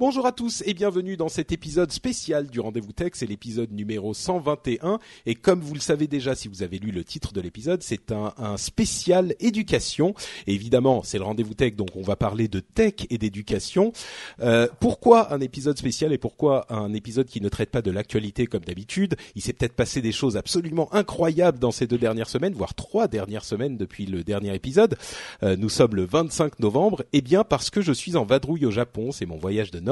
Bonjour à tous et bienvenue dans cet épisode spécial du Rendez-vous Tech, c'est l'épisode numéro 121 et comme vous le savez déjà si vous avez lu le titre de l'épisode, c'est un, un spécial éducation. Et évidemment, c'est le Rendez-vous Tech donc on va parler de tech et d'éducation. Euh, pourquoi un épisode spécial et pourquoi un épisode qui ne traite pas de l'actualité comme d'habitude? Il s'est peut-être passé des choses absolument incroyables dans ces deux dernières semaines, voire trois dernières semaines depuis le dernier épisode. Euh, nous sommes le 25 novembre, et bien parce que je suis en vadrouille au Japon, c'est mon voyage de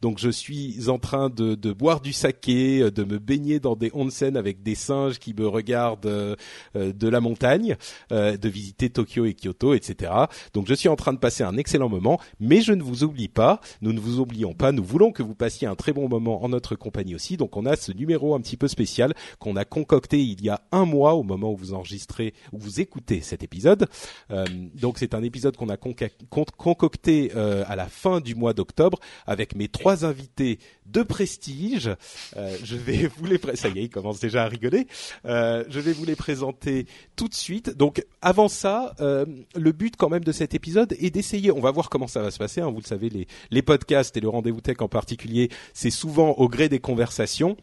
Donc je suis en train de, de boire du saké, euh, de me baigner dans des onsen avec des singes qui me regardent euh, euh, de la montagne, de visiter Tokyo et Kyoto, etc. Donc je suis en train de passer un excellent moment, mais je ne vous oublie pas, nous ne vous oublions pas, nous voulons que vous passiez un très bon moment en notre compagnie aussi. Donc on a ce numéro un petit peu spécial qu'on a concocté il y a un mois au moment où vous enregistrez, où vous écoutez cet épisode. Euh, donc c'est un épisode qu'on a concocté euh, à la fin du mois d'octobre avec mes trois invités de prestige. Euh, je vais vous les ça y est, ils commencent déjà à rigoler. Euh, je vais vous les présenter tout de suite. Donc avant ça, euh, le but quand même de cet épisode est d'essayer. On va voir comment ça va se passer. hein. Vous le savez, les, les podcasts et le rendez-vous tech en particulier, c'est souvent au gré des conversations.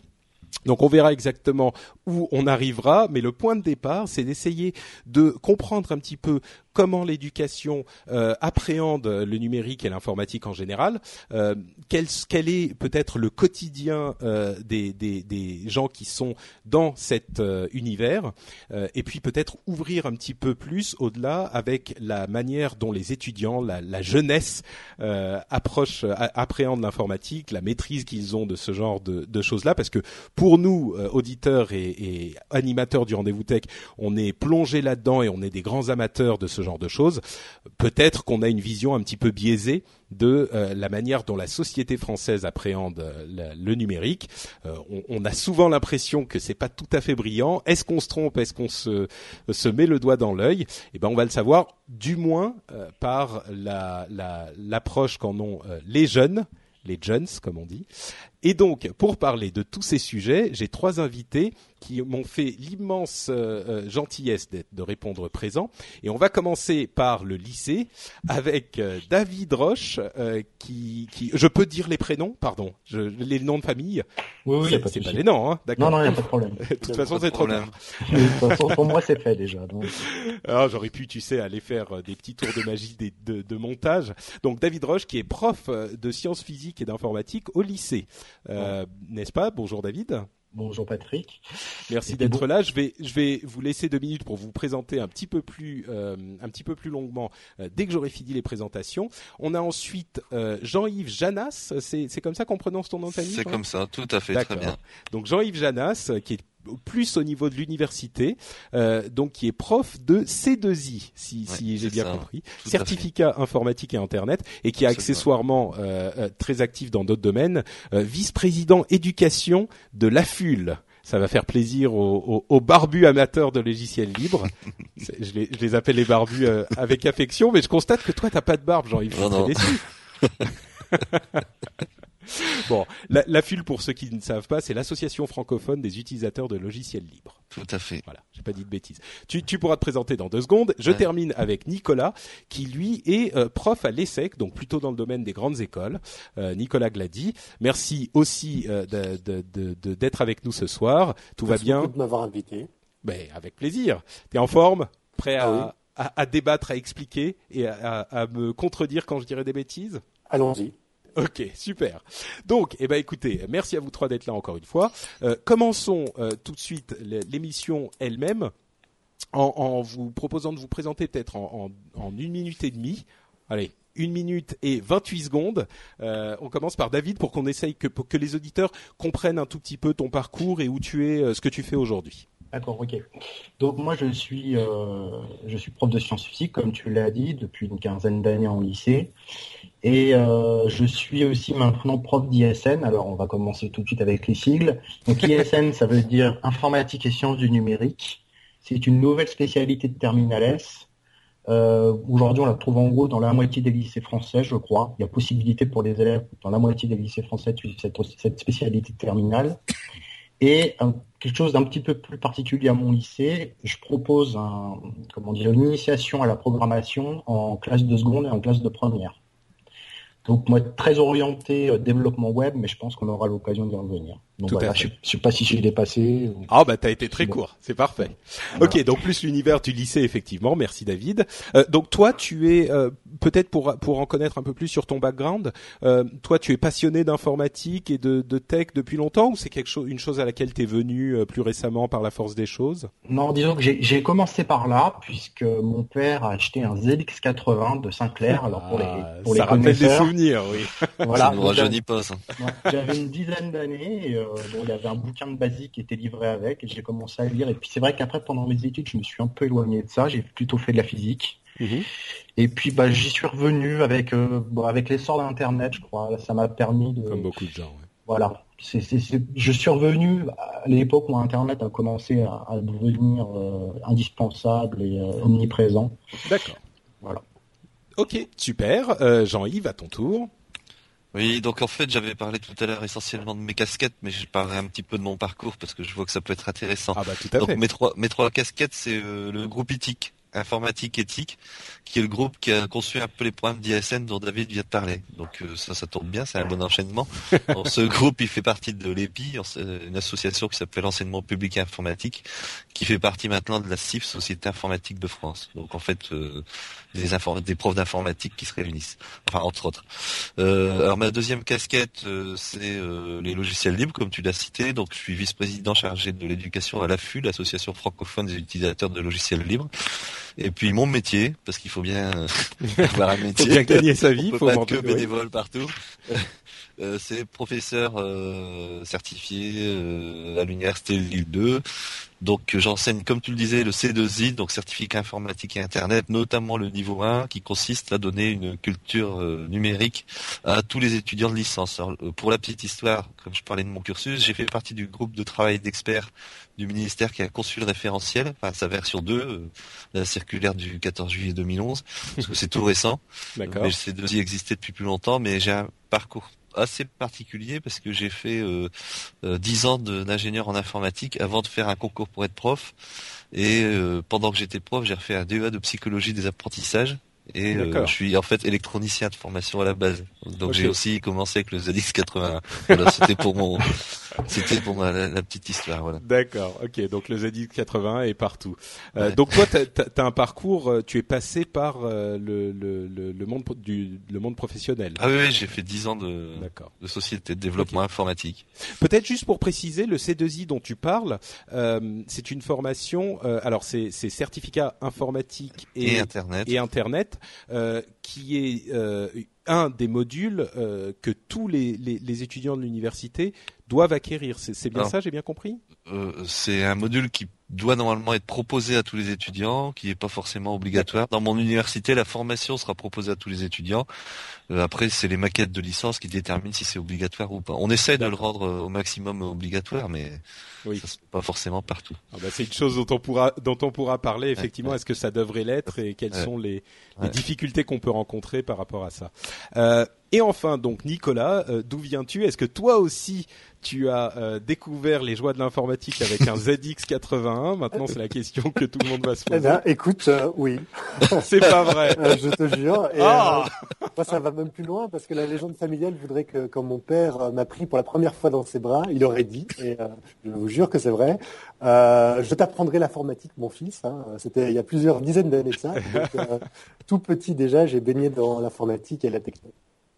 Donc on verra exactement où on arrivera, mais le point de départ, c'est d'essayer de comprendre un petit peu comment l'éducation euh, appréhende le numérique et l'informatique en général, euh, quel, quel est peut-être le quotidien euh, des, des, des gens qui sont dans cet euh, univers, euh, et puis peut-être ouvrir un petit peu plus au-delà avec la manière dont les étudiants, la, la jeunesse euh, approche, appréhende l'informatique, la maîtrise qu'ils ont de ce genre de, de choses-là, parce que pour nous, auditeurs et, et animateurs du rendez-vous tech, on est plongé là-dedans et on est des grands amateurs de ce genre de choses. Peut-être qu'on a une vision un petit peu biaisée de euh, la manière dont la société française appréhende euh, le numérique. Euh, on, a souvent l'impression que c'est pas tout à fait brillant. Est-ce qu'on se trompe? Est-ce qu'on se, se met le doigt dans l'œil? Eh ben, on va le savoir, du moins par la- la- l'approche qu'en ont les jeunes, les jeunes comme on dit. Et donc, pour parler de tous ces sujets, j'ai trois invités qui m'ont fait l'immense euh, euh, gentillesse d'être- de répondre présent. Et on va commencer par le lycée avec euh, David Roche, euh, qui, qui, je peux dire les prénoms, pardon, je, les noms de famille? Oui, oui, c'est pas les noms, hein, d'accord. Non, non, il n'y a pas de problème. de toute façon, c'est trop tard. Pour moi, c'est fait déjà. Donc, Alors j'aurais pu, tu sais, aller faire euh, des petits tours de magie des- de, de montage. Donc David Roche, qui est prof euh, de sciences physiques et d'informatique au lycée, Euh, n'est-ce pas? Bonjour David. bonjour Patrick. Merci d'être bon- là. Je vais, je vais vous laisser deux minutes pour vous présenter un petit peu plus, euh, un petit peu plus longuement euh, dès que j'aurai fini les présentations. On a ensuite euh, Jean-Yves Janas. C'est, c'est comme ça qu'on prononce ton nom de famille C'est Jean comme ça, tout à fait, très bien. Donc Jean-Yves Janas, qui est plus au niveau de l'université, euh, donc qui est prof de C2I, si, si j'ai bien ça. compris, certificat informatique et internet, et qui est Absolument. accessoirement euh, euh, très actif dans d'autres domaines, euh, vice-président éducation de l'AFUL. Ça va faire plaisir aux, aux- aux barbus amateurs de logiciels libres. Je, les, je les appelle les barbus euh, avec affection, mais je constate que toi t'as pas de barbe, Jean-Yves. Non, non. Bon, la, l'AFUL, pour ceux qui ne savent pas, c'est l'association francophone des utilisateurs de logiciels libres. Tout à fait. Voilà, j'ai pas dit de bêtises. Tu, tu pourras te présenter dans deux secondes. Je Ouais. termine avec Nicolas, qui lui est euh, prof à l'ESSEC, donc plutôt dans le domaine des grandes écoles. Euh, Nicolas Glady, merci aussi euh, de- de- de- de- d'être avec nous ce soir. Tout Merci va bien? beaucoup de m'avoir invité. Ben, avec plaisir. T'es en forme? Prêt à, Ah oui. à, à débattre, à expliquer et à, à- à me contredire quand je dirais des bêtises? Allons-y. Ok, super. Donc, eh ben, écoutez, merci à vous trois d'être là encore une fois. Euh, commençons euh, tout de suite l'émission elle-même en, vous proposant de vous présenter peut-être en, une minute et demie. Allez, une minute et 28 secondes. Euh, on commence par David pour qu'on essaye que, les auditeurs comprennent un tout petit peu ton parcours et où tu es, ce que tu fais aujourd'hui. D'accord, ok. Donc moi je suis euh, je suis prof de sciences physiques comme tu l'as dit depuis une quinzaine d'années en lycée et euh, je suis aussi maintenant prof d'ISN. Alors on va commencer tout de suite avec les sigles. Donc ISN ça veut dire informatique et sciences du numérique. C'est une nouvelle spécialité de terminal S. Euh, Aujourd'hui on la trouve en gros dans la moitié des lycées français je crois. Il y a possibilité pour les élèves dans la moitié des lycées français de suivre cette, cette spécialité de terminale. Et quelque chose d'un petit peu plus particulier à mon lycée, je propose un, comment dire, une initiation à la programmation en classe de seconde et en classe de première. Donc moi très orienté euh, développement web, mais je pense qu'on aura l'occasion d'y revenir. Tout à fait. je, je sais pas si j'ai dépassé. ou- Ah bah t'as été très court, c'est parfait. Voilà. Ok, donc plus l'univers du lycée effectivement. Merci David. Euh, donc toi, tu es euh, peut-être pour pour en connaître un peu plus sur ton background. euh, toi, tu es passionné d'informatique et de, de tech depuis longtemps ou c'est quelque chose, une chose à laquelle t'es venu euh, plus récemment par la force des choses? Non, disons que j'ai j'ai commencé par là, puisque mon père a acheté un ZX80 de Sinclair. Alors pour Ah, les pour ça les rappelle des souvenirs, oui. voilà. ça ne rajeunit pas, ça. J'avais une dizaine d'années, et, euh, bon, il y avait un bouquin de basique qui était livré avec, et j'ai commencé à lire. Et puis c'est vrai qu'après, pendant mes études, je me suis un peu éloigné de ça. J'ai plutôt fait de la physique. Mhm. Et puis bah, j'y suis revenu avec euh, bon, avec l'essor d'Internet, je crois. Ça m'a permis de Comme beaucoup de gens. ouais. voilà. Je suis revenu à l'époque où Internet a commencé à, à devenir euh, indispensable et euh, omniprésent. D'accord. Voilà. Ok, super. Euh, Jean-Yves, à ton tour. Oui, donc en fait, j'avais parlé tout à l'heure essentiellement de mes casquettes, mais je parlerai un petit peu de mon parcours parce que je vois que ça peut être intéressant. Ah bah tout à donc fait. mes trois mes trois casquettes, c'est euh, le groupe ITIC, informatique éthique, qui est le groupe qui a conçu un peu les programmes d'ISN dont David vient de parler. Donc euh, ça, ça tombe bien, c'est un bon enchaînement. Ce groupe, il fait partie de l'EPI, une association qui s'appelle Enseignement Public et Informatique, qui fait partie maintenant de la CIF, Société Informatique de France. Donc en fait, euh, des, des profs d'informatique qui se réunissent, enfin entre autres. Euh, alors ma deuxième casquette, euh, c'est euh, les logiciels libres, comme tu l'as cité. Donc je suis vice-président chargé de l'éducation à l'AFU, l'association francophone des utilisateurs de logiciels libres. Et puis mon métier, parce qu'il faut bien euh, avoir un Faut métier. bien gagner sa vie. On peut faut pas être que bénévole partout. Euh, c'est professeur euh, certifié euh, à l'université Lille 2. Donc euh, j'enseigne, comme tu le disais, le C2I, donc certificat informatique et internet, notamment le niveau 1, qui consiste à donner une culture euh, numérique à tous les étudiants de licence. Alors, pour la petite histoire, comme je parlais de mon cursus, j'ai fait partie du groupe de travail d'experts du ministère qui a conçu le référentiel, enfin sa version 2, euh, la circulaire du 14 juillet 2011, parce que c'est tout récent. D'accord. Mais le C2I existait depuis plus longtemps, mais j'ai un parcours assez particulier parce que j'ai fait euh, euh, 10 ans de- d'ingénieur en informatique avant de faire un concours pour être prof. Et euh, pendant que j'étais prof, j'ai refait un DEA de psychologie des apprentissages. Et euh, je suis en fait électronicien de formation à la base. Donc j'ai aussi commencé avec le ZX81. Voilà, c'était pour mon, c'était pour ma, la, la petite histoire. Voilà. D'accord, ok, donc le ZX81 est partout. Euh, Ouais. Donc toi, tu as, un parcours, euh, tu es passé par euh, le, le, le, monde du le monde professionnel. Ah oui, oui, j'ai fait 10 ans de, D'accord. de société de développement informatique. Peut-être juste pour préciser, le C2I dont tu parles, euh, c'est une formation. euh, alors c'est c'est certificat informatique Et, et, Internet. et Internet, euh, qui est euh, un des modules euh, que tous les, les, les étudiants de l'université doivent acquérir. C'est bien Alors, ça, j'ai bien compris? Euh, c'est un module qui doit normalement être proposé à tous les étudiants, qui n'est pas forcément obligatoire. Dans mon université, la formation sera proposée à tous les étudiants. Euh, après, c'est les maquettes de licence qui déterminent si c'est obligatoire ou pas. On essaie de le rendre euh, au maximum obligatoire, mais Oui. ça, pas forcément partout. Ah bah, c'est une chose dont on pourra dont on pourra parler effectivement. ouais. Est-ce que ça devrait l'être et quelles Ouais. sont les, les difficultés qu'on peut rencontrer par rapport à ça? Euh, et enfin donc Nicolas, euh, d'où viens-tu? Est-ce que toi aussi tu as euh, découvert les joies de l'informatique avec un ZX81 Maintenant c'est la question que tout le monde va se Eh poser. bien, écoute, euh, oui, c'est pas vrai. euh, je te jure. Et, Ah euh, moi, ça va même plus loin parce que la légende familiale voudrait que quand mon père euh, m'a pris pour la première fois dans ses bras, il aurait dit, et euh, je vous jure que c'est vrai, euh, je t'apprendrai l'informatique, mon fils. Hein. C'était il y a plusieurs dizaines d'années de ça. Donc, tout petit déjà, j'ai baigné dans l'informatique et la technique.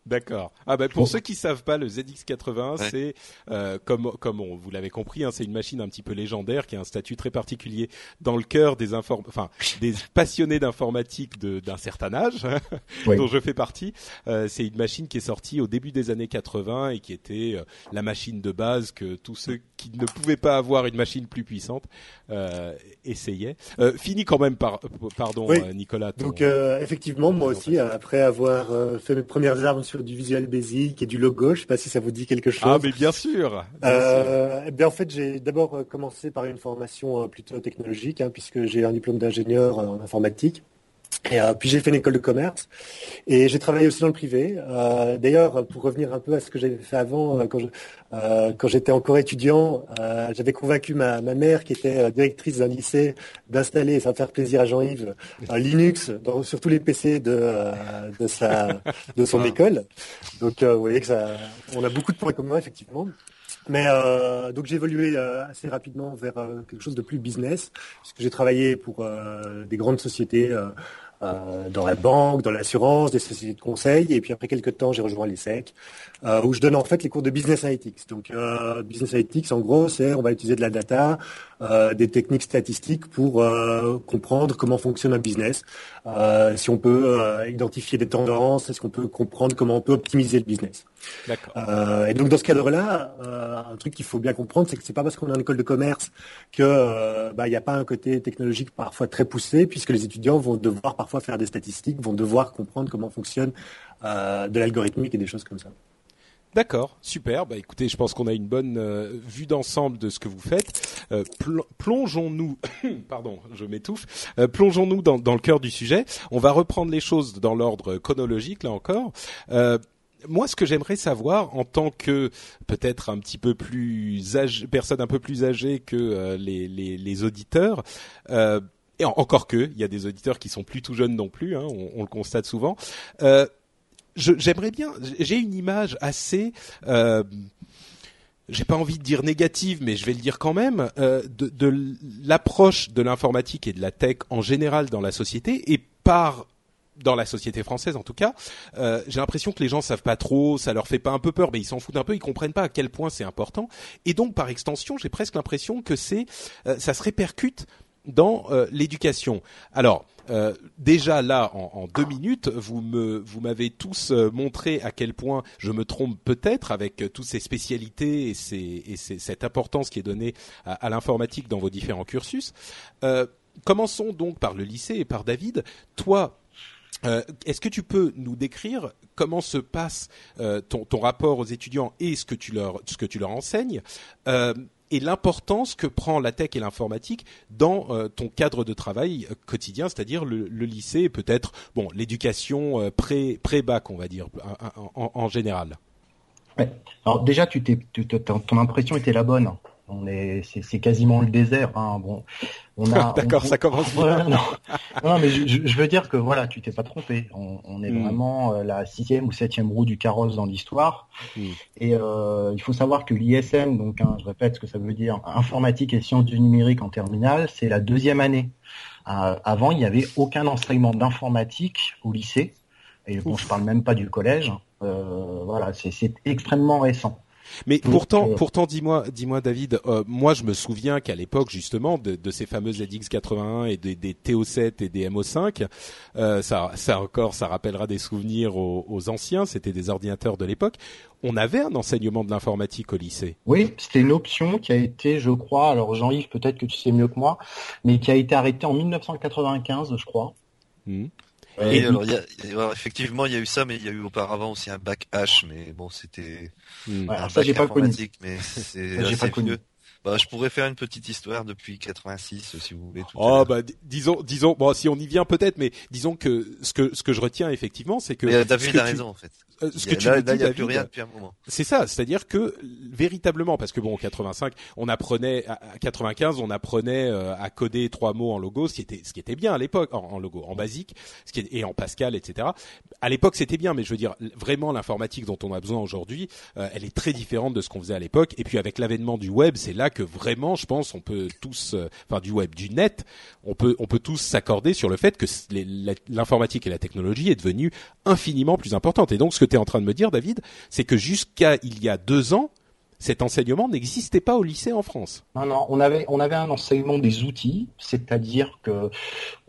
D'accord. Ah bah pour ceux qui savent pas, le ZX81, c'est euh, comme comme on, vous l'avez compris, hein, c'est une machine un petit peu légendaire qui a un statut très particulier dans le cœur des inform enfin des passionnés d'informatique d'un certain âge, hein, dont je fais partie. Euh, c'est une machine qui est sortie au début des années 80 et qui était euh, la machine de base que tous ceux qui ne pouvaient pas avoir une machine plus puissante euh, essayaient. Euh, fini quand même par pardon Nicolas. Donc effectivement, moi aussi, après avoir fait mes premières armes du Visual Basic et du logo. Je sais pas si ça vous dit quelque chose. Ah, mais bien sûr. euh, eh en fait, j'ai d'abord euh, commencé par une formation euh, plutôt technologique, hein, puisque j'ai un diplôme d'ingénieur en informatique. Et euh, puis j'ai fait une école de commerce et j'ai travaillé aussi dans le privé. Euh, D'ailleurs, pour revenir un peu à ce que j'avais fait avant, euh, quand euh, j'étais encore étudiant, euh, j'avais convaincu ma, ma, mère, qui était directrice d'un lycée, d'installer, ça va faire plaisir à Jean-Yves, Linux dans, sur tous les PC de, de, sa, de son ah. école. Donc vous voyez que ça, on a beaucoup de points communs effectivement. Mais euh, donc j'ai évolué assez rapidement vers quelque chose de plus business, puisque j'ai travaillé pour des grandes sociétés euh, dans la banque, dans l'assurance, des sociétés de conseil. Et puis après quelques temps, j'ai rejoint l'ESSEC, euh, où je donne en fait les cours de Business Analytics. Donc euh, Business Analytics, en gros, c'est on va utiliser de la data, euh, des techniques statistiques pour euh, comprendre comment fonctionne un business. Si on peut identifier des tendances, est-ce qu'on peut comprendre comment on peut optimiser le business. Euh, et donc dans ce cadre-là, un truc qu'il faut bien comprendre, c'est que c'est pas parce qu'on est en école de commerce que bah, il n'y a pas un côté technologique parfois très poussé, puisque les étudiants vont devoir parfois faire des statistiques, vont devoir comprendre comment fonctionne de l'algorithmique et des choses comme ça. D'accord, super. Bah écoutez, je pense qu'on a une bonne euh, vue d'ensemble de ce que vous faites. Euh, plongeons-nous, pardon, je m'étouffe. Euh, plongeons-nous dans, dans, le cœur du sujet. On va reprendre les choses dans l'ordre chronologique là encore. Moi, ce que j'aimerais savoir, en tant que peut-être un petit peu plus âgé, personne un peu plus âgée que les, les, les, auditeurs, et encore que, il y a des auditeurs qui sont plus tout jeunes non plus, hein, on, le constate souvent j'aimerais bien. J'ai une image assez. Euh, j'ai pas envie de dire négative, mais je vais le dire quand même, euh, de, de l'approche de l'informatique et de la tech en général dans la société et par dans la société française en tout cas, euh, j'ai l'impression que les gens savent pas trop, ça leur fait pas un peu peur, mais ils s'en foutent un peu, ils comprennent pas à quel point c'est important. Et donc par extension, j'ai presque l'impression que c'est, euh, ça se répercute dans euh, l'éducation. Alors euh, déjà là, en, deux minutes, vous me vous m'avez tous euh, montré à quel point je me trompe peut-être avec toutes ces spécialités et, ces, et cette importance qui est donnée à, l'informatique dans vos différents cursus. commençons donc par le lycée et par David. Toi, Est-ce que tu peux nous décrire comment se passe ton, ton, rapport aux étudiants et ce que tu leur enseignes et l'importance que prend la tech et l'informatique dans euh, ton cadre de travail euh, quotidien, c'est-à-dire le, lycée et peut-être bon l'éducation euh, pré pré bac on va dire en, en général? Alors déjà tu t'es ton impression était la bonne on est, c'est quasiment le désert. Hein. Bon, on a. D'accord, ça commence bien. non. mais je, veux dire que voilà, tu t'es pas trompé. On, est hmm. vraiment euh, la sixième ou septième roue du carrosse dans l'histoire. Hmm. Et euh, il faut savoir que l'ISM, donc hein, je répète ce que ça veut dire, informatique et sciences du numérique en terminale, c'est la deuxième année. Euh, avant, il n'y avait aucun enseignement d'informatique au lycée. Et bon, je parle même pas du collège. voilà, c'est extrêmement récent. Mais pourtant, euh, pourtant, dis-moi, dis-moi, David, euh, moi, je me souviens qu'à l'époque, justement, de, de, ces fameuses ZX81 et des, des TO7 et des MO5, euh, ça, ça encore, ça rappellera des souvenirs aux, aux anciens. C'était des ordinateurs de l'époque. On avait un enseignement de l'informatique au lycée. Oui, c'était une option qui a été, je crois, alors Jean-Yves, peut-être que tu sais mieux que moi, mais qui a été arrêtée en 1995, je crois. Mmh. Oui, alors, y a, effectivement, il y a eu ça, mais il y a eu auparavant aussi un bac H, mais bon, c'était hmm. un ça, bac pas informatique, mais c'est pas connu. Bah, je pourrais faire une petite histoire depuis 86, si vous voulez. Tout oh, bah, disons, disons, bon, si on y vient peut-être, mais disons que ce que ce que je retiens effectivement, c'est que. Mais David a raison en fait. Euh, ce que tu là, il n'y a plus rien depuis un moment. C'est ça, c'est-à-dire que véritablement, parce que bon, en 85, on apprenait, à 95, on apprenait euh, à coder trois mots en logo, ce qui était, ce qui était bien à l'époque, en, logo, en basique, ce qui est, et en Pascal, etc. À l'époque, c'était bien, mais je veux dire, vraiment, l'informatique dont on a besoin aujourd'hui, euh, elle est très différente de ce qu'on faisait à l'époque. Et puis avec l'avènement du web, c'est là que vraiment, je pense, on peut tous, enfin du web, du net, on peut, on peut tous s'accorder sur le fait que l'informatique et la technologie est devenue infiniment plus importante. Et donc, ce que en train de me dire, David, c'est que jusqu'à il y a deux ans, cet enseignement n'existait pas au lycée en France. Non, non, on avait, on avait un enseignement des outils, c'est-à-dire que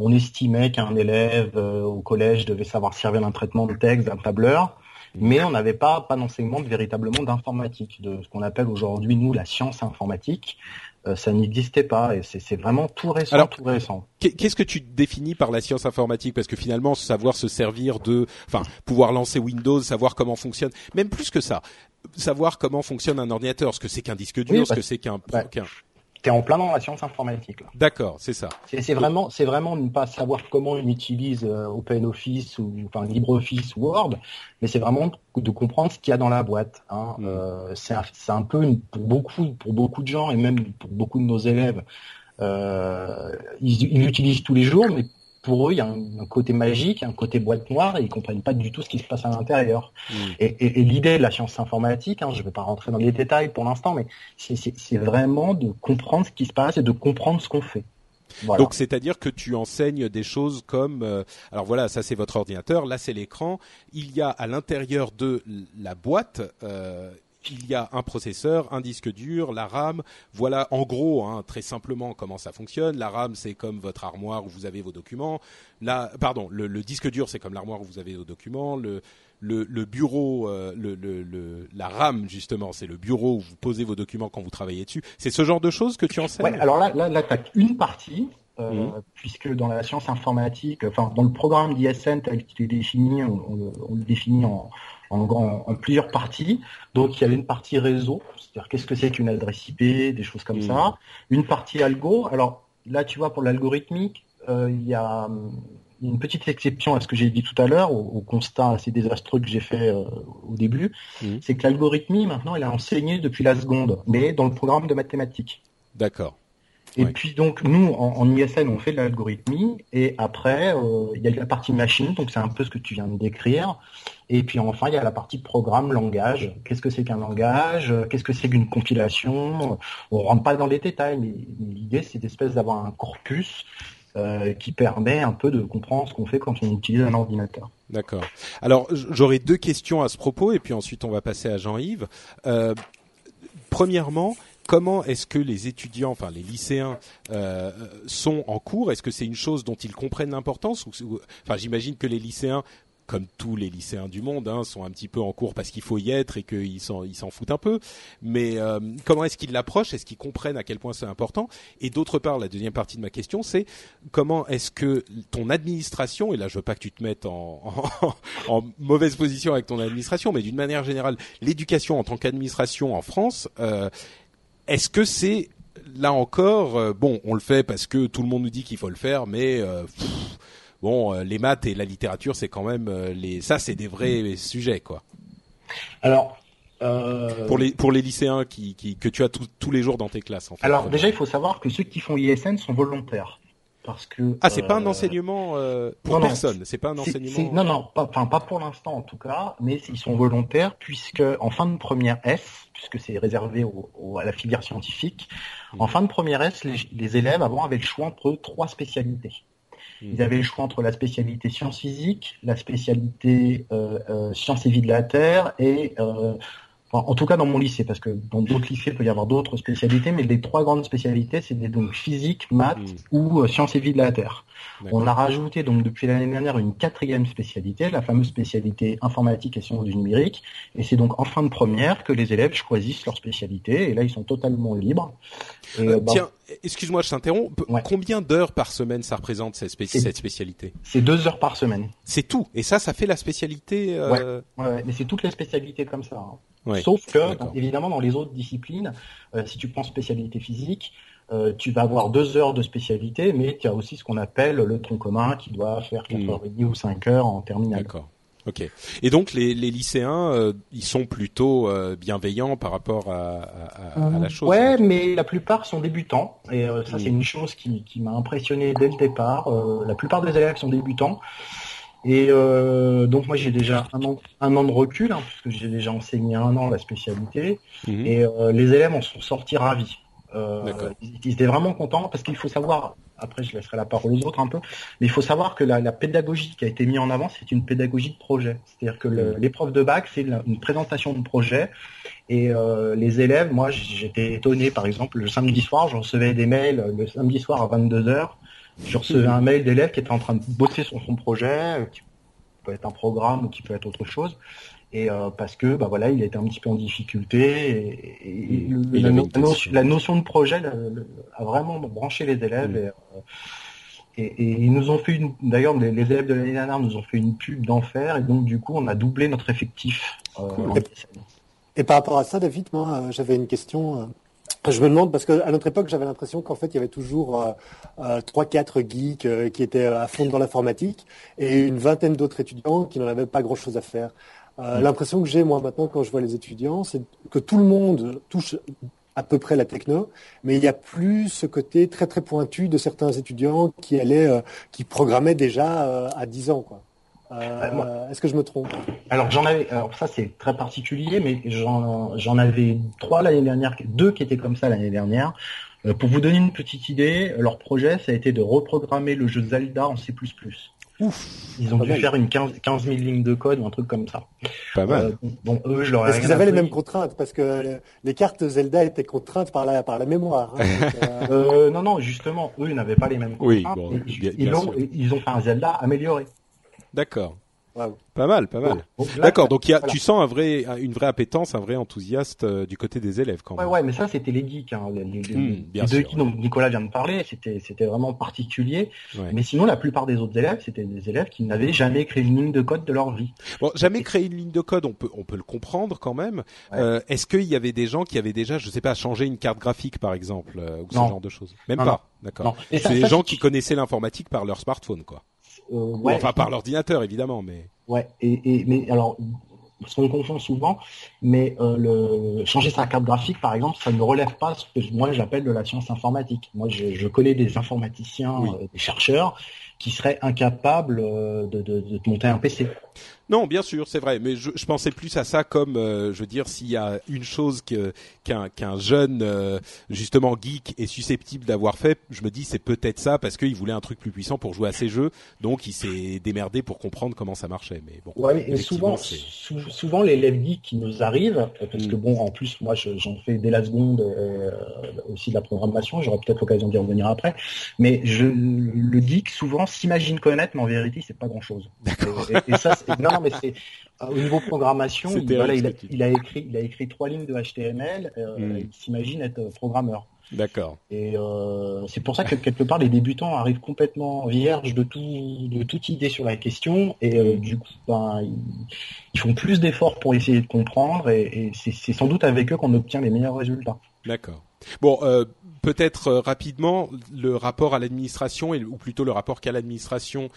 on estimait qu'un élève euh, au collège devait savoir servir d'un traitement de texte, d'un tableur, mais on n'avait pas, pas d'enseignement véritablement d'informatique, de ce qu'on appelle aujourd'hui, nous, la science informatique. Euh, ça n'existait pas et c'est vraiment tout récent, Alors, tout récent. Qu'est-ce que tu définis par la science informatique? Parce que finalement, savoir se servir de, enfin, pouvoir lancer Windows, savoir comment fonctionne, même plus que ça, savoir comment fonctionne un ordinateur, ce que c'est qu'un disque dur, Oui, ce bah, que c'est qu'un, bah, qu'un- T'es en plein dans la science informatique. là. D'accord, c'est ça. C'est vraiment, c'est vraiment ne pas savoir comment on utilise euh, OpenOffice ou enfin LibreOffice ou Word, mais c'est vraiment de comprendre ce qu'il y a dans la boîte. Hein. Mm. Euh, c'est un, peu une- pour beaucoup, pour beaucoup de gens et même pour beaucoup de nos élèves, euh, ils ils l'utilisent tous les jours, mais pour eux, il y a un, un côté magique, un côté boîte noire, et ils comprennent pas du tout ce qui se passe à l'intérieur. Mm. Et, et- et l'idée de la science informatique, hein, je ne vais pas rentrer dans les détails pour l'instant, mais c'est- vraiment de comprendre ce qui se passe et de comprendre ce qu'on fait. Voilà. Donc c'est-à-dire que tu enseignes des choses comme euh, alors voilà ça c'est votre ordinateur là c'est l'écran il y a à l'intérieur de la boîte euh, il y a un processeur, un disque dur, la RAM. Voilà, en gros, hein, très simplement, comment ça fonctionne. La RAM, c'est comme votre armoire où vous avez vos documents. La, pardon, le, le disque dur, c'est comme l'armoire où vous avez vos documents. Le, le, le bureau, euh, le, le, le- la RAM, justement, c'est le bureau où vous posez vos documents quand vous travaillez dessus. C'est ce genre de choses que tu enseignes Ouais, alors là, là, là tu une partie, euh, Mhm. puisque dans la science informatique, enfin dans le programme d'ISN tel qu'il est défini, on, on on le définit en, en, en- en plusieurs parties. Donc il y avait une partie réseau, c'est-à-dire qu'est-ce que c'est qu'une adresse IP, des choses comme Mhm. ça. Une partie algo. Alors là, tu vois, pour l'algorithmique, euh, il y a une petite exception à ce que j'ai dit tout à l'heure, au, au constat assez désastreux que j'ai fait euh, au début, Mhm. c'est que l'algorithmie, maintenant, elle est enseignée depuis la seconde, mais dans le programme de mathématiques. D'accord. Et Ouais. puis donc nous en, en ISN on fait de l'algorithmie et après euh, il y a la partie machine donc c'est un peu ce que tu viens de décrire et puis enfin il y a la partie programme langage qu'est-ce que c'est qu'un langage? Qu'est-ce que c'est qu'une compilation? On rentre pas dans les détails mais, mais l'idée c'est d'espèce d'avoir un corpus euh, qui permet un peu de comprendre ce qu'on fait quand on utilise un ordinateur. D'accord. Alors j'aurais deux questions à ce propos et puis ensuite on va passer à Jean-Yves. Euh, premièrement, comment est-ce que les étudiants, enfin les lycéens, euh, sont en cours? Est-ce que c'est une chose dont ils comprennent l'importance Enfin, j'imagine que les lycéens, comme tous les lycéens du monde, hein, sont un petit peu en cours parce qu'il faut y être et qu'ils s'en ils s'en foutent un peu. Mais euh, comment est-ce qu'ils l'approchent? Est-ce qu'ils comprennent à quel point c'est important? Et d'autre part, la deuxième partie de ma question, c'est comment est-ce que ton administration, et là je veux pas que tu te mettes en, en, en mauvaise position avec ton administration, mais d'une manière générale, l'éducation en tant qu'administration en France, euh, est-ce que c'est là encore, euh, bon, on le fait parce que tout le monde nous dit qu'il faut le faire, mais euh, pff, bon, euh, les maths et la littérature, c'est quand même euh, les, ça, c'est des vrais sujets, quoi. Alors euh, Pour les pour les lycéens qui, qui que tu as tous- tous les jours dans tes classes, en fait. alors déjà il faut savoir que ceux qui font ISN sont volontaires parce que ah, c'est pas un euh, enseignement euh, pour non, personne, c'est pas un enseignement. non, non, pas, enfin, pas pour l'instant en tout cas, mais ils sont volontaires puisque en fin de première S, puisque c'est réservé au- au- à la filière scientifique, Mm. en fin de première S, les, les élèves avant avaient le choix entre trois spécialités. Mm. Ils avaient le choix entre la spécialité sciences physiques, la spécialité euh, euh, sciences et vie de la Terre et euh, enfin, en tout cas dans mon lycée, parce que dans d'autres lycées il peut y avoir d'autres spécialités, mais les trois grandes spécialités c'est donc physique, maths Mm. ou euh, sciences et vie de la Terre. On a rajouté donc depuis l'année dernière une quatrième spécialité, la fameuse spécialité informatique et sciences du numérique. Et c'est donc en fin de première que les élèves choisissent leur spécialité. Et là, ils sont totalement libres. Et, Euh, bah, Tiens, excuse-moi, je t'interromps. Ouais. Combien d'heures par semaine ça représente cette, spécialité? c'est deux heures par semaine. C'est tout. Et ça, ça fait la spécialité. euh, Ouais, ouais, mais c'est toutes les spécialités comme ça. hein. Sauf que, évidemment, dans les autres disciplines, euh, si tu prends spécialité physique, euh, tu vas avoir deux heures de spécialité, mais tu as aussi ce qu'on appelle le tronc commun qui doit faire quatre Mm. heures et demie ou cinq heures en terminale. D'accord. Ok. Et donc les, les lycéens, euh, ils sont plutôt euh, bienveillants par rapport à, à- à- la chose. Ouais, mais la plupart sont débutants. Et euh, ça, c'est une chose qui, qui m'a impressionné dès le départ. Euh, la plupart des élèves sont débutants. Et euh, donc moi, j'ai déjà un an, un an de recul, hein, puisque j'ai déjà enseigné un an la spécialité. Mhm. Et euh, les élèves en sont sortis ravis. ils étaient vraiment contents parce qu'il faut savoir, après je laisserai la parole aux autres un peu, mais il faut savoir que la, la pédagogie qui a été mise en avant, c'est une pédagogie de projet. C'est-à-dire que mm. l'épreuve de bac, c'est une présentation de projet et euh, les élèves, moi j'étais étonné par exemple le samedi soir, je recevais des mails le samedi soir à 22h, je recevais un mail d'élèves qui était en train de bosser sur son projet, qui peut être un programme ou qui peut être autre chose. Et euh, parce que bah voilà, il était un petit peu en difficulté et, la, notion, de projet a vraiment branché les élèves. Euh, et, ils nous ont fait une, d'ailleurs les, élèves de l'année dernière nous ont fait une pub d'enfer et donc du coup on a doublé notre effectif. Et par rapport à ça, David, moi, euh, j'avais une question. Euh, je me demande parce qu'à notre époque, j'avais l'impression qu'en fait, il y avait toujours euh, trois, quatre geeks qui étaient à fond dans l'informatique et une vingtaine d'autres étudiants qui n'en avaient pas grand-chose à faire. Mm. L'impression que j'ai moi maintenant quand je vois les étudiants, c'est que tout le monde touche à peu près la techno, mais il n'y a plus ce côté très très pointu de certains étudiants qui allaient, qui programmaient déjà à 10 ans, quoi. Euh, est-ce que je me trompe? Alors j'en avais, alors ça c'est très particulier, mais j'en avais trois l'année dernière, deux qui étaient comme ça l'année dernière. Euh, pour vous donner une petite idée, leur projet ça a été de reprogrammer le jeu Zelda en C++. Ouf, ils ont dû faire une 15, 15 000 lignes de code ou un truc comme ça. Pas mal. Euh, bon, eux, je leur Est-ce qu'ils avaient les mêmes contraintes? Parce que les cartes Zelda étaient contraintes par la, par la mémoire. Hein, euh... non, non, justement, eux, ils n'avaient pas les mêmes contraintes. Oui, bon, ils, ont, ils ont fait un Zelda amélioré. D'accord. Pas mal, pas mal. D'accord, donc y a, tu sens un vrai, une vraie appétence, un vrai enthousiaste euh, du côté des élèves quand même. Ouais, ouais, mais ça c'était les geeks. Hein, les, hmm, deux qui dont Nicolas vient de parler, c'était vraiment particulier. Mais sinon, la plupart des autres élèves, c'était des élèves qui n'avaient jamais créé une ligne de code de leur vie. Bon, jamais créé une ligne de code, on peut on peut le comprendre quand même. Euh, Est-ce qu'il y avait des gens qui avaient déjà, je sais pas, changé une carte graphique par exemple euh, ou ce genre de choses? Même pas. D'accord. C'est des gens qui connaissaient l'informatique par leur smartphone, quoi. Euh, ouais, enfin par l'ordinateur évidemment, mais. Ouais. Et, et mais alors parce qu'on confond souvent, mais euh, le changer sa carte graphique, par exemple, ça ne relève pas ce que moi j'appelle de la science informatique. Moi, je, je connais des informaticiens, euh, des chercheurs qui seraient incapables euh, de, de, de monter un PC. Non, bien sûr, c'est vrai, mais je, je, pensais plus à ça comme, euh, je veux dire, s'il y a une chose qu'un qu'un jeune euh, justement geek est susceptible d'avoir fait, je me dis c'est peut-être ça parce qu'il voulait un truc plus puissant pour jouer à ses jeux, donc il s'est démerdé pour comprendre comment ça marchait. Mais bon. Ouais, mais souvent, souvent les geeks qui nous arrivent, parce que mm. bon, en plus moi j'en fais dès la seconde euh, aussi de la programmation, j'aurai peut-être l'occasion d'y revenir après, mais je, le geek souvent s'imagine connaître, mais en vérité c'est pas grand-chose. D'accord. Et, et, ça, non, non, mais c'est euh, au niveau programmation, il, voilà, il, a, il, a, écrit, il a écrit trois lignes de HTML. Euh, hmm. Il s'imagine être euh, programmeur. D'accord. Et euh, c'est pour ça que quelque part les débutants arrivent complètement vierges de tout, de toute idée sur la question et euh, du coup, ben, ils, font plus d'efforts pour essayer de comprendre et, et c'est sans doute avec eux qu'on obtient les meilleurs résultats. D'accord. Bon, euh, peut-être rapidement le rapport à l'administration ou plutôt le rapport qu'à l'administration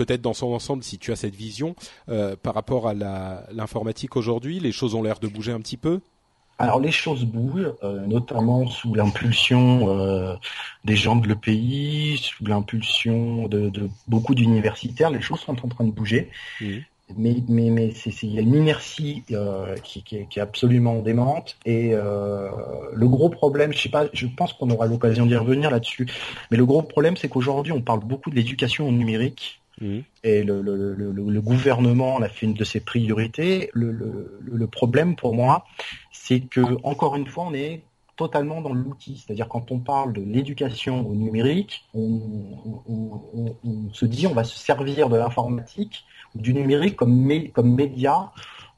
peut-être dans son ensemble si tu as cette vision euh, par rapport à l'informatique aujourd'hui Les choses ont l'air de bouger un petit peu? Alors les choses bougent, euh, notamment sous l'impulsion euh, des gens de l'EPI, sous l'impulsion de, de, beaucoup d'universitaires, les choses sont en train de bouger. Mais, mais, mais il y a une inertie euh, qui, qui, est, qui, est, absolument démente. Et le gros problème, je sais pas, je pense qu'on aura l'occasion d'y revenir là-dessus. Mais le gros problème, c'est qu'aujourd'hui, on parle beaucoup de l'éducation au numérique. Mmh. Et le, gouvernement en a fait une de ses priorités. Le, problème pour moi, c'est que encore une fois, on est totalement dans l'outil. C'est-à-dire quand on parle de l'éducation au numérique, on, se dit on va se servir de l'informatique ou du numérique comme, comme média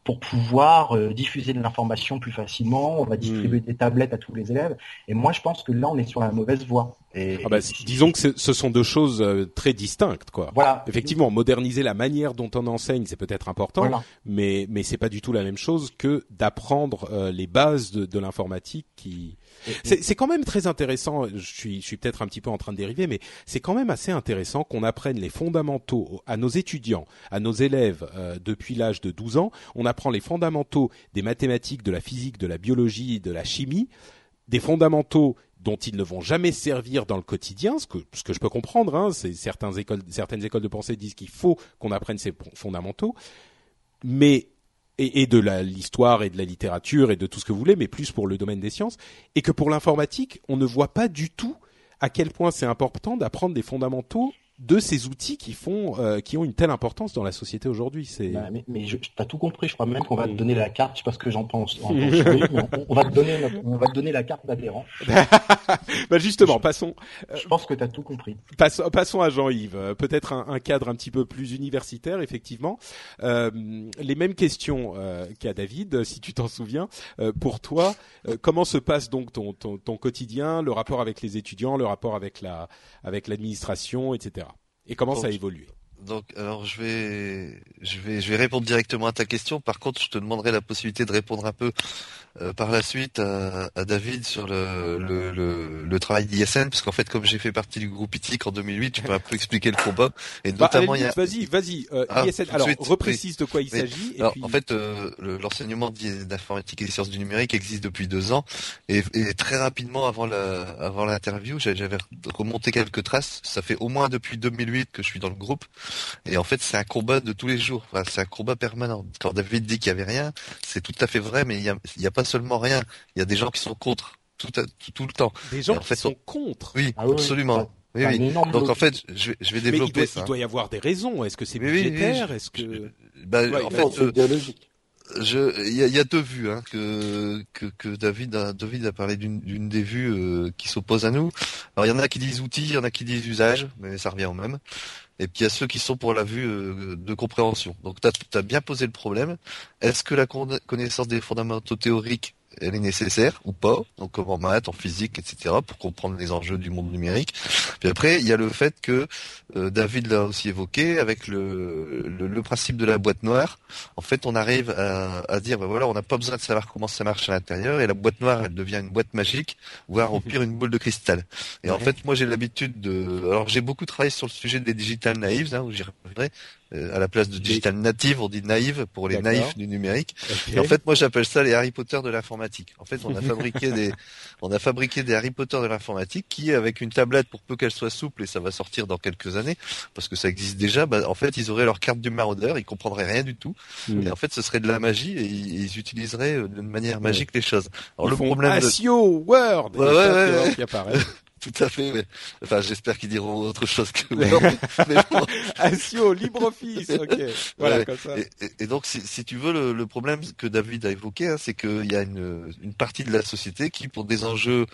pour pouvoir euh, diffuser de l'information plus facilement. On va distribuer mmh. des tablettes à tous les élèves. Et moi, je pense que là, on est sur la mauvaise voie. Et, ah bah, disons que ce sont deux choses euh, très distinctes, quoi. Voilà. Effectivement, moderniser la manière dont on enseigne, c'est peut-être important, voilà. mais mais c'est pas du tout la même chose que d'apprendre euh, les bases de, de l'informatique qui c'est quand même très intéressant. Je suis, peut-être un petit peu en train de dériver, mais c'est quand même assez intéressant qu'on apprenne les fondamentaux à nos étudiants, à nos élèves euh, depuis l'âge de 12 ans. On apprend les fondamentaux des mathématiques, de la physique, de la biologie, de la chimie, des fondamentaux dont ils ne vont jamais servir dans le quotidien, ce que, je peux comprendre. Hein, certaines écoles, certaines écoles de pensée disent qu'il faut qu'on apprenne ces fondamentaux, mais et, de l'histoire et de la littérature et de tout ce que vous voulez, mais plus pour le domaine des sciences, et que pour l'informatique, on ne voit pas du tout à quel point c'est important d'apprendre des fondamentaux de ces outils qui font, euh, qui ont une telle importance dans la société aujourd'hui. C'est Bah, mais mais je, t'as tout compris. Je crois même qu'on va te donner la carte. Je sais pas ce que j'en pense. en on, on va te donner, notre- on va te donner la carte d'adhérent. bah justement, passons, Je pense que t'as tout compris. passons, passons à Jean-Yves. Euh, Peut-être un, un cadre un petit peu plus universitaire, effectivement. Euh, les mêmes questions euh, qu'à David, euh, si tu t'en souviens. Euh, pour toi, euh, comment se passe donc ton, ton, ton quotidien, le rapport avec les étudiants, le rapport avec la, avec l'administration, etc. Et comment ça a évolué? Donc, alors je vais, je vais, je vais répondre directement à ta question. Par contre, je te demanderai la possibilité de répondre un peu euh, par la suite à, à David sur le, le, le, le travail d'ISN, parce qu'en fait, comme j'ai fait partie du groupe ITIC en 2008, je peux un peu expliquer le combat. Et Bah, notamment, il y a, Vas-y, vas-y. Euh, Ah, ISN, alors, suite, reprécise de quoi il s'agit. et Alors, puis- en fait, euh, le- l'enseignement d'I- d'informatique et des sciences du numérique existe depuis deux ans et, et très rapidement avant la, avant l'interview, j'a- j'avais remonté quelques traces. Ça fait au moins depuis 2008 que je suis dans le groupe et en fait, c'est un combat de tous les jours. Enfin, c'est un combat permanent. Quand David dit qu'il y avait rien, c'est tout à fait vrai, mais il y a, y a pas seulement rien. Il y a des gens qui sont contre tout, à- tout, tout le temps. des gens en qui fait, sont contre. Oui, Ah oui, oui. absolument. Oui, oui. Donc en fait, je vais, je vais Mais il développer doit, ça. il doit y avoir des raisons. Est-ce que c'est Oui, oui, oui, budgétaire? Est-ce que Bah, Ouais, en il fait, euh. Je, il y a, il y a deux vues hein, que, que que David a David a parlé d'une des vues euh, qui s'opposent à nous. Alors il y en a qui disent outils, il y en a qui disent usage, mais ça revient au même. Et puis il y a ceux qui sont pour la vue euh, de compréhension. Donc tu as, bien posé le problème. Est-ce que la con- connaissance des fondamentaux théoriques elle est nécessaire ou pas, donc comme en maths, en physique, etc., pour comprendre les enjeux du monde numérique. Puis après, il y a le fait que euh, David l'a aussi évoqué avec le, le, le principe de la boîte noire. En fait, on arrive à, à dire, ben voilà, on n'a pas besoin de savoir comment ça marche à l'intérieur, et la boîte noire, elle devient une boîte magique, voire au pire une boule de cristal. Et en fait, moi, j'ai l'habitude de, alors j'ai beaucoup travaillé sur le sujet des digital naives, hein, où j'y reviendrai. Euh, à la place de digital native, on dit naïve pour les naïfs du numérique. Et en fait, moi, j'appelle ça les Harry Potter de l'informatique. En fait, on a fabriqué des, on a fabriqué des Harry Potter de l'informatique qui, avec une tablette, pour peu qu'elle soit souple, et ça va sortir dans quelques années, parce que ça existe déjà, bah, en fait, ils auraient leur carte du maraudeur, ils comprendraient rien du tout. Mm. Et en fait, ce serait de la magie, et ils, utiliseraient euh, d'une manière magique les choses. Alors, Ils le font problème de... Word. Ouais, ouais, ouais, tu vois, ouais. qui apparaît. Tout à fait, ouais. Enfin, j'espère qu'ils diront autre chose que Word, mais bon. Asio LibreOffice. Ok. Voilà Ouais. comme ça. Et, et- et donc, si, si tu veux, le, le problème que David a évoqué, hein, c'est qu'il y a une, une partie de la société qui, pour des enjeux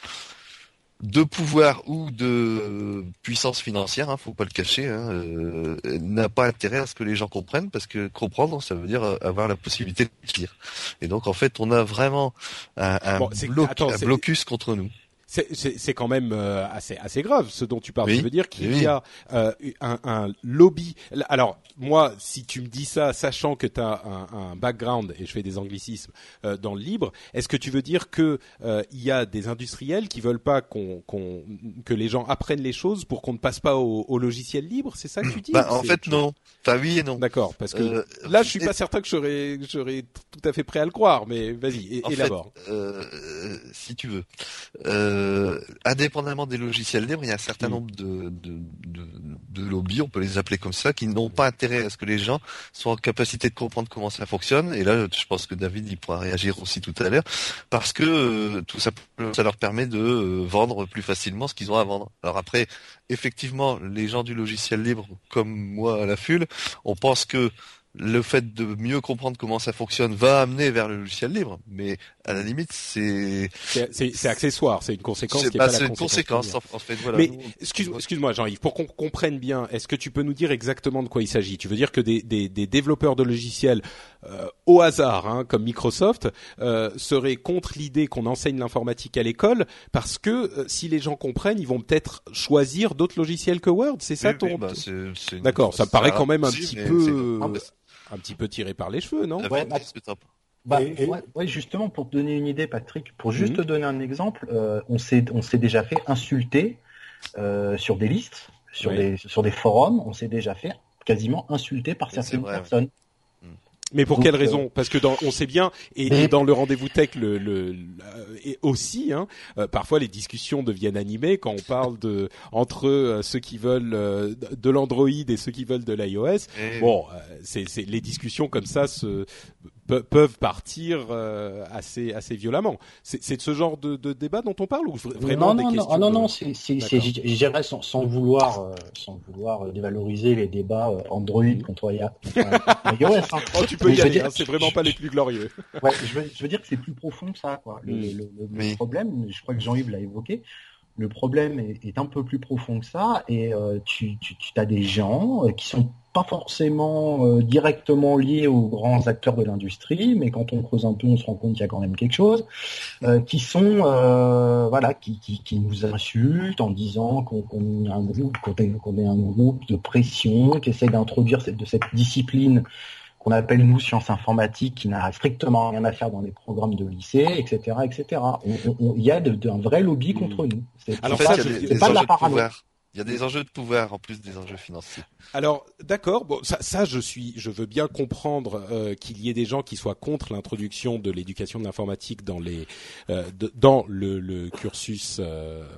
de pouvoir ou de puissance financière, hein, faut pas le cacher, hein, euh, n'a pas intérêt à ce que les gens comprennent, parce que comprendre, ça veut dire avoir la possibilité de lire. Et donc, en fait, on a vraiment un, un, Bon, c'est- bloc- attends, un c'est- blocus contre nous. C'est- quand même euh, assez assez grave ce dont tu parles. Oui. Tu veux dire qu'il Oui. y a euh, un, un lobby. Alors moi, si tu me dis ça, sachant que tu as un, un background et je fais des anglicismes euh, dans le libre, est-ce que tu veux dire que euh, il y a des industriels qui veulent pas qu'on qu'on que les gens apprennent les choses pour qu'on ne passe pas au, au logiciel libre? C'est ça que tu dis? Bah, en fait, non. Enfin, oui et non. D'accord, parce que Euh, là, je suis et- pas certain que j'aurais j'aurais tout à fait prêt à le croire, mais vas-y, élabore. euh, si tu veux, euh, indépendamment des logiciels libres, il y a un certain Mm. nombre de, de, de, de lobbies, on peut les appeler comme ça, qui n'ont pas intérêt à ce que les gens soient en capacité de comprendre comment ça fonctionne. Et là, je pense que David il pourra réagir aussi tout à l'heure, parce que euh, tout ça, ça leur permet de euh, vendre plus facilement ce qu'ils ont à vendre. Alors après, effectivement, les gens du logiciel libre, comme moi à la FUL, on pense que le fait de mieux comprendre comment ça fonctionne va amener vers le logiciel libre, mais à la limite, c'est C'est- accessoire, c'est une conséquence c'est qui est bah, pas la c'est une conséquence en, en fait. Voilà. Mais Nous, excuse, excuse-moi Jean-Yves, pour qu'on comprenne bien, est-ce que tu peux nous dire exactement de quoi il s'agit? Tu veux dire que des, des, des développeurs de logiciels euh, au hasard, hein, comme Microsoft, euh, seraient contre l'idée qu'on enseigne l'informatique à l'école parce que euh, si les gens comprennent, ils vont peut-être choisir d'autres logiciels que Word? C'est ça oui, ton oui, bah, c'est- c'est une- D'accord, ça me paraît quand même un petit peu, un petit peu tiré par les cheveux, non? Ouais, bah, Bah, Et- et- ouais, ouais, justement, pour te donner une idée, Patrick, pour juste Mhm. te donner un exemple, euh, on s'est on s'est déjà fait insulter euh, sur des listes, sur des sur des forums, on s'est déjà fait quasiment insulter par certaines vrai, ouais. personnes. Mais pour Donc, quelle euh, raison? Parce que dans, on sait bien, et, dans le rendez-vous tech, le, le, le- et aussi, hein, euh, parfois les discussions deviennent animées quand on parle de entre euh, ceux qui veulent euh, de l'Android et ceux qui veulent de l'iOS. Et- Bon, euh, c'est c'est- les discussions comme ça se peuvent partir euh, assez assez violemment. C'est de ce genre de, de, débat dont on parle ou vraiment non, des questions Non, non, non, c'est, je dirais sans, sans vouloir euh, sans vouloir dévaloriser les débats euh, Android contre iOS. Hein. Oh, tu peux y aller, hein, c'est vraiment pas les plus glorieux. ouais, je veux, je veux dire que c'est plus profond que ça, quoi. Le, mm. le, le, problème, je crois que Jean-Yves l'a évoqué, le problème est, un peu plus profond que ça et euh, tu, tu, tu as des gens euh, qui sont pas forcément euh, directement liés aux grands acteurs de l'industrie, mais quand on creuse un peu, on se rend compte qu'il y a quand même quelque chose, qui sont voilà, qui, qui, qui, nous insultent en disant qu'on est un groupe, qu'on est, un groupe de pression, qui essaie d'introduire de cette discipline qu'on appelle nous sciences informatiques, qui n'a strictement rien à faire dans les programmes de lycée, etc., etc. Il y a un vrai lobby hmm. contre nous. C'est pas, de la paranoïa. Il y a des enjeux de pouvoir en plus des enjeux financiers. Alors d'accord, bon ça, ça je suis, je veux bien comprendre euh, qu'il y ait des gens qui soient contre l'introduction de l'éducation de l'informatique dans les euh, dans le, le cursus euh,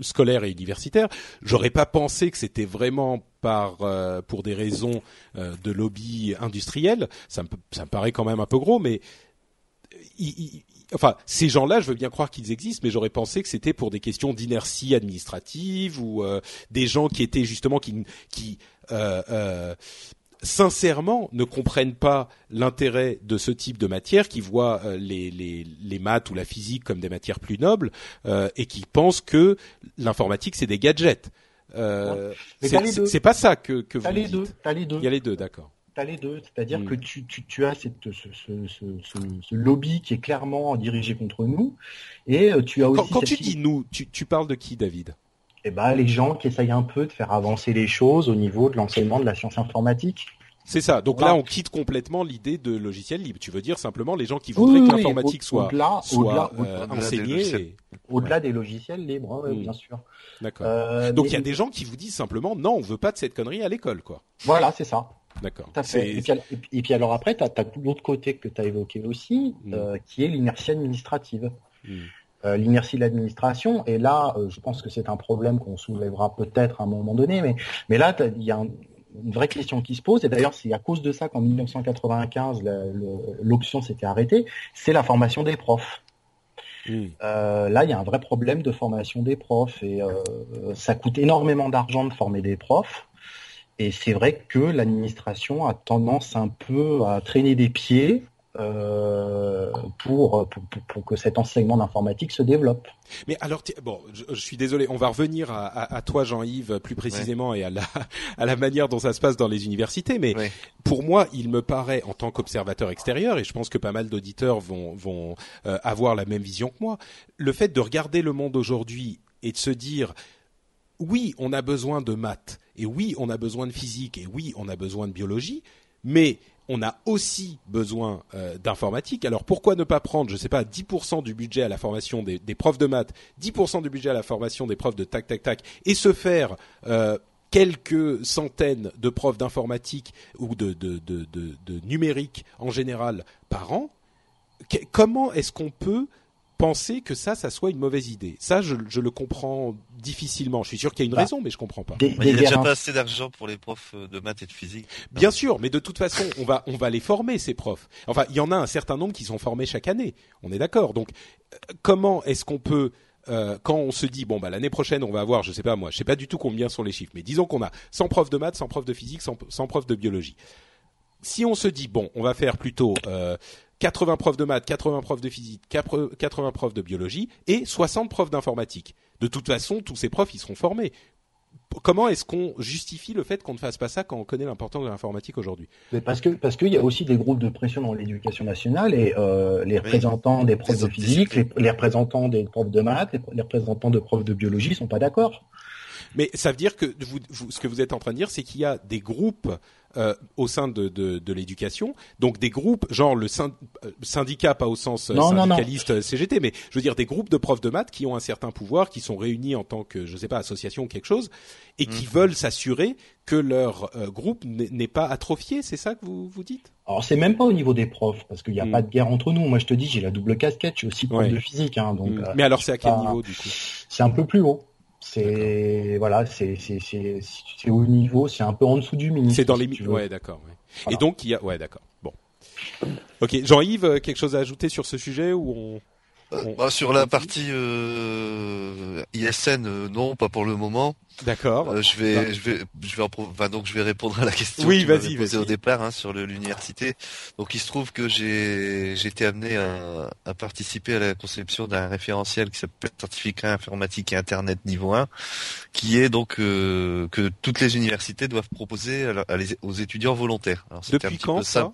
scolaire et universitaire. J'aurais pas pensé que c'était vraiment par euh, pour des raisons euh, de lobby industriel. Ça me, paraît quand même un peu gros, mais enfin, ces gens-là, je veux bien croire qu'ils existent, mais j'aurais pensé que c'était pour des questions d'inertie administrative ou euh, des gens qui étaient justement qui, sincèrement ne comprennent pas l'intérêt de ce type de matière, qui voient euh, les, maths ou la physique comme des matières plus nobles euh, et qui pensent que l'informatique c'est des gadgets. Euh, c'est pas ça que, que vous les dites. Deux, as les deux. Il y a les deux, d'accord. T'as les deux, c'est-à-dire hmm. que tu, tu, tu, as cette, ce, ce, ce, ce, lobby qui est clairement dirigé contre nous, et euh, tu as aussi. Quand, quand tu dis nous, tu, tu parles de qui, David? Eh ben, les gens qui essayent un peu de faire avancer les choses au niveau de l'enseignement de la science informatique. C'est ça. Donc là, on quitte complètement l'idée de logiciel libre. Tu veux dire simplement les gens qui voudraient que l'informatique soit, au-delà, soit euh, enseignée. Au-delà des logiciels libres, hmm. bien sûr. D'accord. Euh, Donc il y a des gens qui vous disent simplement non, on veut pas de cette connerie à l'école, quoi. Voilà, c'est ça. D'accord. Et, et, puis, alors après, tu as, l'autre côté que tu as évoqué aussi, hmm. euh, qui est l'inertie administrative. Hmm. Euh, l'inertie de l'administration. Et là, je pense que c'est un problème qu'on soulèvera peut-être à un moment donné, mais, mais là, il y a un, une vraie question qui se pose, et d'ailleurs c'est à cause de ça qu'en 1995 l'option s'était arrêtée, c'est la formation des profs. Hmm. Euh, là, il y a un vrai problème de formation des profs et euh, ça coûte énormément d'argent de former des profs. Et c'est vrai que l'administration a tendance un peu à traîner des pieds euh, pour, pour, pour, que cet enseignement d'informatique se développe. Mais alors, bon, je, suis désolé, on va revenir à, à, toi, Jean-Yves, plus précisément, et à la, à la manière dont ça se passe dans les universités. Mais pour moi, il me paraît, en tant qu'observateur extérieur, et je pense que pas mal d'auditeurs vont, vont euh, avoir la même vision que moi, le fait de regarder le monde aujourd'hui et de se dire, oui, on a besoin de maths, et oui, on a besoin de physique, et oui, on a besoin de biologie, mais on a aussi besoin euh, d'informatique. Alors pourquoi ne pas prendre, je ne sais pas, 10% du budget à la formation des, profs de maths, 10% du budget à la formation des profs de tac tac tac, et se faire euh, quelques centaines de profs d'informatique ou de, de, numérique en général par an? Comment est-ce qu'on peut penser que ça, ça soit une mauvaise idée. Ça, je, je le comprends difficilement. Je suis sûr qu'il y a une bah, raison, mais je comprends pas. il n'y a déjà pas assez d'argent pour les profs euh, de maths et de physique. Bien sûr, mais de toute façon, on va on va les former ces profs. Enfin, il y en a un certain nombre qui sont formés chaque année. On est d'accord. Donc, euh, comment est-ce qu'on peut euh, quand on se dit bon bah l'année prochaine on va avoir je sais pas moi je sais pas du tout combien sont les chiffres mais disons qu'on a 100 profs de maths 100 profs de physique 100, 100 profs de biologie si on se dit bon on va faire plutôt euh, 80 profs de maths, 80 profs de physique, 80 profs de biologie et 60 profs d'informatique. De toute façon, tous ces profs, ils seront formés. Comment est-ce qu'on justifie le fait qu'on ne fasse pas ça quand on connaît l'importance de l'informatique aujourd'hui? Parce que parce qu'il y a aussi des groupes de pression dans l'éducation nationale et euh, les représentants des profs de physique, les, représentants des profs de maths, les, les représentants de profs de biologie sont pas d'accord. Mais ça veut dire que vous, ce que vous êtes en train de dire, c'est qu'il y a des groupes euh, au sein de, de, de l'éducation, donc des groupes, genre le euh, syndicat, pas au sens euh, syndicaliste CGT, mais je veux dire des groupes de profs de maths qui ont un certain pouvoir, qui sont réunis en tant que, je sais pas, association ou quelque chose, et qui mhm. veulent s'assurer que leur groupe n'est pas atrophié, c'est ça que vous vous dites? Alors c'est même pas au niveau des profs parce qu'il n'y a mhm. pas de guerre entre nous. Moi je te dis j'ai la double casquette, je suis aussi prof de physique, hein, donc. Mhm. mais alors c'est à quel niveau du coup? C'est un peu plus haut. C'est voilà, c'est c'est c'est au niveau, c'est un peu en dessous du ministre. C'est dans les ouais, d'accord. Ouais. Et donc il y a ouais, d'accord. Bon. Ok, Jean-Yves, quelque chose à ajouter sur ce sujet ou on bah, sur la partie euh, ISN, euh, non, pas pour le moment. D'accord. Euh, je vais, je vais, je vais, enfin, donc je vais répondre à la question oui, que vas-y, posée au départ hein, sur l'université. Donc il se trouve que j'ai, j'ai été amené à, à, participer à la conception d'un référentiel qui s'appelle certificat informatique et internet niveau 1, qui est donc euh, que toutes les universités doivent proposer à, aux étudiants volontaires. Alors, Depuis quand ça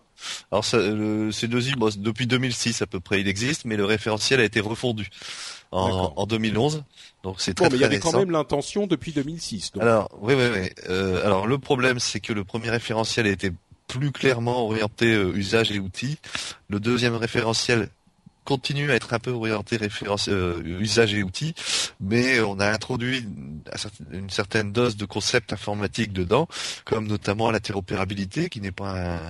alors ça, le, c'est depuis 2006 à peu près il existe, mais le référentiel a été refondu en, en 2011. Donc c'est très, bon, mais il y avait quand même l'intention depuis 2006. Donc. Alors oui, oui, oui. Euh, alors le problème, c'est que le premier référentiel été plus clairement orienté euh, usage et outils. Le deuxième référentiel continue à être un peu orienté référence euh, usage et outils, mais on a introduit une certaine dose de concepts informatiques dedans, comme notamment l'interopérabilité, qui n'est pas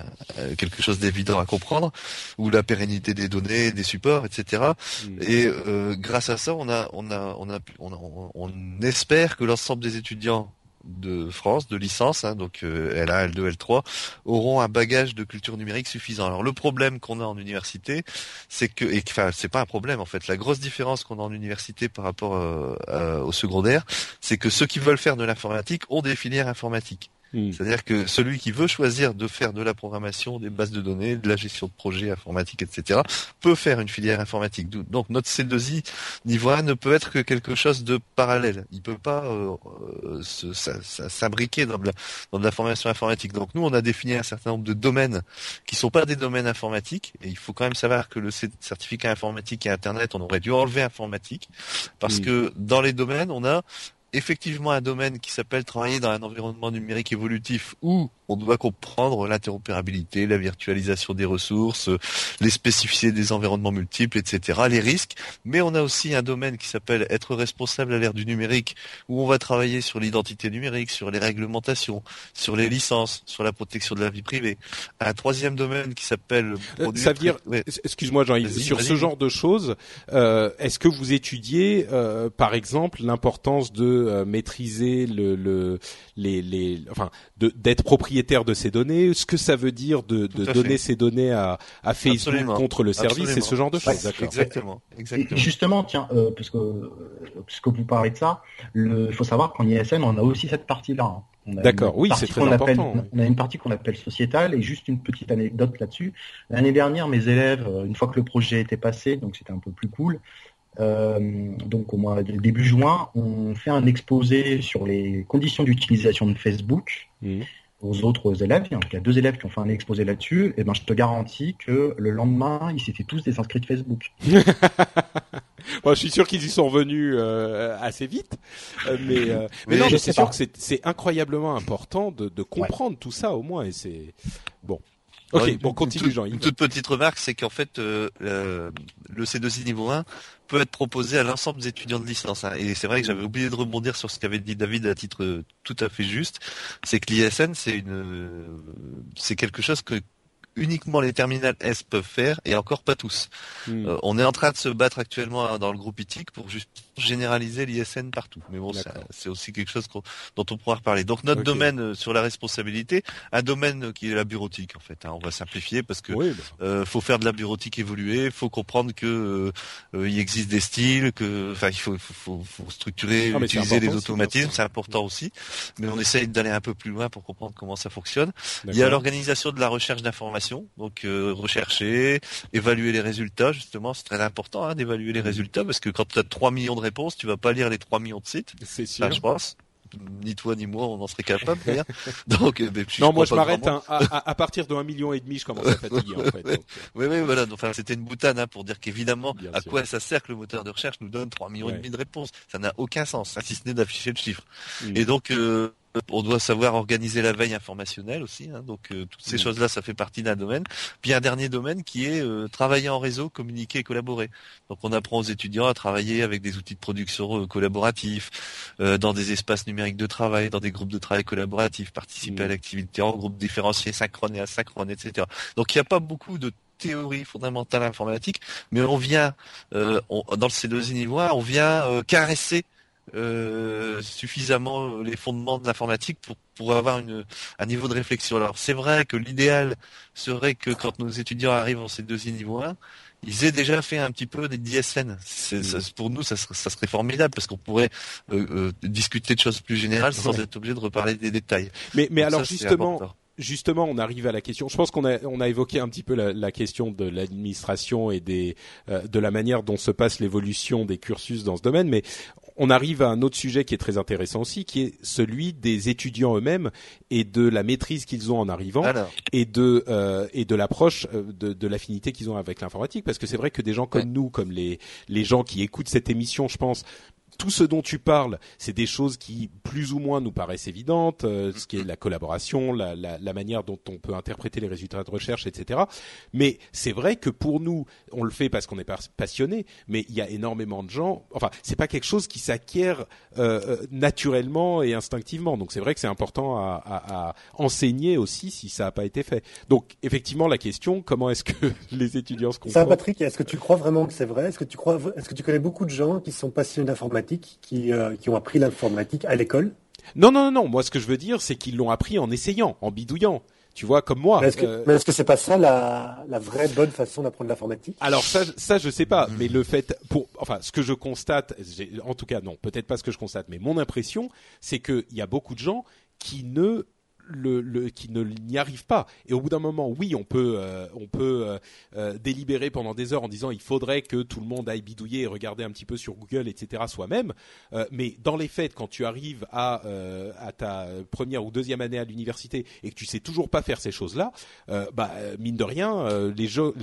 quelque chose d'évident à comprendre, ou la pérennité des données, des supports, etc. Mm. Et euh, grâce à ça, on a, on a, on a, on, on espère que l'ensemble des étudiants de France, de licence, hein, donc euh, L1, L2, L3, auront un bagage de culture numérique suffisant. Alors le problème qu'on a en université, c'est que, et enfin c'est pas un problème en fait, la grosse différence qu'on a en université par rapport euh, au secondaire, c'est que ceux qui veulent faire de l'informatique ont des filières informatiques. Hmm. C'est-à-dire que celui qui veut choisir de faire de la programmation, des bases de données, de la gestion de projets informatiques, etc., peut faire une filière informatique. Donc notre C2I niveau 1 ne peut être que quelque chose de parallèle. Il peut pas euh, euh s'imbriquer dans, dans, de la formation informatique. Donc nous, on a défini un certain nombre de domaines qui sont pas des domaines informatiques. Et il faut quand même savoir que le certificat informatique et Internet, on aurait dû enlever informatique parce hmm. que dans les domaines, on a effectivement un domaine qui s'appelle travailler dans un environnement numérique évolutif où on doit comprendre l'interopérabilité, la virtualisation des ressources, les spécificités des environnements multiples, etc., les risques. Mais on a aussi un domaine qui s'appelle être responsable à l'ère du numérique, où on va travailler sur l'identité numérique, sur les réglementations, sur les licences, sur la protection de la vie privée. Un troisième domaine qui s'appelle... Euh, ça veut dire, excuse-moi Jean-Yves, sur ce genre de choses, euh, est-ce que vous étudiez, euh, par exemple, l'importance de maîtriser le, le les, les, enfin, d'être propriétaire de ces données, ce que ça veut dire de, de donner ces données à, à Facebook contre le service et ce genre de choses. exactement, exactement. justement, tiens, euh, parce que puisque vous parlez de ça, il faut savoir qu'en ISN, on a aussi cette partie-là. Hein. D'accord, oui, c'est très important. on a une partie qu'on appelle sociétale et juste une petite anecdote là-dessus. L'année dernière, mes élèves, euh, une fois que le projet était passé, donc c'était un peu plus cool, euh, donc au mois début juin, on fait un exposé sur les conditions d'utilisation de Facebook mmh. Aux autres élèves. Il y a deux élèves qui ont fait un exposé là-dessus. Et ben, je te garantis que le lendemain, ils s'étaient tous désinscrits de Facebook. Moi, je suis sûr qu'ils y sont revenus euh, assez vite, euh, mais mais, non, c'est sûr que c'est incroyablement important de, de comprendre tout ça au moins. Et c'est bon. Ok, bon, continue Jean. Une toute petite remarque, c'est qu'en fait, euh, le C2I niveau 1 peut être proposé à l'ensemble des étudiants de licence. Hein. Et c'est vrai que j'avais oublié de rebondir sur ce qu'avait dit David à titre tout à fait juste. C'est que l'ISN, c'est une, c'est quelque chose que uniquement les terminales S peuvent faire et encore pas tous. Hmm. Euh, on est en train de se battre actuellement hein, dans le groupe ITIC pour juste généraliser l'ISN partout. Mais bon, c'est aussi quelque chose dont on pourra reparler. Donc notre domaine euh, sur la responsabilité, un domaine qui est la bureautique en fait. Hein. on va simplifier parce que bah. euh, faut faire de la bureautique évoluer, faut comprendre que il existe des styles, que enfin il faut, faut, faut structurer, utiliser les automatismes, c'est important aussi. Mais on essaye d'aller un peu plus loin pour comprendre comment ça fonctionne. Il y a l'organisation de la recherche d'informations donc euh, rechercher, évaluer les résultats, justement, c'est très important hein, d'évaluer les résultats, parce que quand tu as 3 millions de tu vas pas lire les 3 millions de sites. C'est sûr. je pense. Ni toi ni moi on en serait capable donc euh, non moi je m'arrête à, partir de 1 million et demi je commence à fatiguer en fait oui oui voilà. Enfin c'était une boutade hein, pour dire qu'évidemment à quoi ça sert que le moteur de recherche nous donne 3 millions et demi de réponses. Ça n'a aucun sens hein, si ce n'est d'afficher le chiffre. Et donc euh, on doit savoir organiser la veille informationnelle aussi, hein, donc euh, toutes ces mm. choses-là, ça fait partie d'un domaine. Puis un dernier domaine qui est euh, travailler en réseau, communiquer et collaborer. Donc on apprend aux étudiants à travailler avec des outils de production euh, collaboratifs, dans des espaces numériques de travail, dans des groupes de travail collaboratifs, participer à mm. l'activité en groupe différencié, synchrone et asynchrone, etc. Donc il n'y a pas beaucoup de théorie fondamentale informatique, mais on vient, dans le C2 niveau 1, on vient caresser euh, suffisamment les fondements de l'informatique pour pour avoir une, un niveau de réflexion. Alors c'est vrai que l'idéal serait que quand nos étudiants arrivent en ces 2 niveau 1, ils aient déjà fait un petit peu des DSN. pour nous, ça serait, ça serait formidable parce qu'on pourrait euh, euh, discuter de choses plus générales sans être obligé de reparler des détails. Mais, mais alors justement, justement, on arrive à la question. Je pense qu'on a, on a évoqué un petit peu la, la question de l'administration et des, euh, de la manière dont se passe l'évolution des cursus dans ce domaine, mais on arrive à un autre sujet qui est très intéressant aussi, qui est celui des étudiants eux-mêmes et de la maîtrise qu'ils ont en arrivant et de euh, et de l'approche euh, de, de l'affinité qu'ils ont avec l'informatique. Parce que c'est vrai que des gens comme nous, comme les les gens qui écoutent cette émission, je pense, tout ce dont tu parles, c'est des choses qui plus ou moins nous paraissent évidentes, euh, ce qui est la collaboration, la, la, la, manière dont on peut interpréter les résultats de recherche, etc. Mais c'est vrai que pour nous, on le fait parce qu'on est passionné, mais il y a énormément de gens. Enfin, c'est pas quelque chose qui s'acquiert euh, euh naturellement et instinctivement. Donc c'est vrai que c'est important à, à, à, enseigner aussi si ça n'a pas été fait. Donc effectivement, la question, comment est-ce que les étudiants se comprennent Ça, Patrick, est-ce que tu crois vraiment que c'est vrai? Est-ce que tu crois Est-ce que tu connais beaucoup de gens qui sont passionnés d'informatique qui, euh, qui ont appris l'informatique à l'école Non, non, non, Moi, ce que je veux dire, c'est qu'ils l'ont appris en essayant, en bidouillant. Tu vois, comme moi. Mais est-ce que, euh... que c'est pas ça la, la vraie bonne façon d'apprendre l'informatique? Alors ça, ça je sais pas, mais le fait, pour, enfin, ce que je constate, en tout cas non, peut-être pas ce que je constate, mais mon impression, c'est qu'il y a beaucoup de gens qui ne qui ne n'y arrive pas. Et au bout d'un moment, oui, on peut, euh, on peut euh, euh, délibérer pendant des heures en disant il faudrait que tout le monde aille bidouiller et regarder un petit peu sur Google, etc. soi-même. mais dans les faits, quand tu arrives à, ta première ou deuxième année à l'université et que tu sais toujours pas faire ces choses-là, bah mine de rien, les, gens,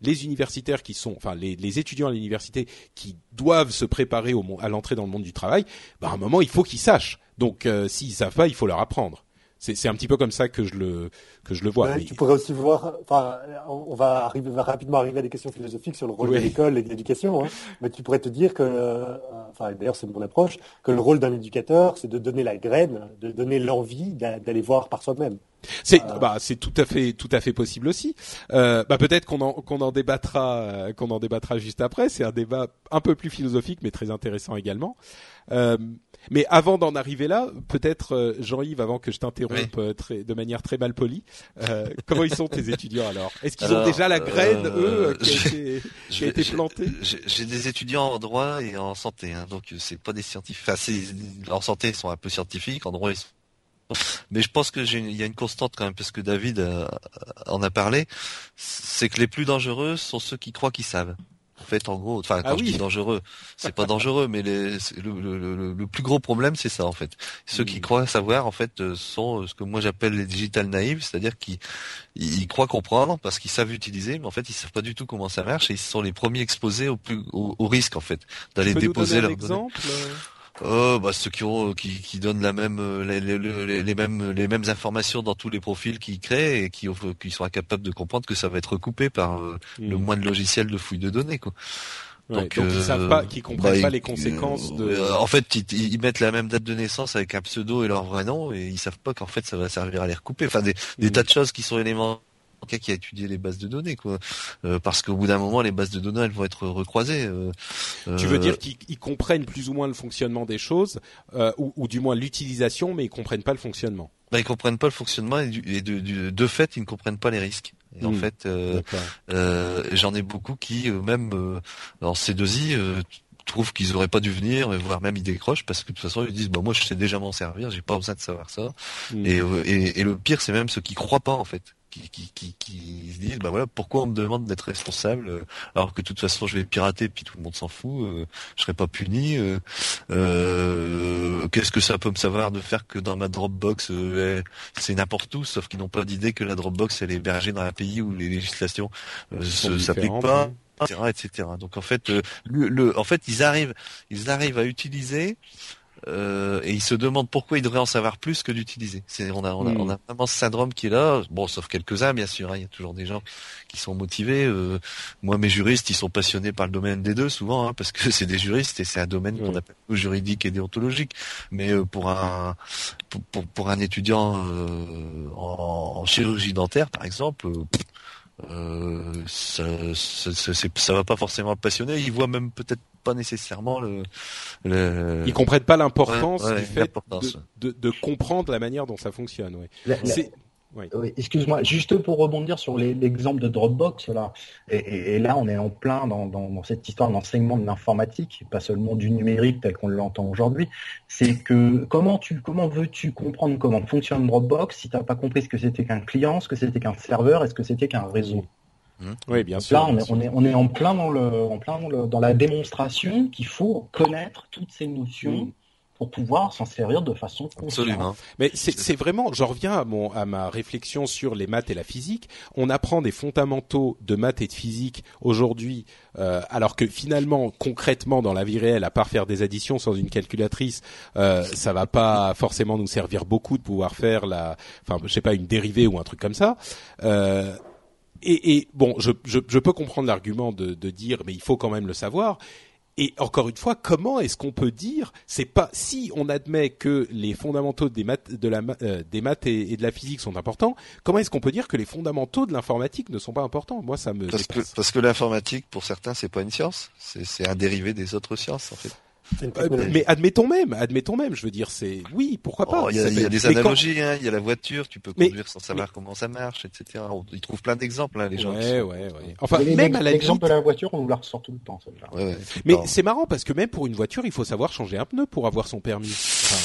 les universitaires qui sont, enfin les, étudiants à l'université qui doivent se préparer au, à l'entrée dans le monde du travail, bah à un moment il faut qu'ils sachent. Donc s'ils savent pas, il faut leur apprendre c'est un petit peu comme ça que je le que je le vois. Tu pourrais aussi voir. Enfin, on va arriver va rapidement arriver à des questions philosophiques sur le rôle de l'école et de l'éducation. Hein, mais tu pourrais te dire que, euh, enfin, d'ailleurs, c'est mon approche, que le rôle d'un éducateur, c'est de donner la graine, de donner l'envie d'aller voir par soi-même. C'est euh, bah c'est tout à fait tout à fait possible aussi. Euh, bah peut-être qu'on en qu'on en débattra euh, qu'on en débattra juste après. C'est un débat un peu plus philosophique mais très intéressant également. Euh, mais avant d'en arriver là, peut-être euh, Jean-Yves, avant que je t'interrompe euh, de manière très mal polie, euh, comment ils sont tes étudiants alors? Est-ce qu'ils ont déjà la graine eux qui a été, qui a été plantée? J'ai des étudiants en droit et en santé, hein, donc c'est pas des scientifiques. Enfin, en santé ils sont un peu scientifiques, en droit ils sont mais je pense que il y a une constante quand même parce que David en a parlé, c'est que les plus dangereux sont ceux qui croient qu'ils savent. En fait, en gros, enfin, ah quand je dis dangereux, c'est pas dangereux, mais les, le, le, plus gros problème, c'est ça, en fait. Ceux qui hmm. croient savoir, en fait, euh, sont euh, ce que moi j'appelle les digital naïfs, c'est-à-dire qu'ils ils croient comprendre parce qu'ils savent utiliser, mais en fait, ils savent pas du tout comment ça marche et ils sont les premiers exposés au plus au, risque, en fait, d'aller déposer leur exemple euh bah ceux qui ont qui, qui donnent la même les, les, les, mêmes les mêmes informations dans tous les profils qu'ils créent et qui qui sont incapables de comprendre que ça va être recoupé par euh, le hmm. moins de logiciels de fouille de données quoi. donc, ils savent euh, pas, qu'ils comprennent bah, pas les conséquences de. Euh, en fait, ils, mettent la même date de naissance avec un pseudo et leur vrai nom, et ils savent pas qu'en fait ça va servir à les recouper. Enfin, des, des hmm. tas de choses qui sont éléments cas qui a étudié les bases de données, quoi. Euh, parce qu'au bout d'un moment, les bases de données, elles vont être recroisées. Euh, tu veux dire euh, qu'ils comprennent plus ou moins le fonctionnement des choses, ou, ou, du moins l'utilisation, mais ils comprennent pas le fonctionnement? Bah, ils comprennent pas le fonctionnement et, de, de, fait, ils ne comprennent pas les risques. Et en hmm. fait, j'en ai beaucoup qui, même en C2I, trouvent qu'ils auraient pas dû venir, voire même ils décrochent parce que de toute façon ils disent bah moi je sais déjà m'en servir, j'ai pas besoin de savoir ça. Hmm. Et, et, et, le pire c'est même ceux qui croient pas en fait, qui, qui, qui, qui, se disent bah voilà pourquoi on me demande d'être responsable euh, alors que de toute façon je vais pirater puis tout le monde s'en fout euh, je serai pas puni euh, euh, qu'est-ce que ça peut me savoir de faire que dans ma Dropbox c'est n'importe où sauf qu'ils n'ont pas d'idée que la Dropbox elle est hébergée dans un pays où les législations ne s'appliquent pas etc., etc. donc en fait le, le, en fait ils arrivent ils arrivent à utiliser euh, et ils se demandent pourquoi ils devraient en savoir plus que d'utiliser. C'est on a, on a, on a hmm. vraiment ce syndrome qui est là. Bon, sauf quelques-uns bien sûr. Hein. Il y a toujours des gens qui sont motivés. Euh, moi, mes juristes, ils sont passionnés par le domaine des deux souvent, hein, parce que c'est des juristes et c'est un domaine qu'on appelle juridique et déontologique. Mais euh, pour un pour, pour, un étudiant en, en, chirurgie dentaire, par exemple. Euh, ça, ça, ça, va pas forcément le passionner. Il voit même peut-être pas nécessairement le. le... Ils comprennent pas l'importance Ouais, ouais, du fait de, de, de comprendre la manière dont ça fonctionne. Ouais. La- la- Oui, excuse-moi, juste pour rebondir sur l'exemple de Dropbox, là, et, et- et là on est en plein dans, dans- dans cette histoire d'enseignement de l'informatique, pas seulement du numérique tel qu'on l'entend aujourd'hui, c'est que comment tu comment veux-tu comprendre comment fonctionne Dropbox si tu n'as pas compris ce que c'était qu'un client, ce que c'était qu'un serveur et ce que c'était qu'un réseau? Oui, bien sûr. Là, on est, on est, on est en plein dans le, en plein dans, le- dans la démonstration qu'il faut connaître toutes ces notions Mm. Pour pouvoir s'en servir de façon. Absolument. Mais c'est vraiment, je reviens à, mon, à ma réflexion sur les maths et la physique. On apprend des fondamentaux de maths et de physique aujourd'hui, euh, alors que finalement, concrètement, dans la vie réelle, à part faire des additions sans une calculatrice, euh, ça va pas forcément nous servir beaucoup de pouvoir faire la, enfin, je sais pas, une dérivée ou un truc comme ça. Euh, et, et bon, je, je, je peux comprendre l'argument de, de dire, mais il faut quand même le savoir. Et encore une fois, comment est-ce qu'on peut dire c'est pas si on admet que les fondamentaux des maths, de la, ma- euh, des maths et, et de la physique sont importants, comment est-ce qu'on peut dire que les fondamentaux de l'informatique ne sont pas importants? Moi, ça me Parce que, parce que l'informatique, pour certains, c'est pas une science. C'est un dérivé des autres sciences, en fait. Euh, mais admettons même, admettons même. Je veux dire, c'est oui, pourquoi pas Oh, Il y a, y des mais quand- analogies, hein. Il y a la voiture, tu peux Mais- conduire sans savoir comment ça marche, etc. On- Ils trouvent plein d'exemples, hein, les gens. qui Ouais, sont- ouais, ouais. Enfin, même à la limite. de la voiture, on nous la ressort tout le temps. celle-là. Ouais, ouais, tout le Mais c'est marrant parce que même pour une voiture, il faut savoir changer un pneu pour avoir son permis. Enfin,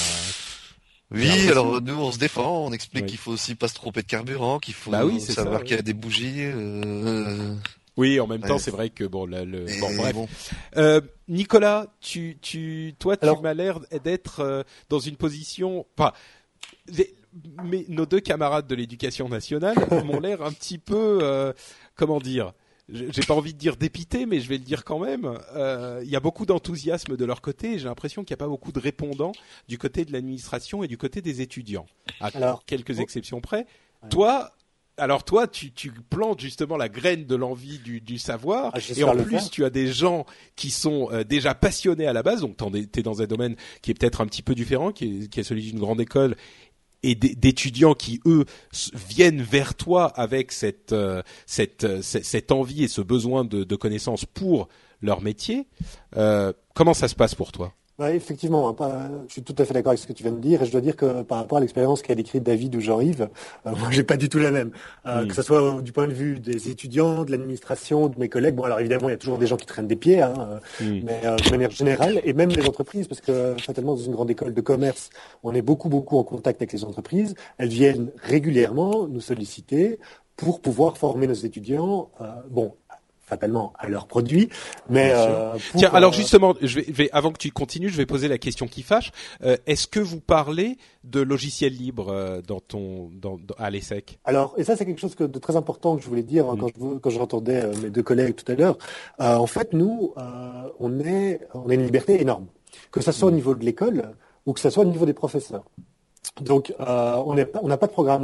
Oui, alors nous on se défend, on explique Oui. qu'il faut aussi pas se tromper de carburant, qu'il faut Bah oui, savoir qu'il y a des bougies. euh, oui, en même temps, c'est vrai que bon, le, bon, bref. bon. Euh, Nicolas, tu, tu, toi, tu Alors- m'as l'air d'être euh, dans une position. Enfin, les- mais nos deux camarades de l'éducation nationale m'ont l'air un petit peu, euh, comment dire. J'ai pas envie de dire dépité, mais je vais le dire quand même. Euh, Il y a beaucoup d'enthousiasme de leur côté. et J'ai l'impression qu'il n'y a pas beaucoup de répondants du côté de l'administration et du côté des étudiants, à Alors, quelques oh. exceptions près. Ouais. Toi, alors toi, tu, tu plantes justement la graine de l'envie du, du savoir, Ah, et en plus faire. tu as des gens qui sont euh, déjà passionnés à la base, donc tu es dans un domaine qui est peut-être un petit peu différent, qui est, qui est celui d'une grande école, et d'étudiants qui eux viennent vers toi avec cette euh, cette, euh, cette envie et ce besoin de, de connaissances pour leur métier. Euh, comment ça se passe pour toi? Ouais, effectivement, hein, je suis tout à fait d'accord avec ce que tu viens de dire, et je dois dire que par rapport à l'expérience qu'a décrite David ou Jean-Yves, euh, moi j'ai pas du tout la même. Euh, Mm. Que ce soit du point de vue des étudiants, de l'administration, de mes collègues. Bon, alors évidemment, il y a toujours des gens qui traînent des pieds, hein, euh, mais euh, de manière générale, et même les entreprises, parce que fatalement dans une grande école de commerce, on est beaucoup beaucoup en contact avec les entreprises. Elles viennent régulièrement nous solliciter pour pouvoir former nos étudiants. euh, bon. Fatalement à leurs produits, mais euh, Tiens, alors euh, justement, je vais, je vais- avant que tu continues, je vais poser la question qui fâche. Euh, Est-ce que vous parlez de logiciels libres dans ton dans, dans- à l'ESSEC? Alors, et ça c'est quelque chose que- de très important que je voulais dire hein, Mm. quand je quand j'entendais euh, mes deux collègues tout à l'heure. En fait, nous, on est on a une liberté énorme, que ça Mm. soit au niveau de l'école ou que ça soit au niveau des professeurs. Donc, on n'a pas de programme